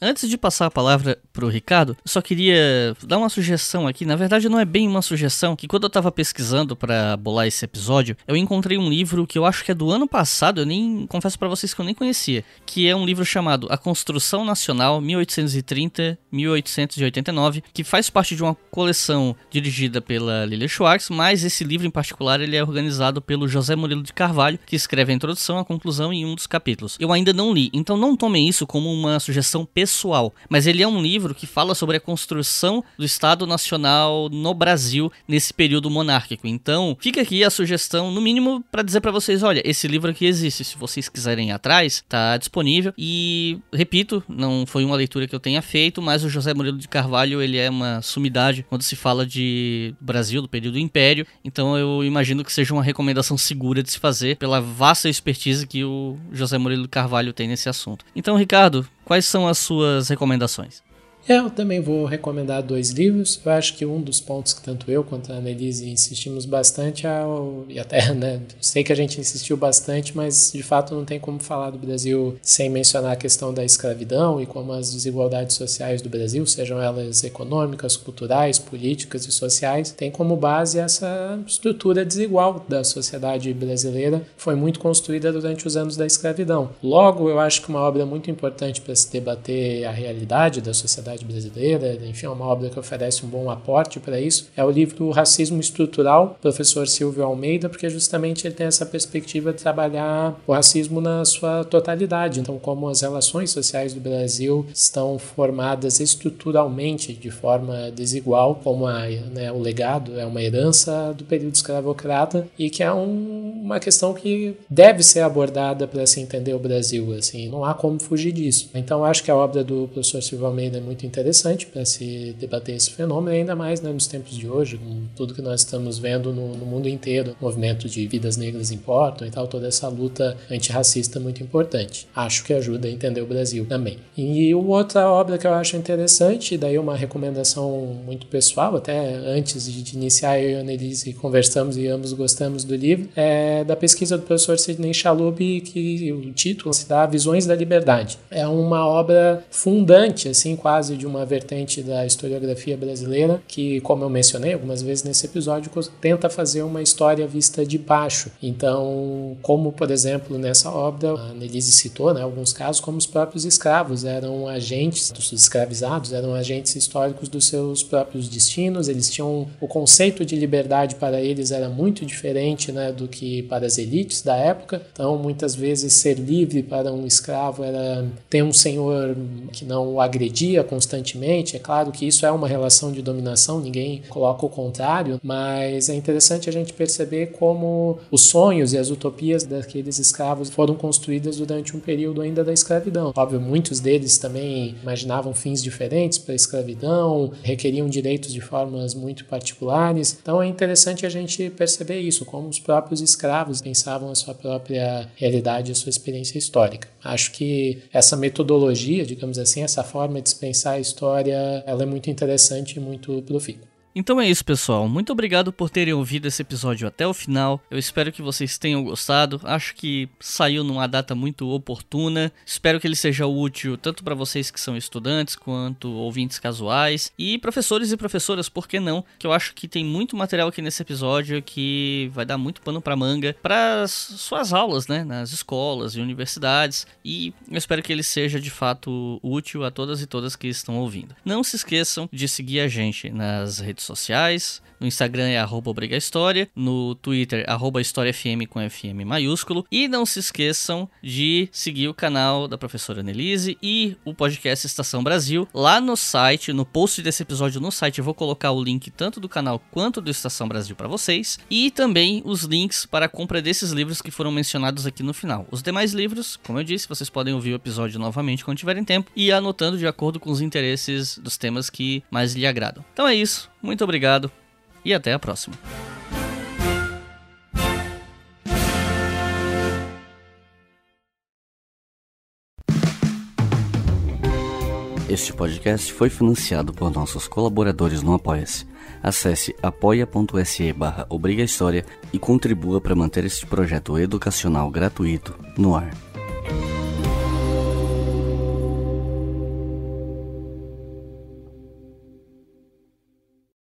Antes de passar a palavra pro Ricardo, só queria dar uma sugestão aqui. Na verdade, não é bem uma sugestão, que quando eu tava pesquisando para bolar esse episódio, eu encontrei um livro que eu acho que é do ano passado, eu nem confesso para vocês que eu nem conhecia, que é um livro chamado A Construção Nacional 1830-1889, que faz parte de uma coleção dirigida pela Lilia Schwartz, mas esse livro em particular ele é organizado pelo José Murilo de Carvalho, que escreve a introdução, a conclusão e um dos capítulos. Eu ainda não li, então não tomem isso como uma sugestão pessoal, mas ele é um livro que fala sobre a construção do Estado Nacional no Brasil nesse período monárquico. Então, fica aqui a sugestão, no mínimo, para dizer para vocês, olha, esse livro aqui existe, se vocês quiserem ir atrás, tá disponível. E repito, não foi uma leitura que eu tenha feito, mas o José Murilo de Carvalho, ele é uma sumidade quando se fala de Brasil, do período do Império. Então, eu imagino que seja uma recomendação segura de se fazer pela vasta expertise que o José Murilo de Carvalho tem nesse assunto. Então, Ricardo, Quais são as suas recomendações? Eu também vou recomendar dois livros. Eu acho que um dos pontos que tanto eu quanto a Annelise insistimos bastante, é o, e até, né, sei que a gente insistiu bastante, mas de fato não tem como falar do Brasil sem mencionar a questão da escravidão e como as desigualdades sociais do Brasil, sejam elas econômicas, culturais, políticas e sociais, tem como base essa estrutura desigual da sociedade brasileira, foi muito construída durante os anos da escravidão. Logo, eu acho que uma obra muito importante para se debater a realidade da sociedade sociedade brasileira, enfim, é uma obra que oferece um bom aporte para isso. É o livro Racismo Estrutural, professor Silvio Almeida, porque justamente ele tem essa perspectiva de trabalhar o racismo na sua totalidade. Então, como as relações sociais do Brasil estão formadas estruturalmente de forma desigual, como a, né, o legado é uma herança do período escravocrata e que é um, uma questão que deve ser abordada para se entender o Brasil. Assim, não há como fugir disso. Então, acho que a obra do professor Silvio Almeida é muito interessante para se debater esse fenômeno, ainda mais né, nos tempos de hoje, com tudo que nós estamos vendo no, no mundo inteiro, movimento de vidas negras importam e tal, toda essa luta antirracista muito importante. Acho que ajuda a entender o Brasil também. E outra obra que eu acho interessante, daí uma recomendação muito pessoal, até antes de iniciar eu e a Annelise conversamos e ambos gostamos do livro, é da pesquisa do professor Sidney Chalub, que o título se dá Visões da Liberdade. É uma obra fundante, assim, quase de uma vertente da historiografia brasileira que, como eu mencionei algumas vezes nesse episódio, tenta fazer uma história vista de baixo. Então, como por exemplo nessa obra, a Nelise citou né, alguns casos, como os próprios escravos eram agentes, os escravizados eram agentes históricos dos seus próprios destinos, eles tinham o conceito de liberdade para eles era muito diferente né, do que para as elites da época. Então, muitas vezes ser livre para um escravo era ter um senhor que não o agredia constantemente. É claro que isso é uma relação de dominação, ninguém coloca o contrário, mas é interessante a gente perceber como os sonhos e as utopias daqueles escravos foram construídas durante um período ainda da escravidão. Óbvio, muitos deles também imaginavam fins diferentes para a escravidão, requeriam direitos de formas muito particulares. Então é interessante a gente perceber isso, como os próprios escravos pensavam a sua própria realidade, a sua experiência histórica. Acho que essa metodologia, digamos assim, essa forma de pensar a história, ela é muito interessante e muito profícua. Então é isso, pessoal. Muito obrigado por terem ouvido esse episódio até o final. Eu espero que vocês tenham gostado. Acho que saiu numa data muito oportuna. Espero que ele seja útil tanto para vocês que são estudantes quanto ouvintes casuais e professores e professoras, por que não? Que eu acho que tem muito material aqui nesse episódio que vai dar muito pano para manga para suas aulas, né, nas escolas e universidades. E eu espero que ele seja de fato útil a todas e todas que estão ouvindo. Não se esqueçam de seguir a gente nas redes sociais. No Instagram é arroba História, no Twitter, arroba HistóriaFM com FM maiúsculo. E não se esqueçam de seguir o canal da professora Annelise e o podcast Estação Brasil. Lá no site, no post desse episódio no site, eu vou colocar o link tanto do canal quanto do Estação Brasil para vocês. E também os links para a compra desses livros que foram mencionados aqui no final. Os demais livros, como eu disse, vocês podem ouvir o episódio novamente quando tiverem tempo e anotando de acordo com os interesses dos temas que mais lhe agradam. Então é isso. Muito obrigado e até a próxima. Este podcast foi financiado por nossos colaboradores no Apoia-se. Acesse apoia.se barra e contribua para manter este projeto educacional gratuito no ar.